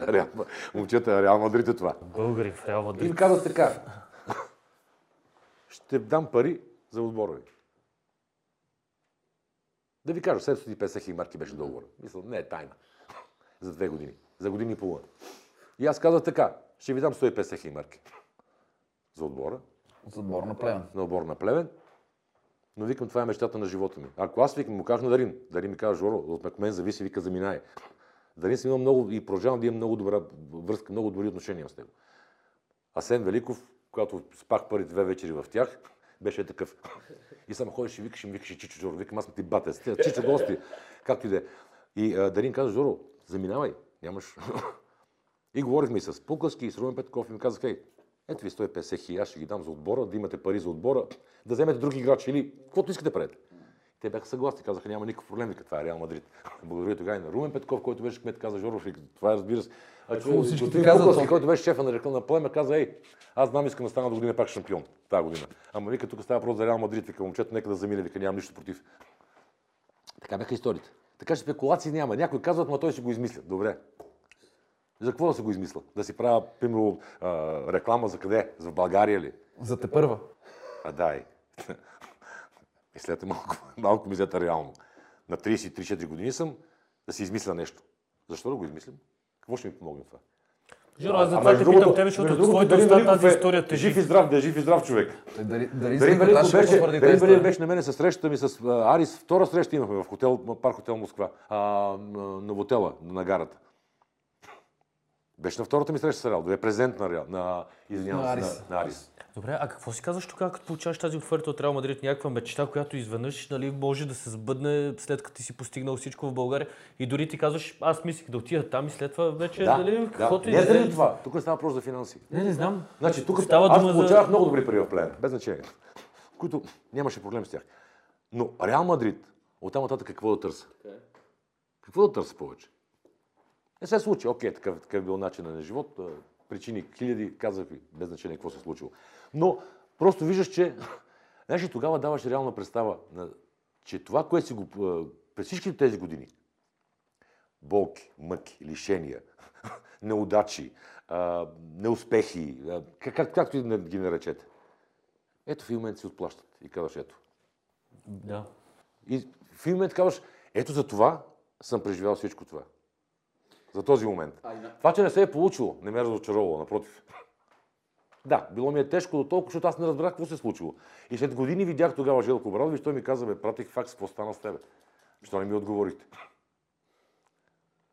Реал, момчета, Реал Мадрид е това. Българи в Реал И Мадрид. им казах така, ще дам пари за отбора ви. Да ви кажа, 750 хиляди марки беше договор. Мисля, не е тайна. За две години. За години и половина. И аз казах така, ще ви дам 150 хиляди марки. За отбора, От отбор на Плевен. на отбор на Плевен. Но викам, това е мечтата на живота ми. Ако аз викам, му казах на Дарин, Дарин ми каза, Жоро, от мен зависи, вика, заминай. Дарин съм имал много и продължавам да имам много добра връзка, много добри отношения с него. Асен Великов, когато спах първите две вечери в тях, беше такъв. И само ходиш и викаш, и викаш, Чичо Жоро, викам, аз съм ти батец, ти, Чичо гости, както и да е. И Дарин каза, Жоро, заминавай, нямаш. и говорихме и с Пукаски, и с Румен Петков и ми казах, ей, ето ви 150 хиляди, аз ще ги дам за отбора, да имате пари за отбора, да вземете други играчи или каквото искате да правите. Те бяха съгласни, казаха, няма никакъв проблем, вика, това е Реал Мадрид. Благодаря тогава и на Румен Петков, който беше кмет, каза Жоров, вика, това е разбира се. А човек, всички то- който беше шефа на реклама племе, каза, ей, аз знам, искам да стана до година пак шампион, тази година. Ама вика, тук става просто за Реал Мадрид, вика, момчето, нека да замине, вика, нямам нищо против. Така бяха историите. Така че спекулации няма. Някой казват, ма той си го измисля. Добре. За какво да се го измисля? Да си правя, примерно, реклама за къде? За България ли? За те първа. А дай. Мислете малко, малко мислете реално. На 33-4 години съм да си измисля нещо. Защо да го измислям? Какво ще ми помогне това? Жоро, аз за това те питам тебе, защото твоята уста тази е история те Жив и здрав, да е жив и здрав човек. Дали, дали, дали Великов ще беше, на мене с срещата ми с Арис. Втора среща имахме в хотел, парк хотел Москва, а, на, на хотела, на гарата. Беше на втората ми среща с Реал. Дойде президент на Реал. На, извинявам На Арис. на, на Арис. Добре, а какво си казваш тогава, като получаваш тази оферта от Реал Мадрид? Някаква мечта, която изведнъж нали, може да се сбъдне след като ти си постигнал всичко в България. И дори ти казваш, аз мислих да отида там и след това вече, Да, нали, да. каквото и Не да заради е. това. Тук не става въпрос за финанси. Не, не знам. Значи, тук Става аз дума за- получавах много добри пари в плеер, без значение, които нямаше проблем с тях. Но Реал Мадрид, оттам нататък какво да търся? Какво да търся повече? Не се случи. Окей, такъв, такъв бил начин на живот. Причини хиляди, казах ви, без значение какво се е случило. Но просто виждаш, че знаеш, тогава даваш реална представа, на, че това, което си го през всички тези години, болки, мъки, лишения, неудачи, а, неуспехи, а, как, как, както и да ги наречете. Ето в един момент си отплащат и казваш ето. Да. И в един момент казваш, ето за това съм преживял всичко това. За този момент. Това, че не се е получило, не ме е разочаровало, напротив. Да, било ми е тежко до толкова, защото аз не разбрах какво се е случило. И след години видях тогава Желко Брадович, той ми каза, бе, пратих факс, какво стана с тебе? Защо не ми отговорихте?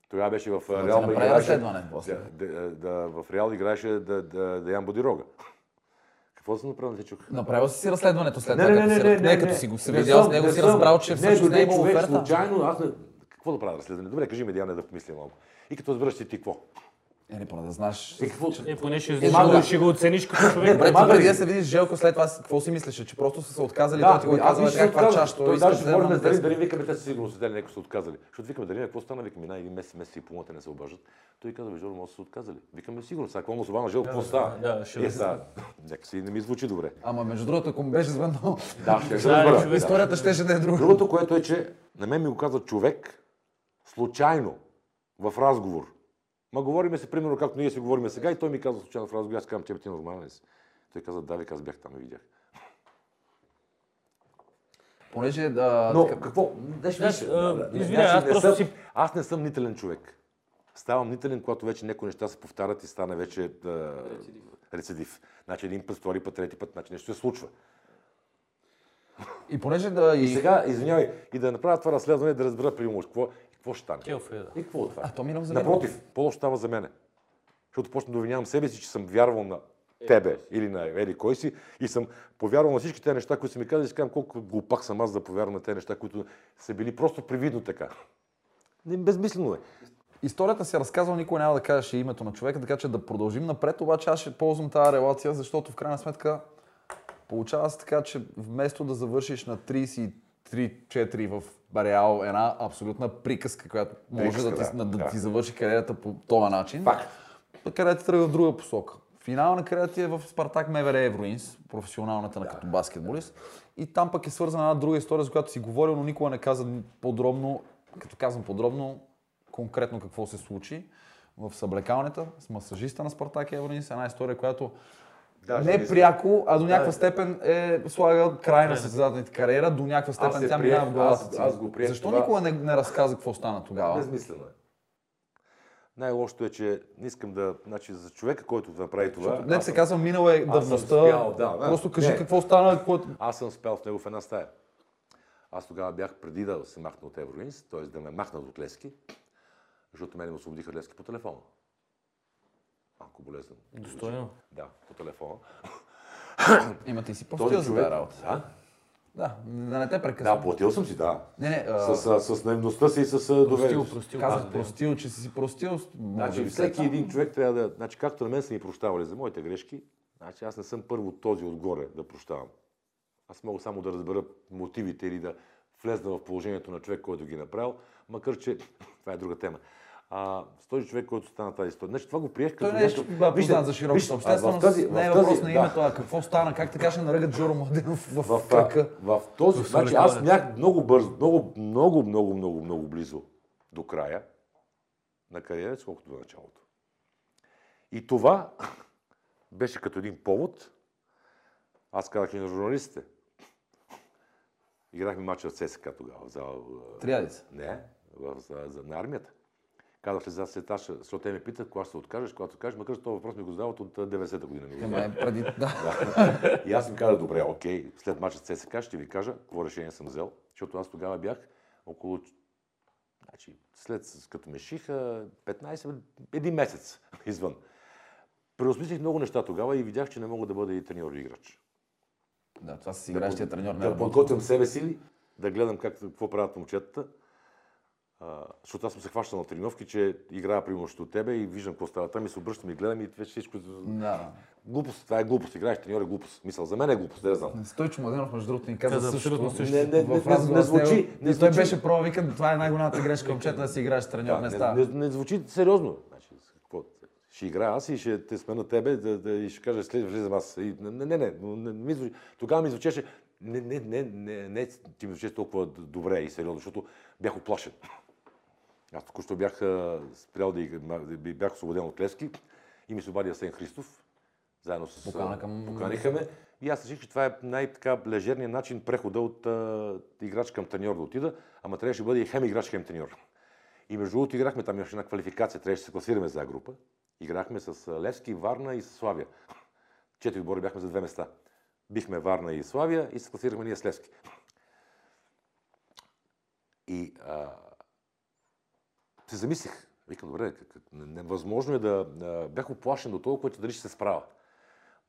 Тогава беше в а, Реал. играеше-. Да, да, да, в Реал играеше да, да, Деян Бодирога. Какво да съм направил, не чух? Направил си си разследването след Не, това, не, като не, си, не, не, като не. си го се Не видял с него, не си разбрал, че Не, всъщност не е имало човек оферта. Случайно, аз не... Какво да правя разследване? Добре, кажи ми, Диана, да помисля малко. И като си ти какво? Е, не, поне да знаеш. И какво? Е, поне ще, Е, ще, ще го оцениш като човек. Добре, ти преди да се видиш Желко след това, какво си мислеше? Че просто са се отказали, Да, той ти го е аз казал, каква отказа. чаш, той Той иска да даже вземе говорим тест. Дарин викаме, те със сигурност седели, някои са отказали. Защото викаме, Дарин, какво стана? Викаме, мина един месец, месец и половина те не се обаждат. Той каза, бе, Жоро, може да са отказали. Викаме, сигурно, сега какво му се обажда, Жел, какво става? да, ще Е, да сега, нека си не ми звучи добре. Ама между другото, ако му беше звъннал, Да, ще Да, разбера. историята щеше да е друга. Другото, което е, че на мен ми го каза човек, случайно, в разговор. Ма говориме се, примерно, както ние си говориме сега, и той ми каза случайно в разговор, аз казвам, тебе ти нормален ли си? Той каза, да, вика, аз бях там и видях. Понеже да... Но така- какво? Да, виж, значи аз не просто съм- си- Аз не съм нителен човек. Ставам нителен, когато вече някои неща се повтарят и стане вече да, рецидив. Значи един път, втори път, трети път, значи нещо се случва. И понеже да... И И... сега, извинявай, и да направя това разследване, да разбера примерно какво, какво ще стане. Келф е, да. И какво от това? А, то минало за Напротив, по-лошо става за мене. Защото почна да обвинявам себе си, че съм вярвал на тебе или на Ели кой си и съм повярвал на всички тези неща, които са ми казали и си казвам колко глупак съм аз да повярвам на тези неща, които са били просто привидно така. Не, безмислено е. Историята си е разказвал, никой няма да кажеше името на човека, така че да продължим напред, обаче аз ще ползвам тази релация, защото в крайна сметка получава се така, че вместо да завършиш на 33-4 в Реал, една абсолютна приказка, която може Приказка, да, ти, да, да, да. ти завърши кариерата по този начин. Факт. Кариерата тръгва в друга посока. Финал на кариерата ти е в Спартак МВР Евроинс, професионалната на като баскетболист. И там пък е свързана една друга история, за която си говорил, но никога не каза подробно, като казвам подробно, конкретно какво се случи в съблекалнята с масажиста на Спартак Евроинс. Една история, която Даже не пряко, а до някаква степен е слага край на състезателната кариера, до някаква степен се тя минава в главата аз- аз го приех Защо това. никога не, не разказа какво стана тогава? Безмислено е. Най-лошото е, че не искам да... Значи за човека, който направи това... Не се казва, минала е давността. да, да. Просто кажи Не. какво стана. Какво... Аз съм спял в него в една стая. Аз тогава бях преди да се махна от Евроинс, т.е. да ме махнат от Лески, защото мене ме освободиха Лески по телефона. Малко болезнен. Достойно. Да, по телефона. Има ти си простил за тази работа. Да, Да, да не те прекъсвам. да, платил съм си, да. Не, не, а, С, с, с наивността си и с а, доверието. си. простил. казах да. простил, че си си простил. Значи всеки това. един човек трябва да... Значи както на мен са ми прощавали за моите грешки, значи аз не съм първо този отгоре да прощавам. Аз мога само да разбера мотивите или да влезна в положението на човек, който ги е направил, макар че това е друга тема. А, с този човек, който стана тази история. Значи това го приех като... Той не е някакъв- да, познат за в общественост. тази- не е тази- въпрос на да. името, а какво стана, как така ще наръгат Жоро Младенов в, в, в кръка. в, в този, В значи аз бях много бързо, много, много, много, много, много близо до края на кариерата, колкото до началото. И това беше като един повод. Аз казах и на журналистите. Играхме матча в ЦСКА тогава, в зала. Триадица. Не, в, за, за, на армията. Казах ли за сеташа, защото те ме питат, кога ще се откажеш, когато кажеш, макар че този въпрос ми го задават от а, 90-та година. Ми го е преди... Да. Да. И аз им казах, добре, окей, след мача с ЦСКА ще ви кажа какво решение съм взел, защото аз тогава бях около Значи, след като ме шиха, 15, един месец извън. Преосмислих много неща тогава и видях, че не мога да бъда и треньор и играч. Да, това с играещия треньор не Да подготвям себе си, да гледам как, какво правят момчетата. А, защото аз съм се хващал на тренировки, че играя преимущество от тебе и виждам какво става там и се обръщам и гледам и вече всичко... Да. Глупост, това е глупост. Играеш треньор е глупост. Мисъл, за мен е глупост, да я знам. Стойчо Младенов, между другото, ни каза Каза също. също. Не, не, не, в не, не звучи. Не той беше пробва, вика, това е най-голямата грешка, момчета, да си играеш треньор, Да, не става. не, не, не, звучи сериозно. Значи, какво, ще играя аз и ще те смена тебе да, да, и ще кажа след влизам аз. И, не, не, не, не, не ми звучи. Тогава ми звучеше, не, не, не, не, не ти ми звучеше толкова добре и сериозно, защото бях оплашен. Аз току-що бях спрял да бях освободен от Левски и ми се обади Асен Христов, заедно с... Покана към- Поканиха ме. И аз реших, че това е най-така лежерният начин прехода от а, играч към треньор да отида, ама трябваше да бъде и хем играч, хем треньор. И между другото играхме, там имаше една квалификация, трябваше да се класираме за група. Играхме с Левски, Варна и с Славия. Четири отбора бяхме за две места. Бихме Варна и Славия и се класирахме ние с Левски. И а, се замислих. Викам, добре, невъзможно е да... бях оплашен до толкова, че дали ще се справя.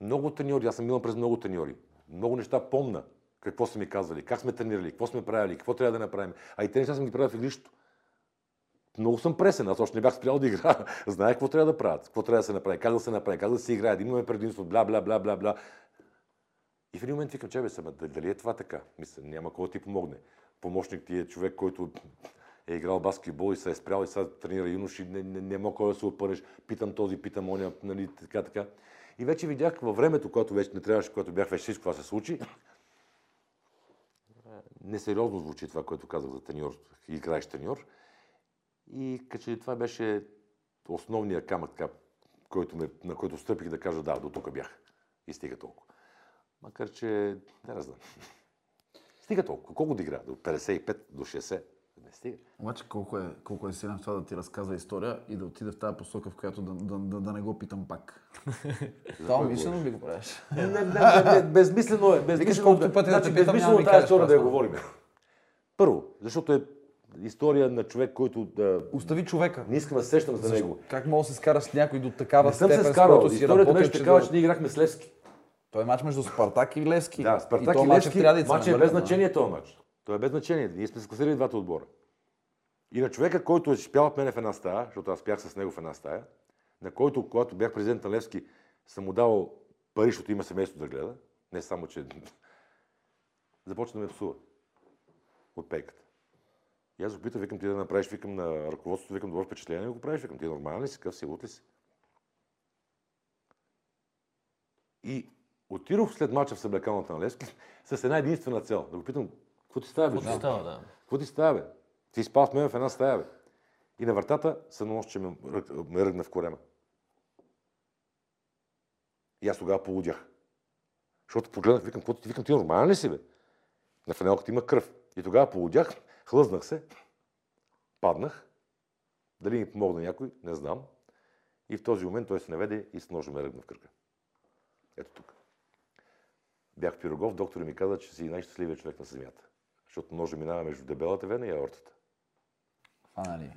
Много треньори, аз съм минал през много треньори. Много неща помна какво са ми казвали, как сме тренирали, какво сме правили, какво трябва да направим. А и тези неща съм ги правил в игрището. Много съм пресен, аз още не бях спрял да играя. Знаех какво трябва да правят, какво трябва да се направи, как да се направи, как да се играе, да имаме предимство, бла, бла, бла, бла, бла. И в един момент викам, че бе, дали е това така? Мисля, няма кой да ти помогне. Помощник ти е човек, който е играл баскетбол и се е спрял и сега тренира юноши, не, не, няма кой да се опънеш, питам този, питам оня, нали, така, така. И вече видях във времето, когато вече не трябваше, когато бях вече всичко това се случи, несериозно звучи това, което казах за треньор, играеш треньор. И като това беше основният камък, така, който ме, на който стъпих да кажа да, до тук бях. И стига толкова. Макар, че не, не знам. Стига толкова. Колко да игра? До 55, до 60? Не стига. Обаче колко е, колко е силен в това да ти разказва история и да отиде в тази посока, в която да, да, да, да не го питам пак. Това умишлено би го правиш. Не, не, не, не, безмислено е. Безмислено, колкото пъти да значи, те питам, безмислено ми тази история да я говорим. Първо, защото е история на човек, който да... Остави човека. не искам да се сещам за него. Как мога да се скараш с някой до такава Не съм степен, се с скарал. Историята беше че такава, да- че ние играхме с Левски. Той е матч между Спартак и Левски. Да, Спартак и, и, то матч е Левски. Матч е не без значение този матч. Той е без значение. Ние сме се класирали двата отбора. И на човека, който е спял от мене в една стая, защото аз спях с него в една стая, на който, когато бях президент на Левски, съм му давал пари, защото има семейство да гледа. Не само, че започна да ме псува от пейката. И аз го питам, викам ти да направиш, викам на ръководството, викам добро впечатление, го правиш, викам ти нормален ли си, къв си, лут ли си? И отидох след мача в съблекалната на Левски с една единствена цел. Да го питам, какво ти става, бе? Какво човек? става, да. Какво ти става, бе? Ти спал с мен в една стая, бе. И на вратата се нощ, че ме, ме ръгна в корема. И аз тогава полудях. Защото погледнах, викам, какво ти, викам, ти нормален ли си, бе? На фанелката има кръв. И тогава полудях, хлъзнах се, паднах. Дали ми помогна някой, не знам. И в този момент той се наведе и с ножа ме ръгна в кръка. Ето тук. Бях Пирогов, доктор ми каза, че си най-щастливият човек на земята. Защото ножа минава между дебелата вена и аортата. А, нали?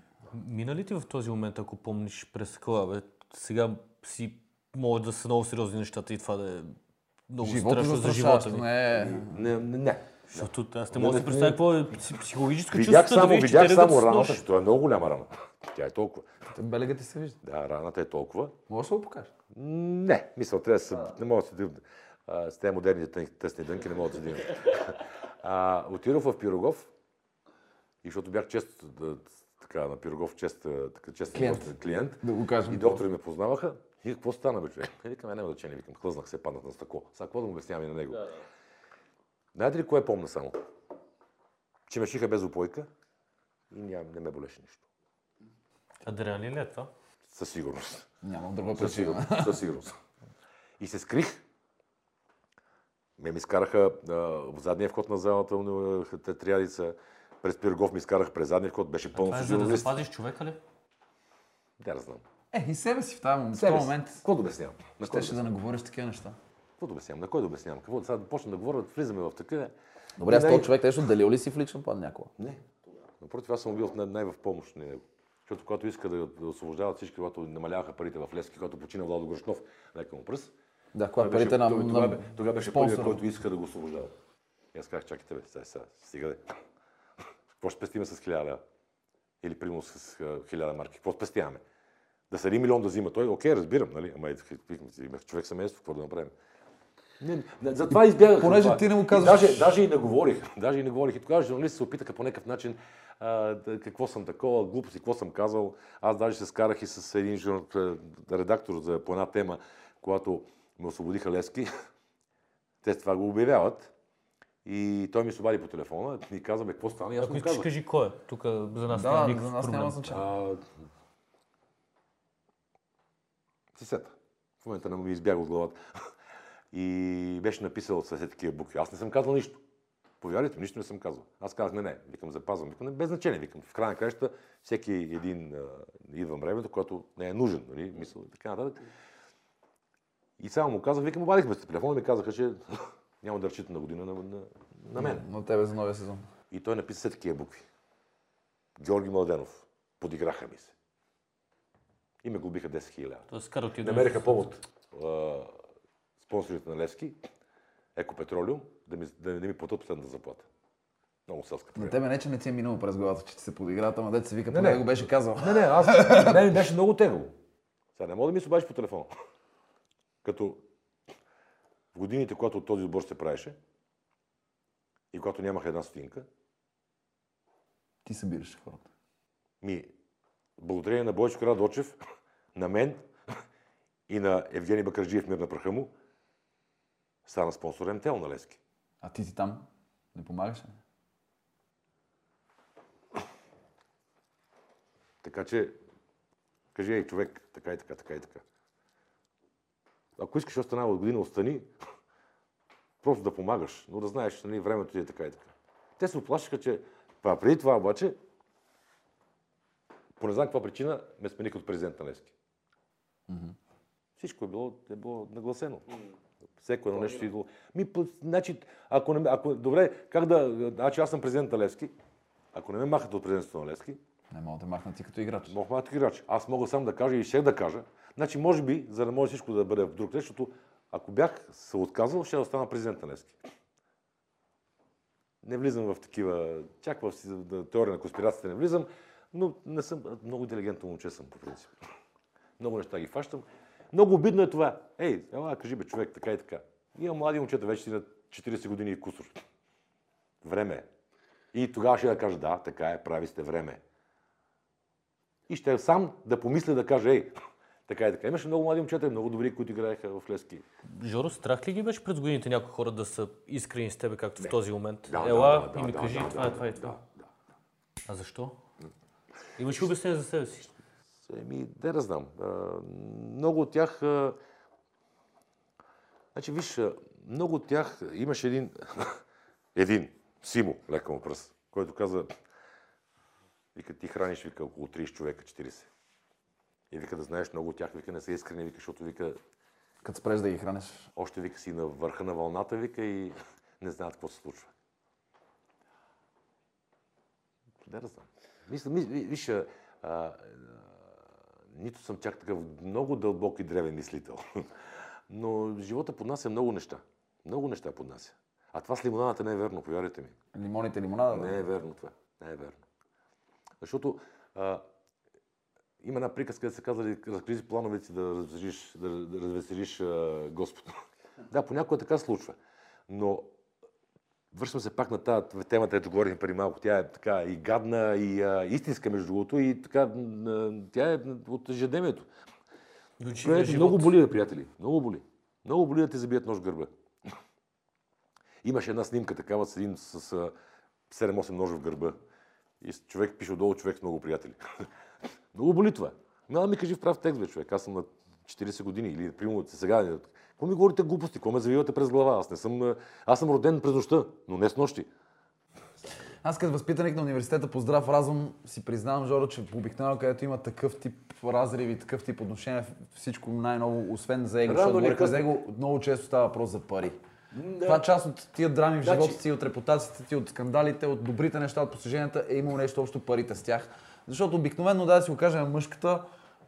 Мина ли ти в този момент, ако помниш през къла, бе, сега си може да са много сериозни нещата и това да е много Живота страшно за живота ми. не. Не, не, не. Защото аз не мога да си представя какво е пси- психологическо Видях чувство да само, видиш, видях само раната, това е много голяма рана. Тя е толкова. Белега ти се вижда. Да, раната е толкова. Можеш да го покажеш? Не, мисля, трябва да се... Не мога да се... а, С тези модерните тъсни дънки не мога да се дигна. А, Отидох в Пирогов, и защото бях често да, така, на Пирогов, чест, така, чест Клиент. клиент. Да го кажем. И доктори ме познаваха. И какво стана, бе, човек? И викам, «Е, няма значение, викам, хлъзнах се, паднах на стъкло. Сега какво да му обяснявам и на него? Знаете ли кое помня само? Че ме шиха без опойка и ням, не ме болеше нищо. Адреналин ли е това? Със сигурност. Нямам друга Със причина. сигурност. Със сигурност. И се скрих. Ме ми изкараха а, в задния вход на залата, на те- триадица. През Пирогов ми изкарах през задния вход, беше пълно Това е с за да запазиш човека ли? Да, знам. Е, и себе си в този момент. В този момент Какво да обяснявам? На кой, да, щеше да не говориш такива неща. какво да обяснявам? На кой да обяснявам? Какво да сега да почна да говоря, да влизаме в такива? Добре, аз този човек нещо делил ли си в личен план някога? Не. Напротив, аз съм бил най- най-в помощ на него. Защото когато иска да, да освобождават всички, когато намаляваха парите в Лески, когато почина Владо Горшков, лека му пръст, Да, когато беше, парите на, това, бе- тогава беше първият, който иска да го освобождава. И аз казах, чакайте бе, сега, сега, стига де. Какво ще спестиме с 1000 лева? Или примерно с а, 1000 марки? Какво спестяваме? Да са 1 милион да взима той, окей, разбирам, нали? Ама имах човек семейство, какво да направим? Не, не, затова избягах. Понеже това. ти не му казваш- Даже, даже и не говорих. Даже и не говорих. И тогава журналисти се опитаха по някакъв начин а, да, какво съм такова, глупости, какво съм казал. Аз даже се скарах и с един жур... редактор за, по една тема, когато ме освободиха Лески. Те това го обявяват. И той ми се обади по телефона и каза, бе, какво стана? И аз Ако му казах. кажи кой е. Тук за нас Да, няма за никакъв нас проблем. няма значение. Сета. В момента не ми избяга от главата. И беше написал с такива букви. Аз не съм казал нищо. Повярвайте, нищо не съм казал. Аз казах, не, не, викам, запазвам. Викам, не, без значение, викам. В края на краищата всеки един а, идва времето, когато не е нужен, нали, мисъл и така нататък. И само му казах, викам, обадихме се телефона и ми казаха, че няма да разчита на година на, на, на мен. На тебе за новия сезон. И той написа все такива букви. Георги Младенов. Подиграха ми се. И ме глобиха 10 000 лева. Тоест, Карл ти Намериха повод а, спонсорите на Левски, Екопетролиум, да ми, да не ми платят последната заплата. Много селска На тебе не, че не ти е минало през главата, че ти се подиграт, ама дете се вика, Не, поне не. го беше казал. Не, не, аз, не, ми беше много тегаво. Сега не мога да ми се обадиш по телефона. Като в годините, когато този отбор се правеше и когато нямах една стотинка, Ти събираш хората. Ми, благодарение на Бойчо Карадочев, на мен и на Евгений Бакарджиев, мир на праха му, стана спонсор МТЛ на Лески. А ти си там? Не помагаш ли? Така че, кажи, ей, човек, така и така, така и така. Ако искаш още една година, остани, просто да помагаш, но да знаеш, нали, времето ти е така и така. Те се оплашиха, че това, преди това обаче, по не знам каква причина, ме смениха от президент на Лески. Всичко е било, е било нагласено. Всеко едно нещо е идвало. Ми, значи, ако не, ако, добре, как да, значи аз съм президент на Левски, ако не ме махате от президентството на Левски, Не мога да махна ти като играч. мога махат играч. Аз мога сам да кажа и ще да кажа. Значи, може би, за да може всичко да бъде в друг ред, защото ако бях се отказал, ще остана президент на Левски. Не влизам в такива, чак в теория на конспирацията не влизам, но не съм, много интелигентно момче съм по принцип. Много неща ги фащам. Много обидно е това. Ей, ела, кажи бе, човек, така и така. Има млади момчета, вече на 40 години и кусор. Време е. И тогава ще да кажа, да, така е, прави сте време. е. И ще сам да помисля да кажа, ей, така и така. Имаше много млади момчета, много добри, които играеха в Лески. Жоро, страх ли ги беше през годините някои хора да са искрени с тебе, както в този момент? Да, Ела да, да, и ми да, кажи да, това е да, това и да, това. да. А защо? Имаш ли обяснение за себе си? Еми, де да знам. Много от тях... Значи, виж, много от тях имаше един... един, Симо, лека му пръст, който каза, вика, ти храниш, вика, около 30 човека, 40. И вика, да знаеш, много от тях, вика, не са искрени, вика, защото, вика, Като спреш да ги храниш. още, вика, си на върха на вълната, вика, и не знаят какво се случва. Да, да знам. Мисля, ми, ви- виж, а, а, нито съм чак такъв много дълбок и древен мислител. Но живота поднася много неща. Много неща поднася. А това с лимонадата не е верно, повярвайте ми. Лимоните, лимонада. Не е верно това. Не е верно. Защото а, има една приказка, да се казва, разкри си плановете си да развеселиш, да, да развеселиш а, Господ. да, понякога така случва. Но връщам се пак на тази темата, ето говорихме преди малко. Тя е така и гадна, и а, истинска, между другото, и така, тя е от ежедневието. Живот. много боли, приятели. Много боли. Много боли да те забият нож в гърба. Имаше една снимка такава с един с а, 7-8 ножа в гърба. И с- човек пише отдолу човек с много приятели. много боли това. Ма ми кажи в прав текст, бе, човек. Аз съм на 40 години или примерно сега. Какво ми говорите глупости? Какво ме завивате през глава? Аз не съм. а, Аз съм роден през нощта, но не с нощи. Аз като възпитаник на университета по здрав разум си признавам, Жоро, че обикновено, където има такъв тип разриви, такъв тип отношения, всичко най-ново, освен за его, защото късно. за его, много често става въпрос за пари. Това част от тия драми в Значи- живота си, от репутацията ти, от скандалите, от добрите неща, от постиженията е имало нещо общо парите с тях. Защото обикновено, да си го кажем, мъжката,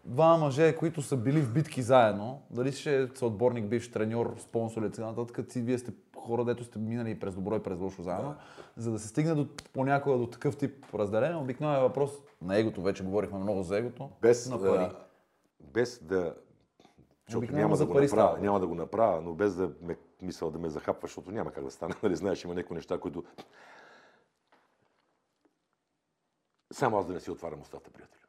два мъже, които са били в битки заедно, дали ще е съотборник, бивш треньор, спонсор и така нататък, си вие сте хора, дето сте минали и през добро и през лошо заедно, за да се стигне до, понякога до такъв тип разделение, обикновено е въпрос на егото, вече говорихме много за егото, без, на пари. да, без да... Защото няма да го направя, става. няма да го направя, но без да ме мисля да ме захапва, защото няма как да стане. Нали, знаеш, има някои неща, които... Само аз да не си отварям устата, приятели.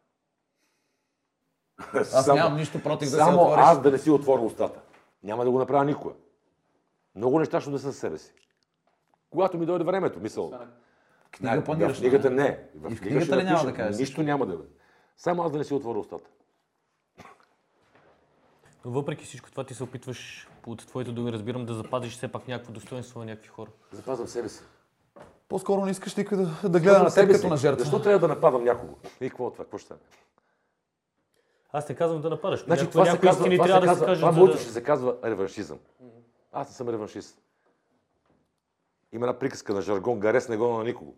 Аз нямам нищо против да се Само отвориш. аз да не си отворя устата. Няма да го направя никога. Много неща ще да са със себе си. Когато ми дойде времето, мисъл. Книга планираш, в книгата не. В, И в книга книгата ще ли няма да кажеш Нищо няма да бъде. Само аз да не си отворя устата. Но въпреки всичко това ти се опитваш от твоите думи, разбирам, да запазиш все пак някакво достоинство на някакви хора. Запазвам себе си. По-скоро не искаш никой да, да гледа на теб като на жертва. Защо трябва да нападам някого? И какво е това? Какво ще стане? Аз не казвам да нападаш. Значи, това се казва, това трябва се да казва, се кажат. това моето да- ще се казва реваншизъм. Аз не съм реваншист. Има една приказка на жаргон, гарес не го на никого.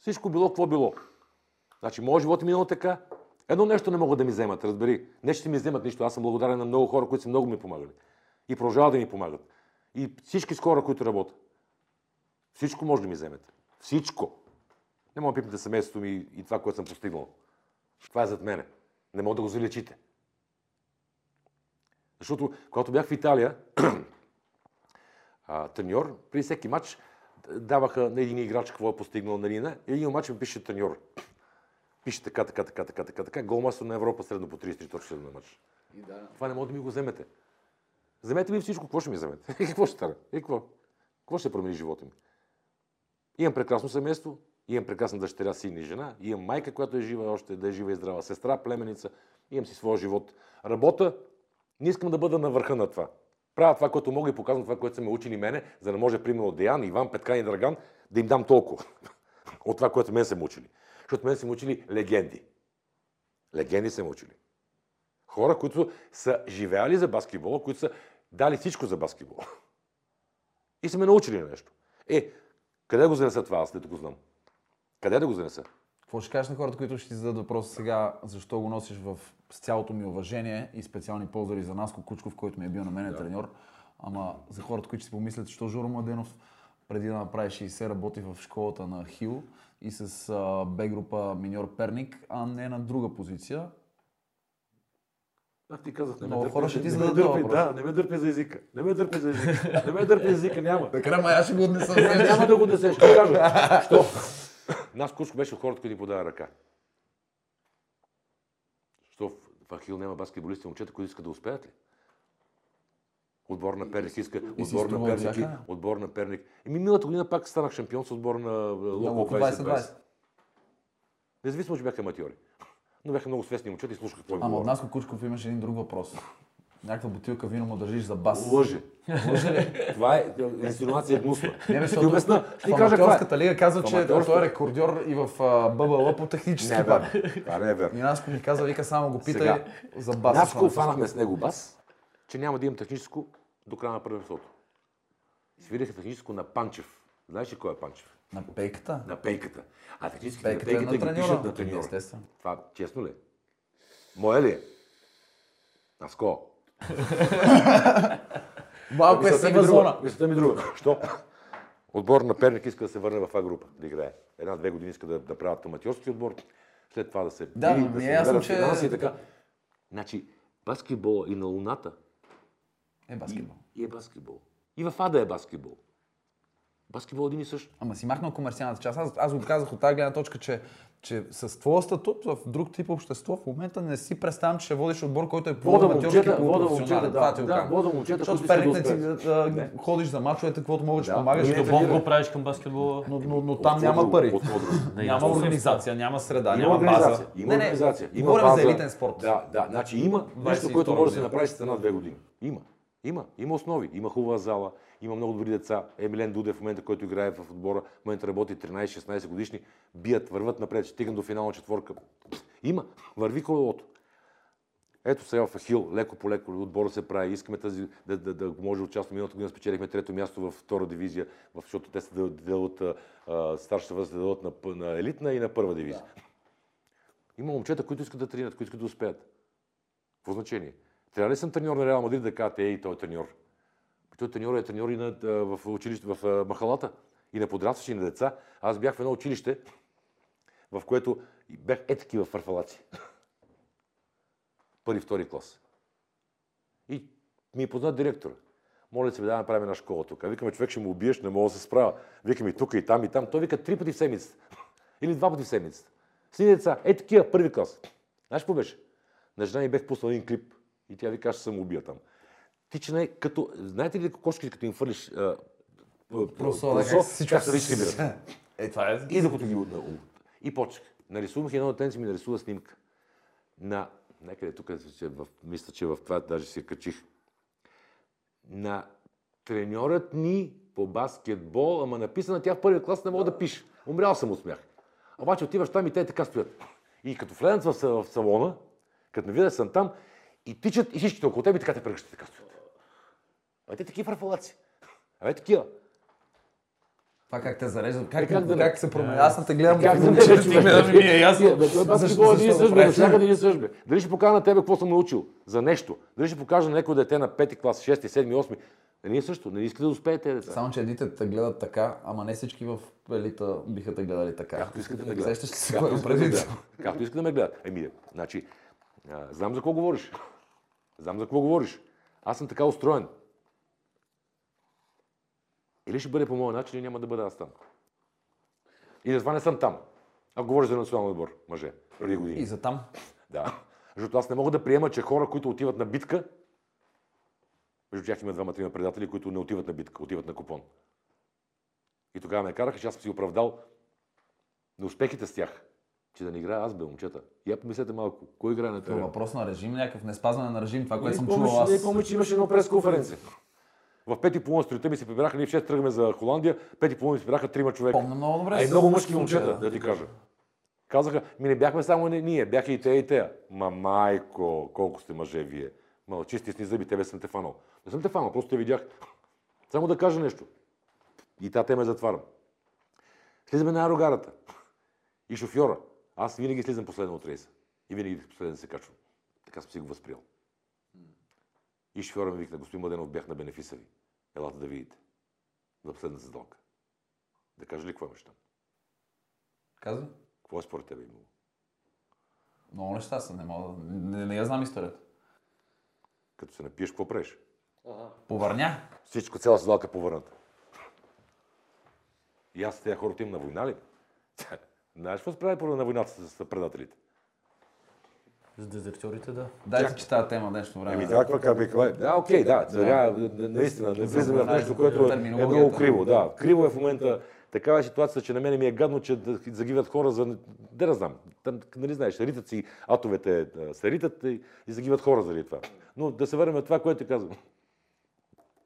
Всичко било, какво било. Значи, моят живот е минал така. Едно нещо не могат да ми вземат, разбери. Не ще ми вземат нищо. Аз съм благодарен на много хора, които са много ми помагали. И продължават да ми помагат. И всички с хора, които работят. Всичко може да ми вземете. Всичко. Не мога да пипнете семейството ми и това, което съм постигнал. Това е зад мене. Не мога да го залечите. Защото, когато бях в Италия, а, треньор, при всеки матч даваха на един играч какво е постигнал, нали не. И един матч ми пише треньор. Пише така, така, така, така, така, така. Голмастер на Европа средно по 33 точки на матч. Това не може да ми го вземете. Вземете ми всичко, какво ще ми вземете? И какво ще стане? И какво? Какво ще промени живота ми? Имам прекрасно семейство, имам прекрасна дъщеря, син и жена, имам майка, която е жива още, да е жива и здрава, сестра, племеница, имам си своя живот. Работа, не искам да бъда на върха на това. Правя това, което мога и показвам това, което са ме учили мене, за да може, примерно, Деян, Иван, Петкан и Драган, да им дам толкова от това, което мен са ме учили. Защото мен са ме учили легенди. Легенди са ме учили. Хора, които са живеали за баскетбола, които са дали всичко за баскетбола. И са ме научили нещо. Е, къде го занеса това, аз не го знам? Къде да го занеса? Какво ще кажеш на хората, които ще ти зададат въпроса сега, защо го носиш в, с цялото ми уважение и специални позори за Наско Кучков, който ми е бил на мен треньор, ама за хората, които си помислят, защо Жоро Младенов преди да направи 60 работи в школата на Хил и с Б група Миньор Перник, а не на друга позиция. Аз ти казах, не Много ме хора дърпи, ще ти зададат дърпи. Да, не ме дърпи за езика. Не ме дърпи за езика. Не ме дърпи за езика, няма. Така, ама аз ще го отнеса. Не, няма да го десеш. Ще кажа. Що? Нас Кучко беше от хората, които ни подава ръка. Що в Ахил няма баскетболисти, момчета, които искат да успеят ли? Отбор на Перник иска, отбор на Перник, и- отбор на Перник. Еми миналата година пак станах шампион с отбор на Локо Локо 2020. 2020. Независимо, че бяха аматьори. Но бяха много свестни момчета и слушах какво Ама от. Наско Кучков имаше един друг въпрос. Някаква бутилка вино му държиш за бас. Лъже. Това е инсинуация гнусна. Не, бе, ти обясна. Ти кажа каква е. Лига казва, че той е рекордьор и в ББЛ по технически Не верно. Това не е верно. И Наско ми каза, вика, само го питай Сега, за бас. Наско фанахме с него бас, че няма да имам техническо до края на първенството. Свиреха техническо на Панчев. Знаеш ли кой е Панчев? На пейката? На пейката. А технически Пейката е на на пейката ги треньора. пишат на треньора. Естествено. Това честно ли е? Мое ли е? Наско. Малко е сива зона. Мисълта ми друга. Що? Отбор на Перник иска да се върне в А група да играе. Една-две години иска да, да правят аматьорски отбор, след това да се Да, били, но ми се е ясно, че- финанси и така. Значи, баскетбола и на Луната Е, баскетбол. и е баскетбол. И в Ада е баскетбол. Баскетбол е един и същ. Ама си махнал комерциалната част. Аз, аз го казах от тази гледна точка, че, че с твоя статут в друг тип общество в момента не си представям, че ще водиш отбор, който е Вода полуаматьорски, момчета, вода полупрофесионален. момчета, Това да. ти Да, казвам. вода момчета, Защото които с Перник искат не да ходиш за мачовете, каквото могеш, Да. помагаш. Не, го правиш към баскетбола. но, но, но там От няма пари. Да, Няма организация, няма среда, Има няма база. Има Не, не, организация. Има говорим база. за елитен спорт. Да, да. Значи има нещо, 22 което може да се направи с една-две години. Има. Има. Има основи. Има хубава зала. Има много добри деца. Емилен Дудев в момента, който играе в отбора, в момента работи 13-16 годишни. Бият, върват напред, стигам до финална четворка. Има. Върви колелото. Ето сега в Ахил, леко по леко отбора се прави. Искаме тази, да, да, да може участваме. Миналата година спечелихме трето място във втора дивизия, защото те се делят, старшата възраст да делят на, на елитна и на първа дивизия. Да. Има момчета, които искат да тренират, които искат да успеят. Какво значение? Трябва ли съм треньор на Реал Мадрид да кажете, ей, той е треньор? Той треньор е треньор и на, в училище, в махалата. И на подрастващи, и на деца. Аз бях в едно училище, в което бях е такива фарфалаци. Първи, втори клас. И ми е познат директора. Моля се, да направим една школа тук. Викаме, човек ще му убиеш, не мога да се справя. Викаме тук, и там, и там. Той вика три пъти в седмицата. Или два пъти в седмицата. Сини деца, е такива, първи клас. Знаеш какво беше? На жена ми бех пуснал един клип и тя ви каже, че съм убия там. Ти, не като, знаете ли кошки, като им фърлиш просо, всичко се Е, това е. И докато ги И почнах. Нарисувах едно дете, ми нарисува снимка на някъде тук, мисля, че в това даже си качих, на треньорът ни по баскетбол, ама написана тя в първия клас не мога да пише. Умрял съм от смях. Обаче отиваш там и те така стоят. И като влезнат в, салона, като ме видят съм там, и тичат и всичките около теб и така те прегръщат, така стоят. А те такива фарфалаци. Абе такива. Това как те зареждат, как, как, да, как се променя. Аз не те гледам. Как да не ти гледам ми е ясно. Защо всякъде ни съжбе. Дали ще покажа на тебе какво съм научил за нещо? Дали ще покажа на някой дете на 5 клас, 6, 7, 8? Не ние също, не искате да успеете деца. Само, че едните те гледат така, ама не всички в елита биха те гледали така. Както искате да ме гледат. Сещаш се какво предвид. Както искате да ме гледат. Еми, значи, знам за какво говориш. Знам за какво говориш. Аз съм така устроен. Или ще бъде по моя начин, или няма да бъда аз там. И затова не съм там. Ако говориш за национален отбор, мъже, преди години. И за там. Да. Защото аз не мога да приема, че хора, които отиват на битка, между тях има двама-трима предатели, които не отиват на битка, отиват на купон. И тогава ме караха, че аз съм си оправдал на успехите с тях, че да не играя аз, бе, момчета. Я помислете малко, кой играе на това? Въпрос на режим, някакъв неспазване на режим, това, което съм чувал аз. Не помня, че имаше едно пресконференция. В пети половина сутринта ми се прибраха, ние в 6 тръгваме за Холандия, пети половина ми се прибраха трима човека. Помня много добре. А и много мъжки момчета, да ти кажа. Казаха, ми не бяхме само ние, бяха и те и те. Ма майко, колко сте мъже вие. Ма чисти сни зъби, тебе съм те фанал. Не съм те фанал, просто те видях. Само да кажа нещо. И та тема затварям. Слизаме на аерогарата. И шофьора. Аз винаги слизам последно от рейса. И винаги последно се качвам. Така съм си го възприел. И шофьора ми викна, господин Младенов, бях на бенефиса ви. Елате да видите. За последната сделка. Да кажа ли какво имаш там? Каза. Какво е според тебе имало? Много неща са, не мога не, не, не я знам историята. Като се напиеш, какво правиш? Повърня. Всичко, цяла седалка е повърната. И аз с тези хората им на война ли? Знаеш какво справи на войната с предателите? С дезертьорите, да. Дайте, че тази тема нещо време. Еми, това какво е? Да, окей, да. Сега, наистина, не влизаме в нещо, което е много криво. Да, криво е в момента такава е ситуацията, че на мен ми е гадно, че да загиват хора за... Да не знам. Там, нали знаеш, ритат си атовете, се ритат и, и загиват хора заради това. Но да се върнем на това, което ти казвам.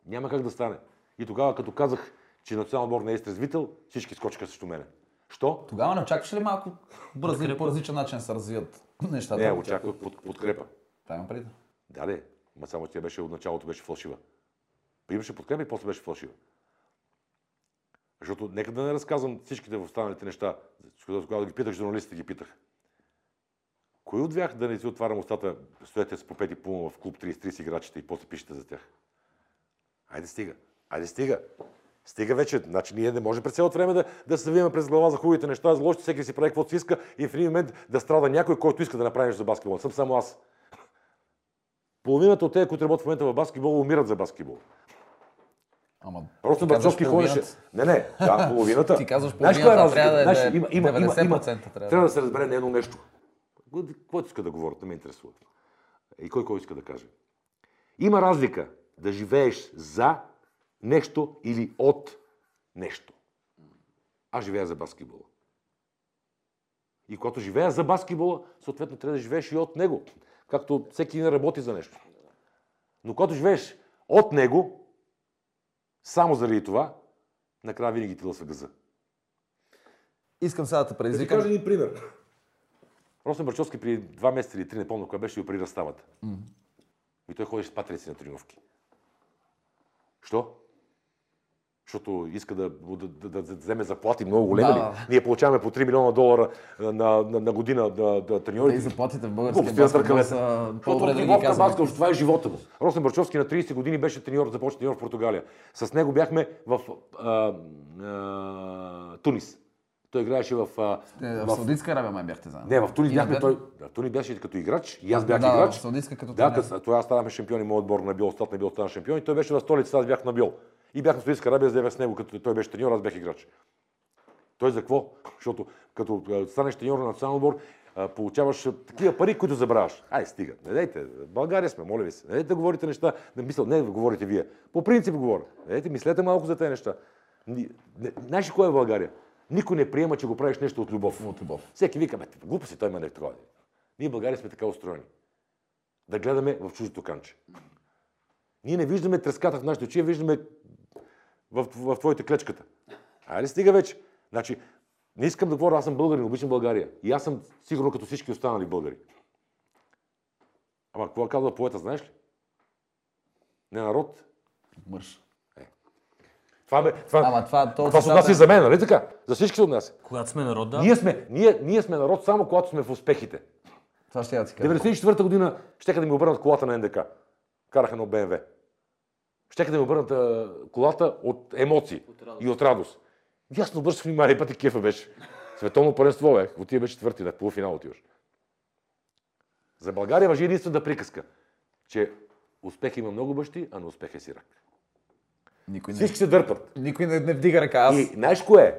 Няма как да стане. И тогава, като казах, че национал отбор не е изтрезвител, всички скочиха срещу мене. Що? Тогава не очакваш ли малко бързи, по различен начин се развият нещата? Не, очаквах под, подкрепа. Това има преди. Да, не. Ма само тя беше от началото беше фалшива. Имаше подкрепа и после беше фалшива. Защото нека да не разказвам всичките в останалите неща. Когато ги питах, журналистите ги питах. Кой от вях да не си отварям устата, стоете с по пети пулма в клуб 33 играчите и после пишете за тях? Айде стига. Айде стига. Стига вече. Значи ние не може през цялото време да, да се завиваме през глава за хубавите неща, за лошите, всеки си прави каквото си иска и в един момент да страда някой, който иска да направи нещо за баскетбол. Съм само аз. Половината от тези, които работят в момента в баскетбол, умират за баскетбол. Ама, Просто Бърчовски ходеше. Не, не, да, половината. Ти казваш половината, Знаеш, трябва да е има, има, 90% има, трябва. трябва да се разбере не едно нещо. Какво иска да говорят, не ме интересува. И кой кой иска да каже. Има разлика да живееш за нещо или от нещо. Аз живея за баскетбола. И когато живея за баскетбола, съответно трябва да живееш и от него. Както всеки не работи за нещо. Но когато живееш от него, само заради това, накрая винаги ти лъсва газа. Искам сега да те предизвикам. Да ти кажа един пример. Росен Барчовски преди два месеца или три, не помня кога беше, и оперира ставата. И той ходеше с патрици на тренировки. Що? Защото иска да, да, да, да, да вземе заплати много големи. Да, ли? да. Ние получаваме по 3 милиона долара на, на, на година да, да Те треньорите. и заплатите в българския баскетбол са по-добре да ги казваме. това е живота му. Росен Барчовски на 30 години беше треньор, започна треньор в Португалия. С него бяхме в а, а, Тунис. Той играеше в... А, Е, В в Саудитска Арабия май бяхте заедно. не, в Тунис И на бяхме. двете? Той, да, в Тунис беше като играч, и аз бях Да, играч. в Саудитска като Да, къс, тогава станахме шампиони, моят отбор на Биол, стат на Биол стана шампион и той беше в столицата, аз бях на Биол. И бях в Саудитска Арабия, за да бях с него, като той беше треньор, аз бях играч. Той за какво? Защото като станеш треньор на национален отбор, получаваш такива пари, които забравяш. Ай, стига. Не дайте. България сме, моля ви се. Не дайте да говорите неща. Не мисля, не да говорите вие. По принцип говоря. Не дайте, мислете малко за тези неща. Знаеш кое е България? Никой не приема, че го правиш нещо от любов. От любов. Всеки вика, бе, глупости, той има не такова. Ние България сме така устроени. Да гледаме в чуждото канче. Ние не виждаме треската в нашите очи, виждаме в, в твоите клечката. Айде стига вече. Значи, не искам да говоря, аз съм българин, обичам България. И аз съм сигурно като всички останали българи. Ама какво казва поета, знаеш ли? Не народ. Мъж. Това, бе, това, Ама това, то това се отнася и за мен, нали така? За всички се отнася. Когато сме народ, да. Ние, сме, ние, ние сме народ само когато сме в успехите. Това ще я ти кажа. 94-та година щеха да ми обърнат колата на НДК. Карах едно БМВ. Щеха да ми обърнат а, колата от емоции и от радост. И аз не обръщах внимание, пъти кефа беше. Световно паренство, бе. Отива беше четвърти, на полуфинал отиваш. За България въжи единствената приказка, че успех има много бащи, а на успех е сирак. Никой не, Всички се дърпат. никой не, не вдига ръка. Аз... И знаеш кое е?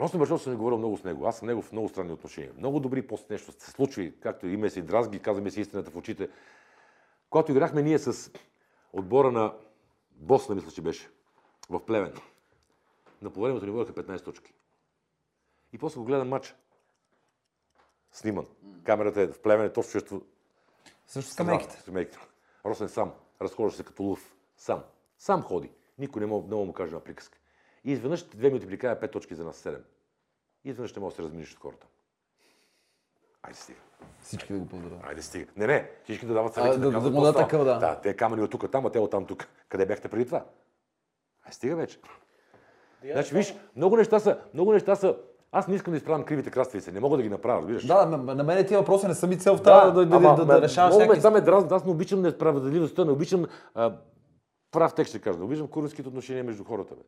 Росен Башов съм говорил много с него. Аз съм него в много странни отношения. Много добри, после нещо се случи, както име си дразги, казваме си истината в очите. Когато играхме ние с отбора на Босна, мисля, че беше, в Плевен. На половината ни водеха 15 точки. И после го гледам матча. Сниман. Камерата е в Плевен, е точно Също с камейките. Скамейките. Росен сам. Разхожда се като лъв. Сам. Сам ходи. Никой не мога, не мога му каже на приказка. И изведнъж две минути прикая пет точки за нас седем. И изведнъж не мога да се разминиш от хората. Айде стига. Всички да го поздравят. Айде стига. Не, не. Всички да дават съвети. да- да дадат става. такъв, да. Да, те камъни от тук там, а те от там тук. Къде бяхте преди това? Айде стига вече. Значи, виж, много неща са, много неща са. Аз не искам да изправям кривите краставици. Не мога да ги направя, разбираш. Да, на, на мен тези въпроси не са ми цел в тази да, да, ама, да, ме- да, решаваш много всякакви... места ме дразнат. Аз не обичам несправедливостта, не обичам а, прав текст ще кажа, не обичам куренските отношения между хората. Бе.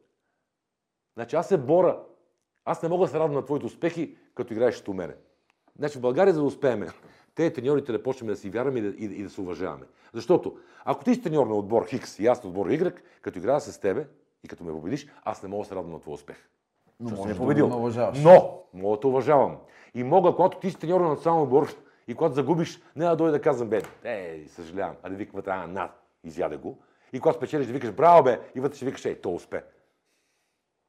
Значи аз се боря. Аз не мога да се радвам на твоите успехи, като играеш у мене. Значи в България, за да успеем, те треньорите да почнем да си вярваме и да, и, и да се уважаваме. Защото ако ти си треньор на отбор Хикс и аз на отбор Y, като играя с тебе и като ме победиш, аз не мога да се радвам на твой успех. Но можеш съм да победил. уважаваш. Но, мога да те уважавам. И мога, когато ти си треньор на национален отбор и когато загубиш, не да дойда да казвам, бе, ей, съжалявам, а да викам вътре, а, на, изяде го. И когато спечелиш, да викаш, браво, бе, и вътре ще викаш, ей, то успе.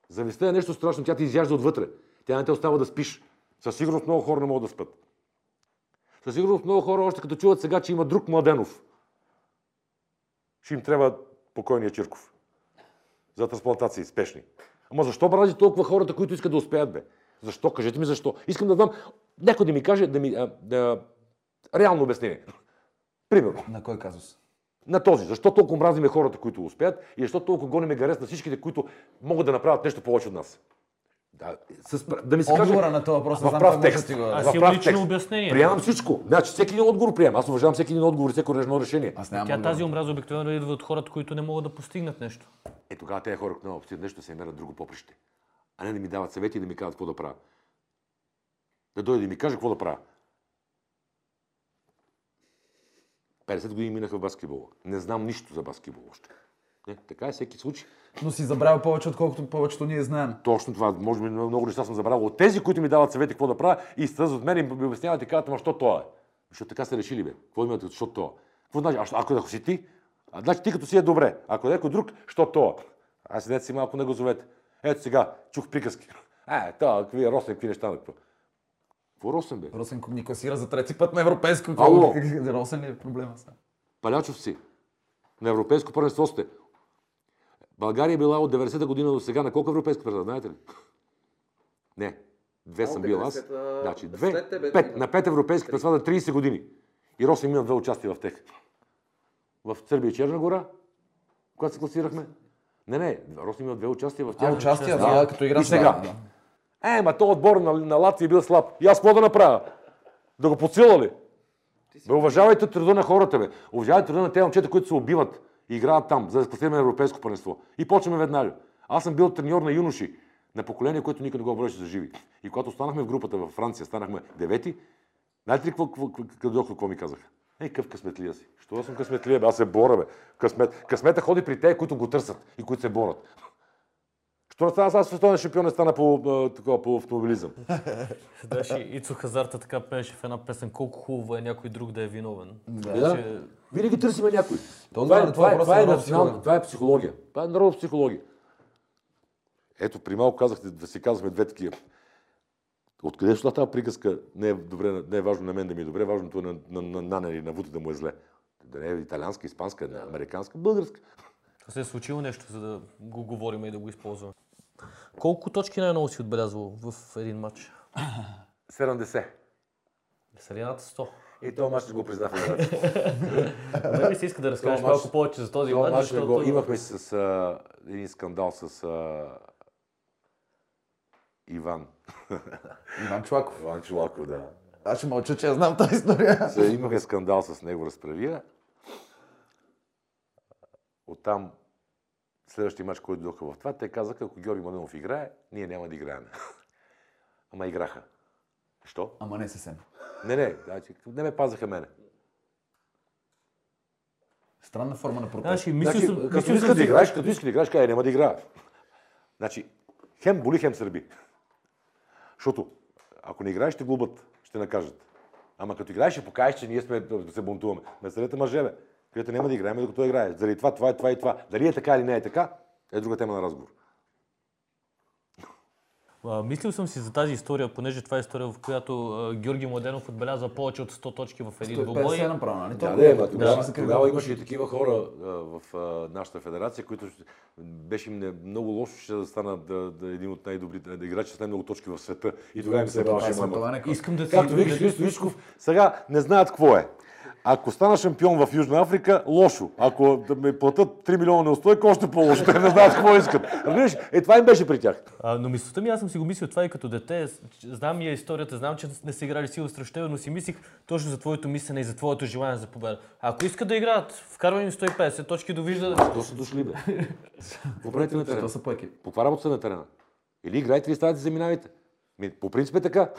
Завистта е нещо страшно, тя ти изяжда отвътре. Тя не те остава да спиш. Със сигурност много хора не могат да спят. Със сигурност много хора, още като чуват сега, че има друг Младенов, ще им трябва покойния Чирков. За трансплантации спешни. Ама защо брази толкова хората, които искат да успеят, бе? Защо? Кажете ми защо. Искам да знам, някой да ми каже, да ми, а, да, реално обяснение. Примерно, На кой казус? на този. Защо толкова мразиме хората, които успеят и защо толкова гоним гарес на всичките, които могат да направят нещо повече от нас? Да, с, да ми се каже... Отговора на този въпрос, в прав текст. го. Аз В прав текст. обяснение. Приемам всичко. Значи, всеки един отговор приемам. Аз уважавам всеки един отговор и всеки едно решение. Аз нямам Тя отговор. тази омраза обикновено идва от хората, които не могат да постигнат нещо. Е, тогава тези хора, които не постигнат нещо, се мерят друго поприще. А не да ми дават съвети и да ми казват какво да правя. Да дойде да ми каже какво да правя. 50 години минаха в баскетбола. Не знам нищо за баскетбол още. Не, така е всеки случай. Но си забравя повече, отколкото повечето ние знаем. Точно това. Може би много неща съм забравил. От тези, които ми дават съвети какво да правя и стъз от мен и ми обясняват и казват, ама що това е? Защото така сте решили, бе. Какво имате, защо това? Какво значи? А, ако, ако си ти, а, значи ти като си е добре. Ако някой друг, що това? Аз седете си малко на газовете. Ето сега, чух приказки. Е, това, какви Росен, какви неща. Какво? Какво Росен, бе? Росен ни класира за трети път на европейско. Ало! Росен ли е проблема сега? Палячов си. На европейско първенство сте. България е била от 90-та година до сега на колко европейски първенства, знаете ли? Не. Две съм бил аз. 90-та, Значи, две, тебе пет, на пет европейски пресвада 30 години. И Росен има две участия в тях. В Сърбия и Черна гора, когато се класирахме. Не, не, Росен има две участия в А, тях. участие, Да. да, като игра И сега. Е, ма то отбор на, на Латвия е бил слаб. И аз какво да направя? Да го подсила ли? Бе, уважавайте труда на хората, бе. Уважавайте труда на тези момчета, които се убиват играят там, за да спасим европейско първенство. И почваме веднага. Аз съм бил треньор на юноши, на поколение, което никой не го бореше за живи. И когато останахме в групата във Франция, станахме девети, знаете ли какво, какво, какво, ми казаха? Ей, къв късметлия си. Що съм късметлия, бе? Аз се боря, бе. Късмет, късмета ходи при те, които го търсят и които се борят. Що стана, аз световен шампион не стана по, такова, по автомобилизъм. Даже Ицо Хазарта така пееше в една песен, колко хубаво е някой друг да е виновен. Да. Че- Винаги търсиме някой. То Това, да, е, това това, е е, това, на е психология. това е психология. Това е народна психология. Ето, при малко казахте да си казваме две такива. Откъде ще тази приказка? Не е, добре, не е важно на мен да ми е добре, важното е на, на, на Нане или на Вуто да му е зле. Да не е италианска, испанска, не, американска, българска. То се е случило нещо, за да го говорим и да го използваме. Колко точки най-много си отбелязвал в един матч? 70. Селената 100. И това мач го признах. Мен ми се иска да разкажеш мач- малко повече за този мач защото... го имахме с а, един скандал с а, Иван. Иван Чулаков. Иван Чулаков, да. Аз ще мълча, че я знам тази история. Се, имахме скандал с него, разправия. Оттам следващия матч, който дойдоха в това, те казаха, ако Георги Младенов играе, ние няма да играем. Ама играха. Що? Ама не съвсем. Не, не, значи, не ме пазаха мене. Странна форма на протест. Значи, мислил Значи, съм, като мислил иска съм да играеш, като иска да играеш, кай, няма да играя. Значи, хем боли, хем сърби. Защото, ако не играеш, ще глубат, ще накажат. Ама като играеш, ще покажеш, че ние сме да се бунтуваме. Меселете мъже, бе. Където няма да играем, докато играеш. Заради това, това, това и това. Дали е така или не е така, е друга тема на разговор. А, мислил съм си за тази история, понеже това е история, в която а, Георги Младенов отбеляза повече от 100 точки в един двубой. 50 е направо, нали? Да, е. ма, Да, тогава, се тогава имаше и такива хора а, в а, нашата федерация, които ще- беше им не, много лошо, ще да стана да, да, един от най-добрите, да играчи с най-много точки в света. И тогава им се Това е мама. Искам да. Както викаш Христо сега не знаят какво е. Ако стана шампион в Южна Африка, лошо. Ако да ме платят 3 милиона неустойка, още по-лошо. Те не знаят какво искат. Разбираш? Е, това им беше при тях. А, но мисълта ми, аз съм си го мислил това и като дете. Знам я историята, знам, че не са играли сила срещу но си мислих точно за твоето мислене и за твоето желание за победа. Ако искат да играят, вкарвай им 150 точки, довижда. Защо са дошли, бе? Какво правите на терена? Това са по екип. По работа на терена. Или играйте, или ставате заминавайте. Ми, по принцип е така.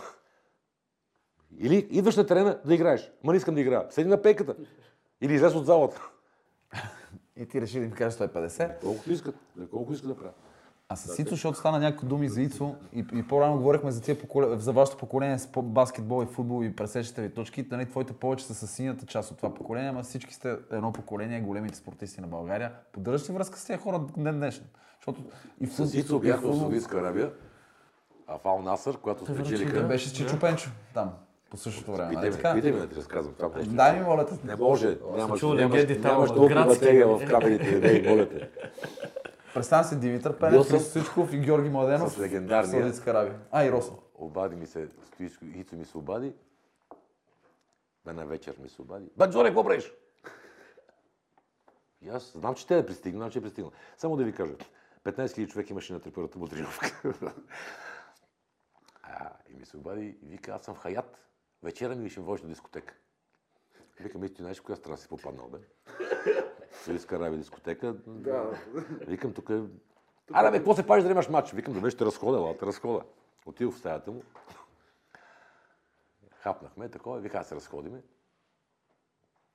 Или идваш на терена да играеш. Ма не искам да играя. Седи на пейката. Или излез от залата. И ти реши да им кажеш 150. Колкото искат. Колко искат да правят. А с Ицо, защото стана някакви думи за Ицо и, и по-рано говорихме за, тия поколе... за вашето поколение с баскетбол и футбол и пресещате ви точки. Нали, твоите повече са с синята част от това поколение, ама всички сте едно поколение, големите спортисти на България. Поддържаш ли връзка с тези хора днес днешно? Защото и в С Ицо бях в Саудитска Арабия. А Фал Насър, когато спечелиха... беше с Чичо Пенчо там, по същото време. Питай нали ме, питай ме да ти разказвам това нещо. Дай ми, моля те. Не може, нямаш, нямаш, нямаш толкова батерия в камерите, не, моля те. Представям се Димитър Пенев, съм Христо Сичков и Георги Младенов с легендарния- в Саудитска Арабия. А, и Роса. Обади ми се, стои, Ицо ми се обади. Една вечер ми се обади. Бат, Жоре, какво правиш? И аз знам, че те е пристигнал, знам, че е пристигнал. Само да ви кажа, 15 000 човек имаше на първата му тренировка. а, и ми се обади и вика, аз съм в Хаят. Вечера ми ще водиш на дискотека. Викам, ти знаеш коя страна си попаднал, бе? Саудитска Арабия дискотека. Да. Викам, тук е... Аре, бе, какво се пазиш да имаш матч? Викам, добре, ще те разходя, ела, те разходя. Отидох в стаята му. Хапнахме, такова, вика, аз се разходиме.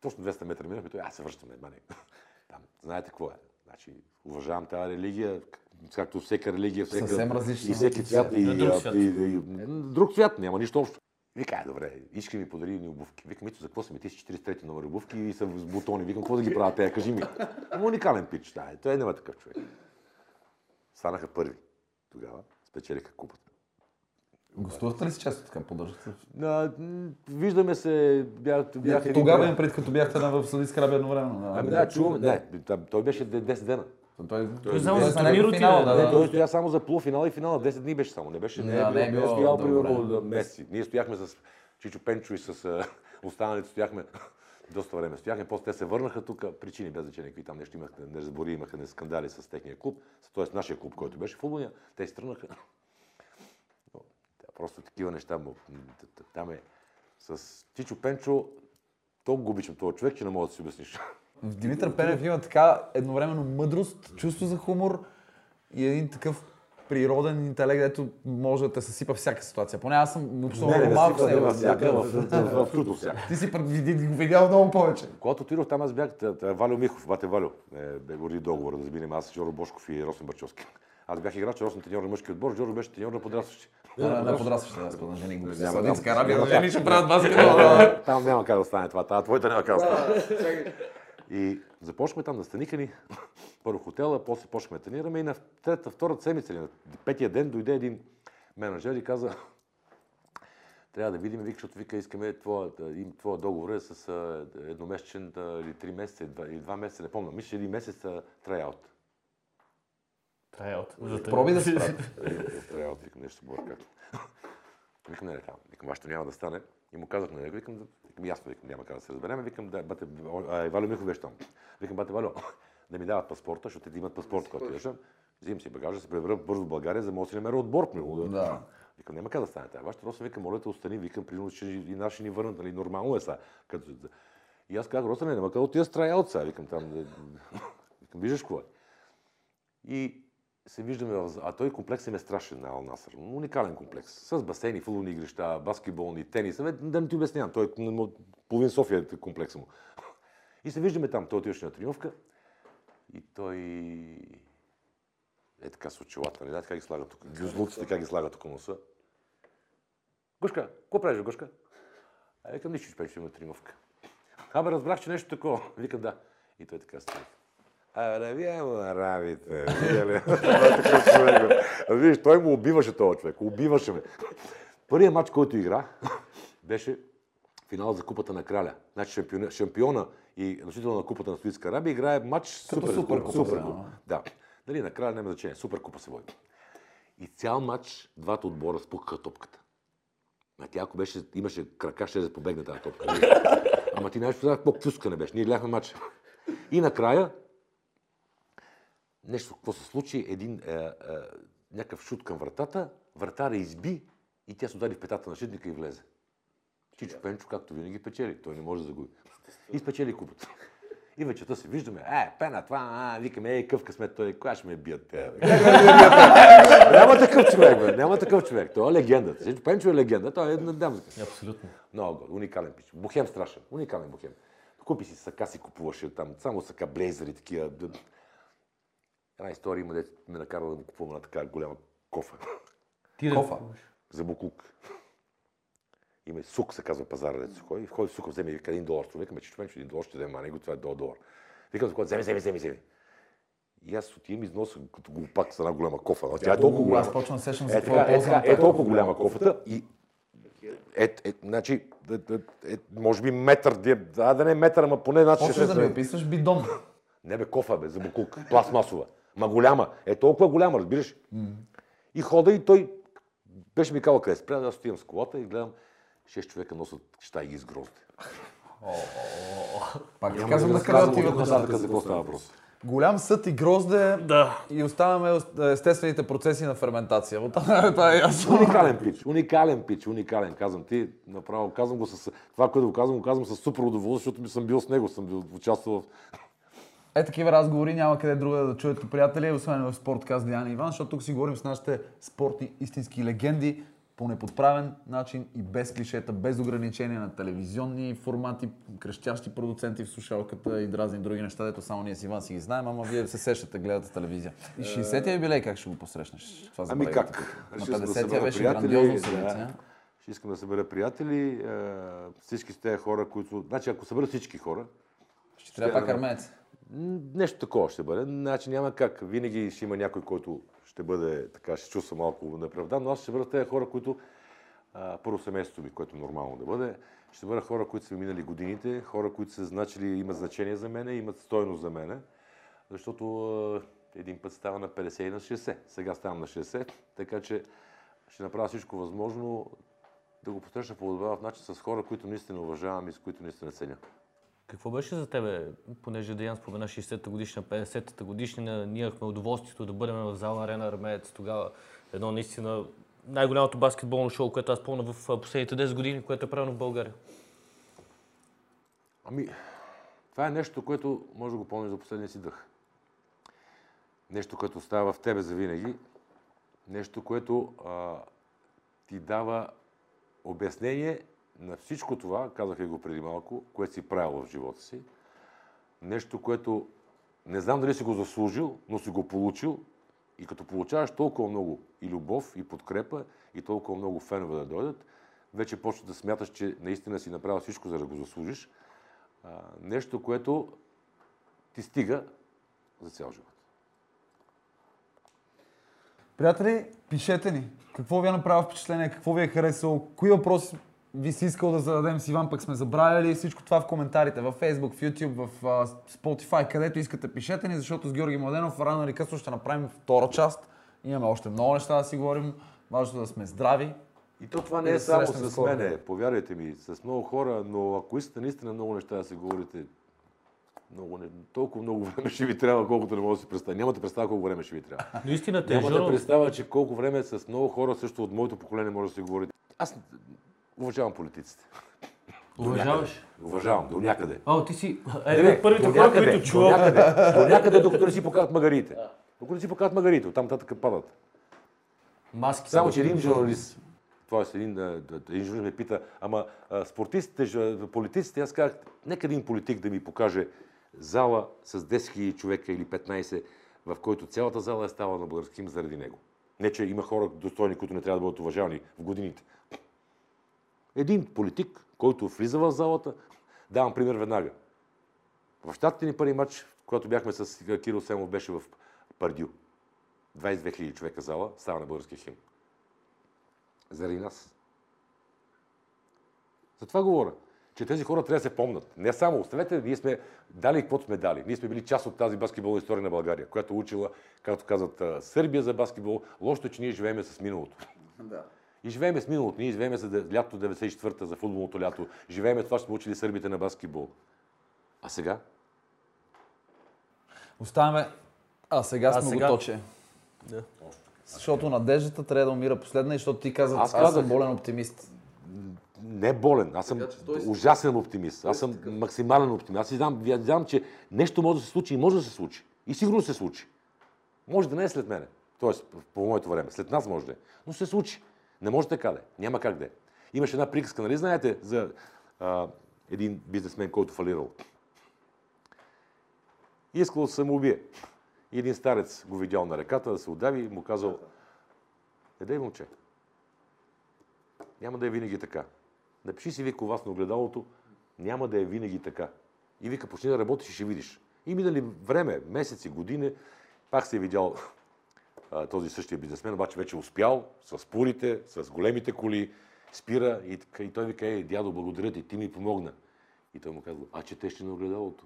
Точно 200 метра минахме, той, аз се връщам, не, мане. Там, знаете какво е. Значи, уважавам тази религия, както всяка религия, всяка, Съвсем различно. и всеки цвят, и, и, и, и, друг свят, няма нищо общо. Вика, е, добре, искай ми подари ни обувки. Викам, Мито, за какво са ми? Ти си 43 номер обувки и са с бутони. Викам, какво да ги правя те? Кажи ми. Ама уникален пич, да, е, той няма такъв човек. Станаха първи. Тогава спечелиха купата. Гостувахте ли си често така? Поддържахте? А, м, виждаме се, бях, бях един Тогава им пред като бяхте на в Саудитска Арабия едновременно. Ами да, чуваме. Не, там, той беше де- 10 дена. Той, Той само за е турнир отиде, да, той стоя само за полуфинала и финала. 10 дни беше само. Не беше, не, е не е било, било стоял, примерно, месеци. Ние стояхме с Чичо Пенчо и с останалите стояхме доста време. Стояхме, после те се върнаха тук, причини без значение, какви там нещо имаха, не разбори, имаха не скандали с техния клуб, т.е. нашия клуб, който беше футболния, те се тръгнаха. Но, да, просто такива неща. Там е с Чичо Пенчо, толкова го обичам този човек, че не мога да си обясниш. В Димитър Пенев има така едновременно мъдрост, чувство за хумор и един такъв природен интелект, дето може да те съсипа всяка ситуация. Поне аз съм особено малко с него. в в, всяка. Ти си видял много повече. Когато отидох там, аз бях Валю Михов, бате Валю, е, бе уреди договора да сбинем аз, Жоро Бошков и Росен Бачовски. Аз бях играч, Росен треньор на мъжки отбор, Жоро беше треньор на подрастващи. На, на подрастващите, да, спомня жени го. Няма, Саудитска. Арабия, Няма жени ще правят баскетбол. Там няма как да стане това, твоята няма как да стане. И започнахме там да станикани, първо в хотела, после почнахме да тренираме и на трета, втората седмица или на петия ден дойде един менеджер и каза, трябва да видим, вика, защото вика, искаме твоя, им- твоя договор е с едномесечен или три месеца, или два месеца, не помня. Мисля, един месец трайаут. За Проби да се прави. Трайаут, викам нещо бърка. Викам, не, не. Викам, ще няма да стане. И му казах на него, викам, ясно, викам, няма как да се разберем. Викам, да, бате, а, Валю Михов там. Викам, бате, Валю, да ми дават паспорта, защото те имат паспорт, който идеш. Взимам си багажа, се пребера бързо в България, за да мога да си намеря отбор. примерно, Да. Викам, няма как да стане това. Вашата Роса, викам, моля те, остани, викам, примерно, че и наши ни върнат, нали, нормално е сега. Като... И аз казах, Роса, не, няма как да отида с трайаут сега. Викам, там, да... викам, виждаш какво е. И се виждаме, в... а той комплекс им е страшен на Ал Насър. Уникален комплекс. С басейни, футболни игрища, баскетболни, тенис. Да не ти обяснявам, той е половин София е комплекса му. И се виждаме там, той отиваше на тренировка и той е така с очилата, не знаете как ги слага тук. Гюзлуците как ги слага тук носа. Гошка, какво правиш, бе, Гошка? А викам, нищо, че има тренировка. Абе, разбрах, че нещо такова. Викам, да. И той така стои. Абе, ли? Това е. А Виж, той му убиваше този човек. Убиваше ме. Първият матч, който игра, беше финал за Купата на краля. Значи шампиона, шампиона и носител на Купата на Студитска Арабия играе матч супер, супер да. купа. Да. Дали накрая няма значение. Супер купа се води. И цял матч двата отбора спукаха топката. А тя ако беше, имаше крака, ще да побегне тази топка. Ама ти знаеш, какво пускане беше. Ние гледахме матча. И накрая нещо, какво се случи, един е, е, някакъв шут към вратата, вратаря изби и тя се удари в петата на щитника и влезе. Чичо Пенчо, както винаги, печели. Той не може да загуби. И спечели купата. И вечерта се виждаме, е, пена, това, а, викаме, ей, къв късмет, той, кога ще ме бият те? Няма такъв човек, бе, няма такъв човек. Той е легенда. Чичо Пенчо е легенда, той е една дамска. Абсолютно. Много уникален пич. Бухем страшен, уникален бухем. Купи си сака, си купуваше там, само сака, блейзери, такива. Една история има, дето ме накара да му купувам една така голяма кофа Ти да Кофа. за буклук. Има и сук, се казва пазара, дето се ходи. Входи в сука, вземе вика един долар. Викаме, че човек, един долар ще вземе, а него това е до долар. Викам, за вземе, вземе, вземе, вземе. И аз отивам и износя като го пак с една голяма кофа. Но Тя е толкова голяма. Аз почвам да сещам за Е, така, е, така, е толкова голяма кофата и е, е, значи, е, е, е, може би метър, диаб- а да не е метър, ама поне над Почваш 6 да ми описваш бидон. Не бе, кофа бе, за буклук, пластмасова. Ма голяма. Е толкова голяма, разбираш? И хода и той беше ми казал къде спря, аз отивам с колата и гледам, шест човека носят щайги с грозде. Пак ти казвам да на къде отиват от нататък за какво става въпрос. Голям съд и грозде Да. и оставяме естествените процеси на ферментация. Вот Това е ясно. Уникален пич, уникален пич, уникален, казвам ти, направо казвам го с това, което го казвам, го казвам с супер удоволствие, защото ми съм бил с него, съм бил участвал в Е, такива разговори няма къде друга да чуете, приятели, освен в спорткаст Диана Иван, защото тук си говорим с нашите спортни истински легенди по неподправен начин и без клишета, без ограничения на телевизионни формати, крещящи продуценти в слушалката и дразни други неща, дето само ние с Иван си ги знаем, ама вие се сещате, гледате телевизия. И 60-я юбилей как ще го посрещнеш? Това Ами как? На Решил съм да 50-я събера беше грандиозно да. събитие. Ще искам да събера приятели, е, всички с тези хора, които... Значи, ако събера всички хора, Ще трябва пак армеец. Нещо такова ще бъде. Значи няма как. Винаги ще има някой, който ще бъде, така, ще чувства малко неправдан, но аз ще бъда тези хора, които първо семейството ми, което нормално да бъде, ще бъда хора, които са минали годините, хора, които са значили, имат значение за мене, имат стойност за мене, защото един път става на 50 и на 60. Сега ставам на 60, така че ще направя всичко възможно да го посрещна по в начин с хора, които наистина уважавам и с които наистина ценя. Какво беше за тебе, понеже Деян спомена 60-та годишна, 50-та годишнина, ние имахме удоволствието да бъдем в зала Арена Армеец тогава. Едно наистина най-голямото баскетболно шоу, което аз помня в последните 10 години, което е правено в България. Ами, това е нещо, което може да го помниш за последния си дъх. Нещо, което става в тебе за винаги. Нещо, което а, ти дава обяснение на всичко това, казах ви го преди малко, което си правил в живота си. Нещо, което не знам дали си го заслужил, но си го получил. И като получаваш толкова много и любов, и подкрепа, и толкова много фенове да дойдат, вече почваш да смяташ, че наистина си направил всичко, за да го заслужиш. А, нещо, което ти стига за цял живот. Приятели, пишете ни. Какво ви е направило впечатление, какво ви е харесало, кои въпроси ви си искал да зададем с Иван, пък сме забравили всичко това в коментарите, в Facebook, в YouTube, в uh, Spotify, където искате пишете ни, защото с Георги Младенов рано или късно ще направим втора част. Имаме още много неща да си говорим. Важно да сме здрави. И то това не е само с мене, повярвайте ми, с много хора, но ако искате наистина много неща да си говорите, много не, толкова много време ще ви трябва, колкото не мога да си представя. Нямате представа колко време ще ви трябва. Но истината е, Нямате представа, че колко време с много хора, също от моето поколение, може да си говорите. Аз уважавам политиците. Уважаваш? Уважавам, до някъде. О, ти си е, първите хора, които чувам. До някъде, до някъде, докато не си покажат магарите. Докато не си покажат магарите, оттам татък падат. Маски. Само, че един журналист, т.е. един, един журналист ме пита, ама спортистите, политиците, аз казах, нека един политик да ми покаже зала с 10 000 човека или 15, в който цялата зала е стала на български заради него. Не, че има хора достойни, които не трябва да бъдат уважавани в годините. Един политик, който влиза в залата, давам пример веднага. В щатите ни първи матч, когато бяхме с Кирил Семов, беше в Пардю. 22 000 човека зала, става на български химн. Заради нас. За това говоря че тези хора трябва да се помнат. Не само, оставете, ние сме дали каквото сме дали. Ние сме били част от тази баскетболна история на България, която учила, както казват, Сърбия за баскетбол. Лошото е, че ние живееме с миналото. Да. И живееме с миналото. Ние живееме за лято 94-та, за футболното лято. Живееме това, че сме учили сърбите на баскетбол. А сега? Оставаме. А сега а сме сега... го точе. Да. Защото надеждата трябва да умира последна, защото ти каза, аз, аз съм болен оптимист не болен. Аз съм ужасен оптимист. Аз съм максимален оптимист. Аз знам, знам, че нещо може да се случи и може да се случи. И сигурно се случи. Може да не е след мене. Тоест, по моето време. След нас може да е. Но се случи. Не може така да е. Няма как да е. Имаше една приказка, нали знаете, за а, един бизнесмен, който фалирал. Искал да се самоубие. И един старец го видял на реката да се удави и му казал, едай момче, няма да е винаги така. Напиши си, вика, вас на огледалото, няма да е винаги така. И вика, почни да работиш и ще видиш. И минали време, месеци, години, пак се е видял този същия бизнесмен, обаче вече успял с пурите, с големите коли, спира и, и той вика, ей, дядо, благодаря ти, ти ми помогна. И той му казва, а четеш ли на огледалото?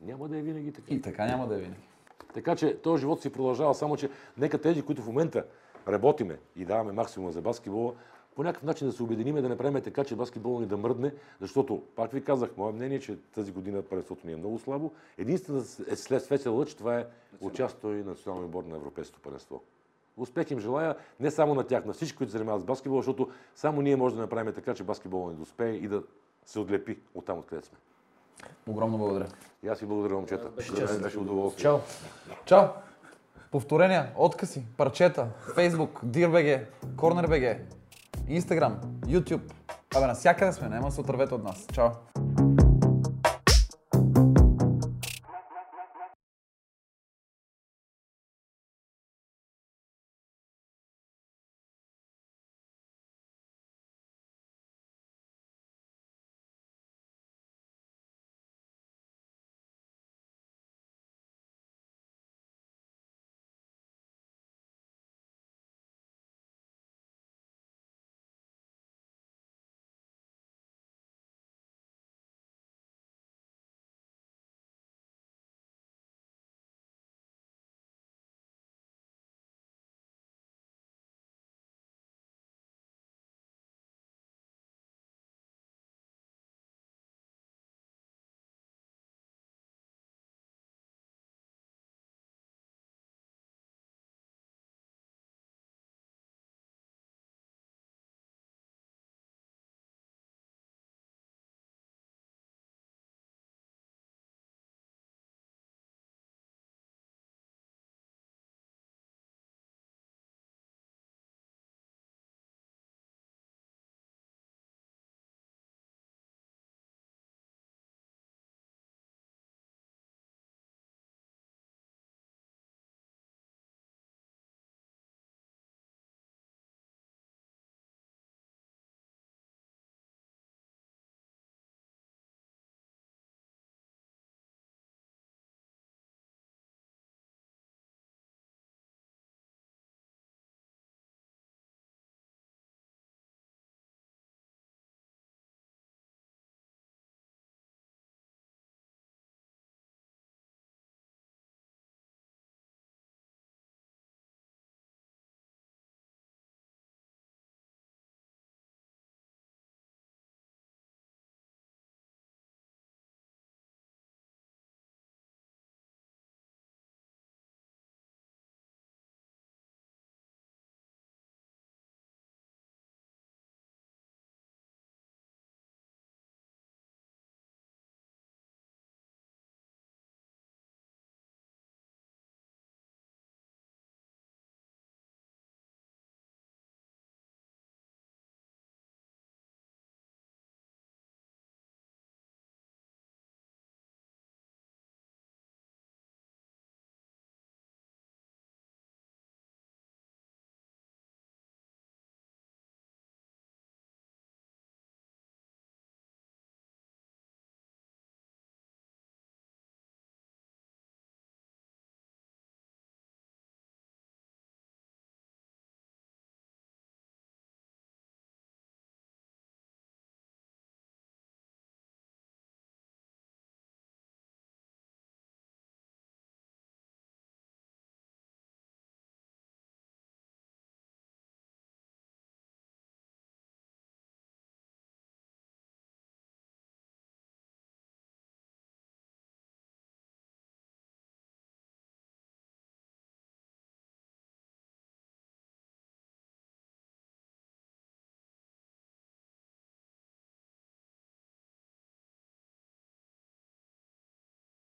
Няма да е винаги така. И така няма да е винаги. Така че този живот си продължава, само че нека тези, които в момента работиме и даваме максимум за баскетбола, по някакъв начин да се обединиме, да направим така, че баскетбол ни да мръдне, защото, пак ви казах, мое мнение е, че тази година първенството ни е много слабо. Единствено е след светел лъч, това е участието и националния отбор на Европейското първенство. Успех им желая не само на тях, на всички, които се занимават с баскетбол, защото само ние можем да направим така, че баскетбол ни да успее и да се отлепи от там, откъдето сме. Огромно благодаря. И аз ви благодаря, момчета. Беше, беше удоволствие. Чао. Чао. Повторения, откази, парчета, Facebook, DearBG, CornerBG, Instagram, YouTube. Абе, навсякъде сме, няма се отървете от нас. Чао!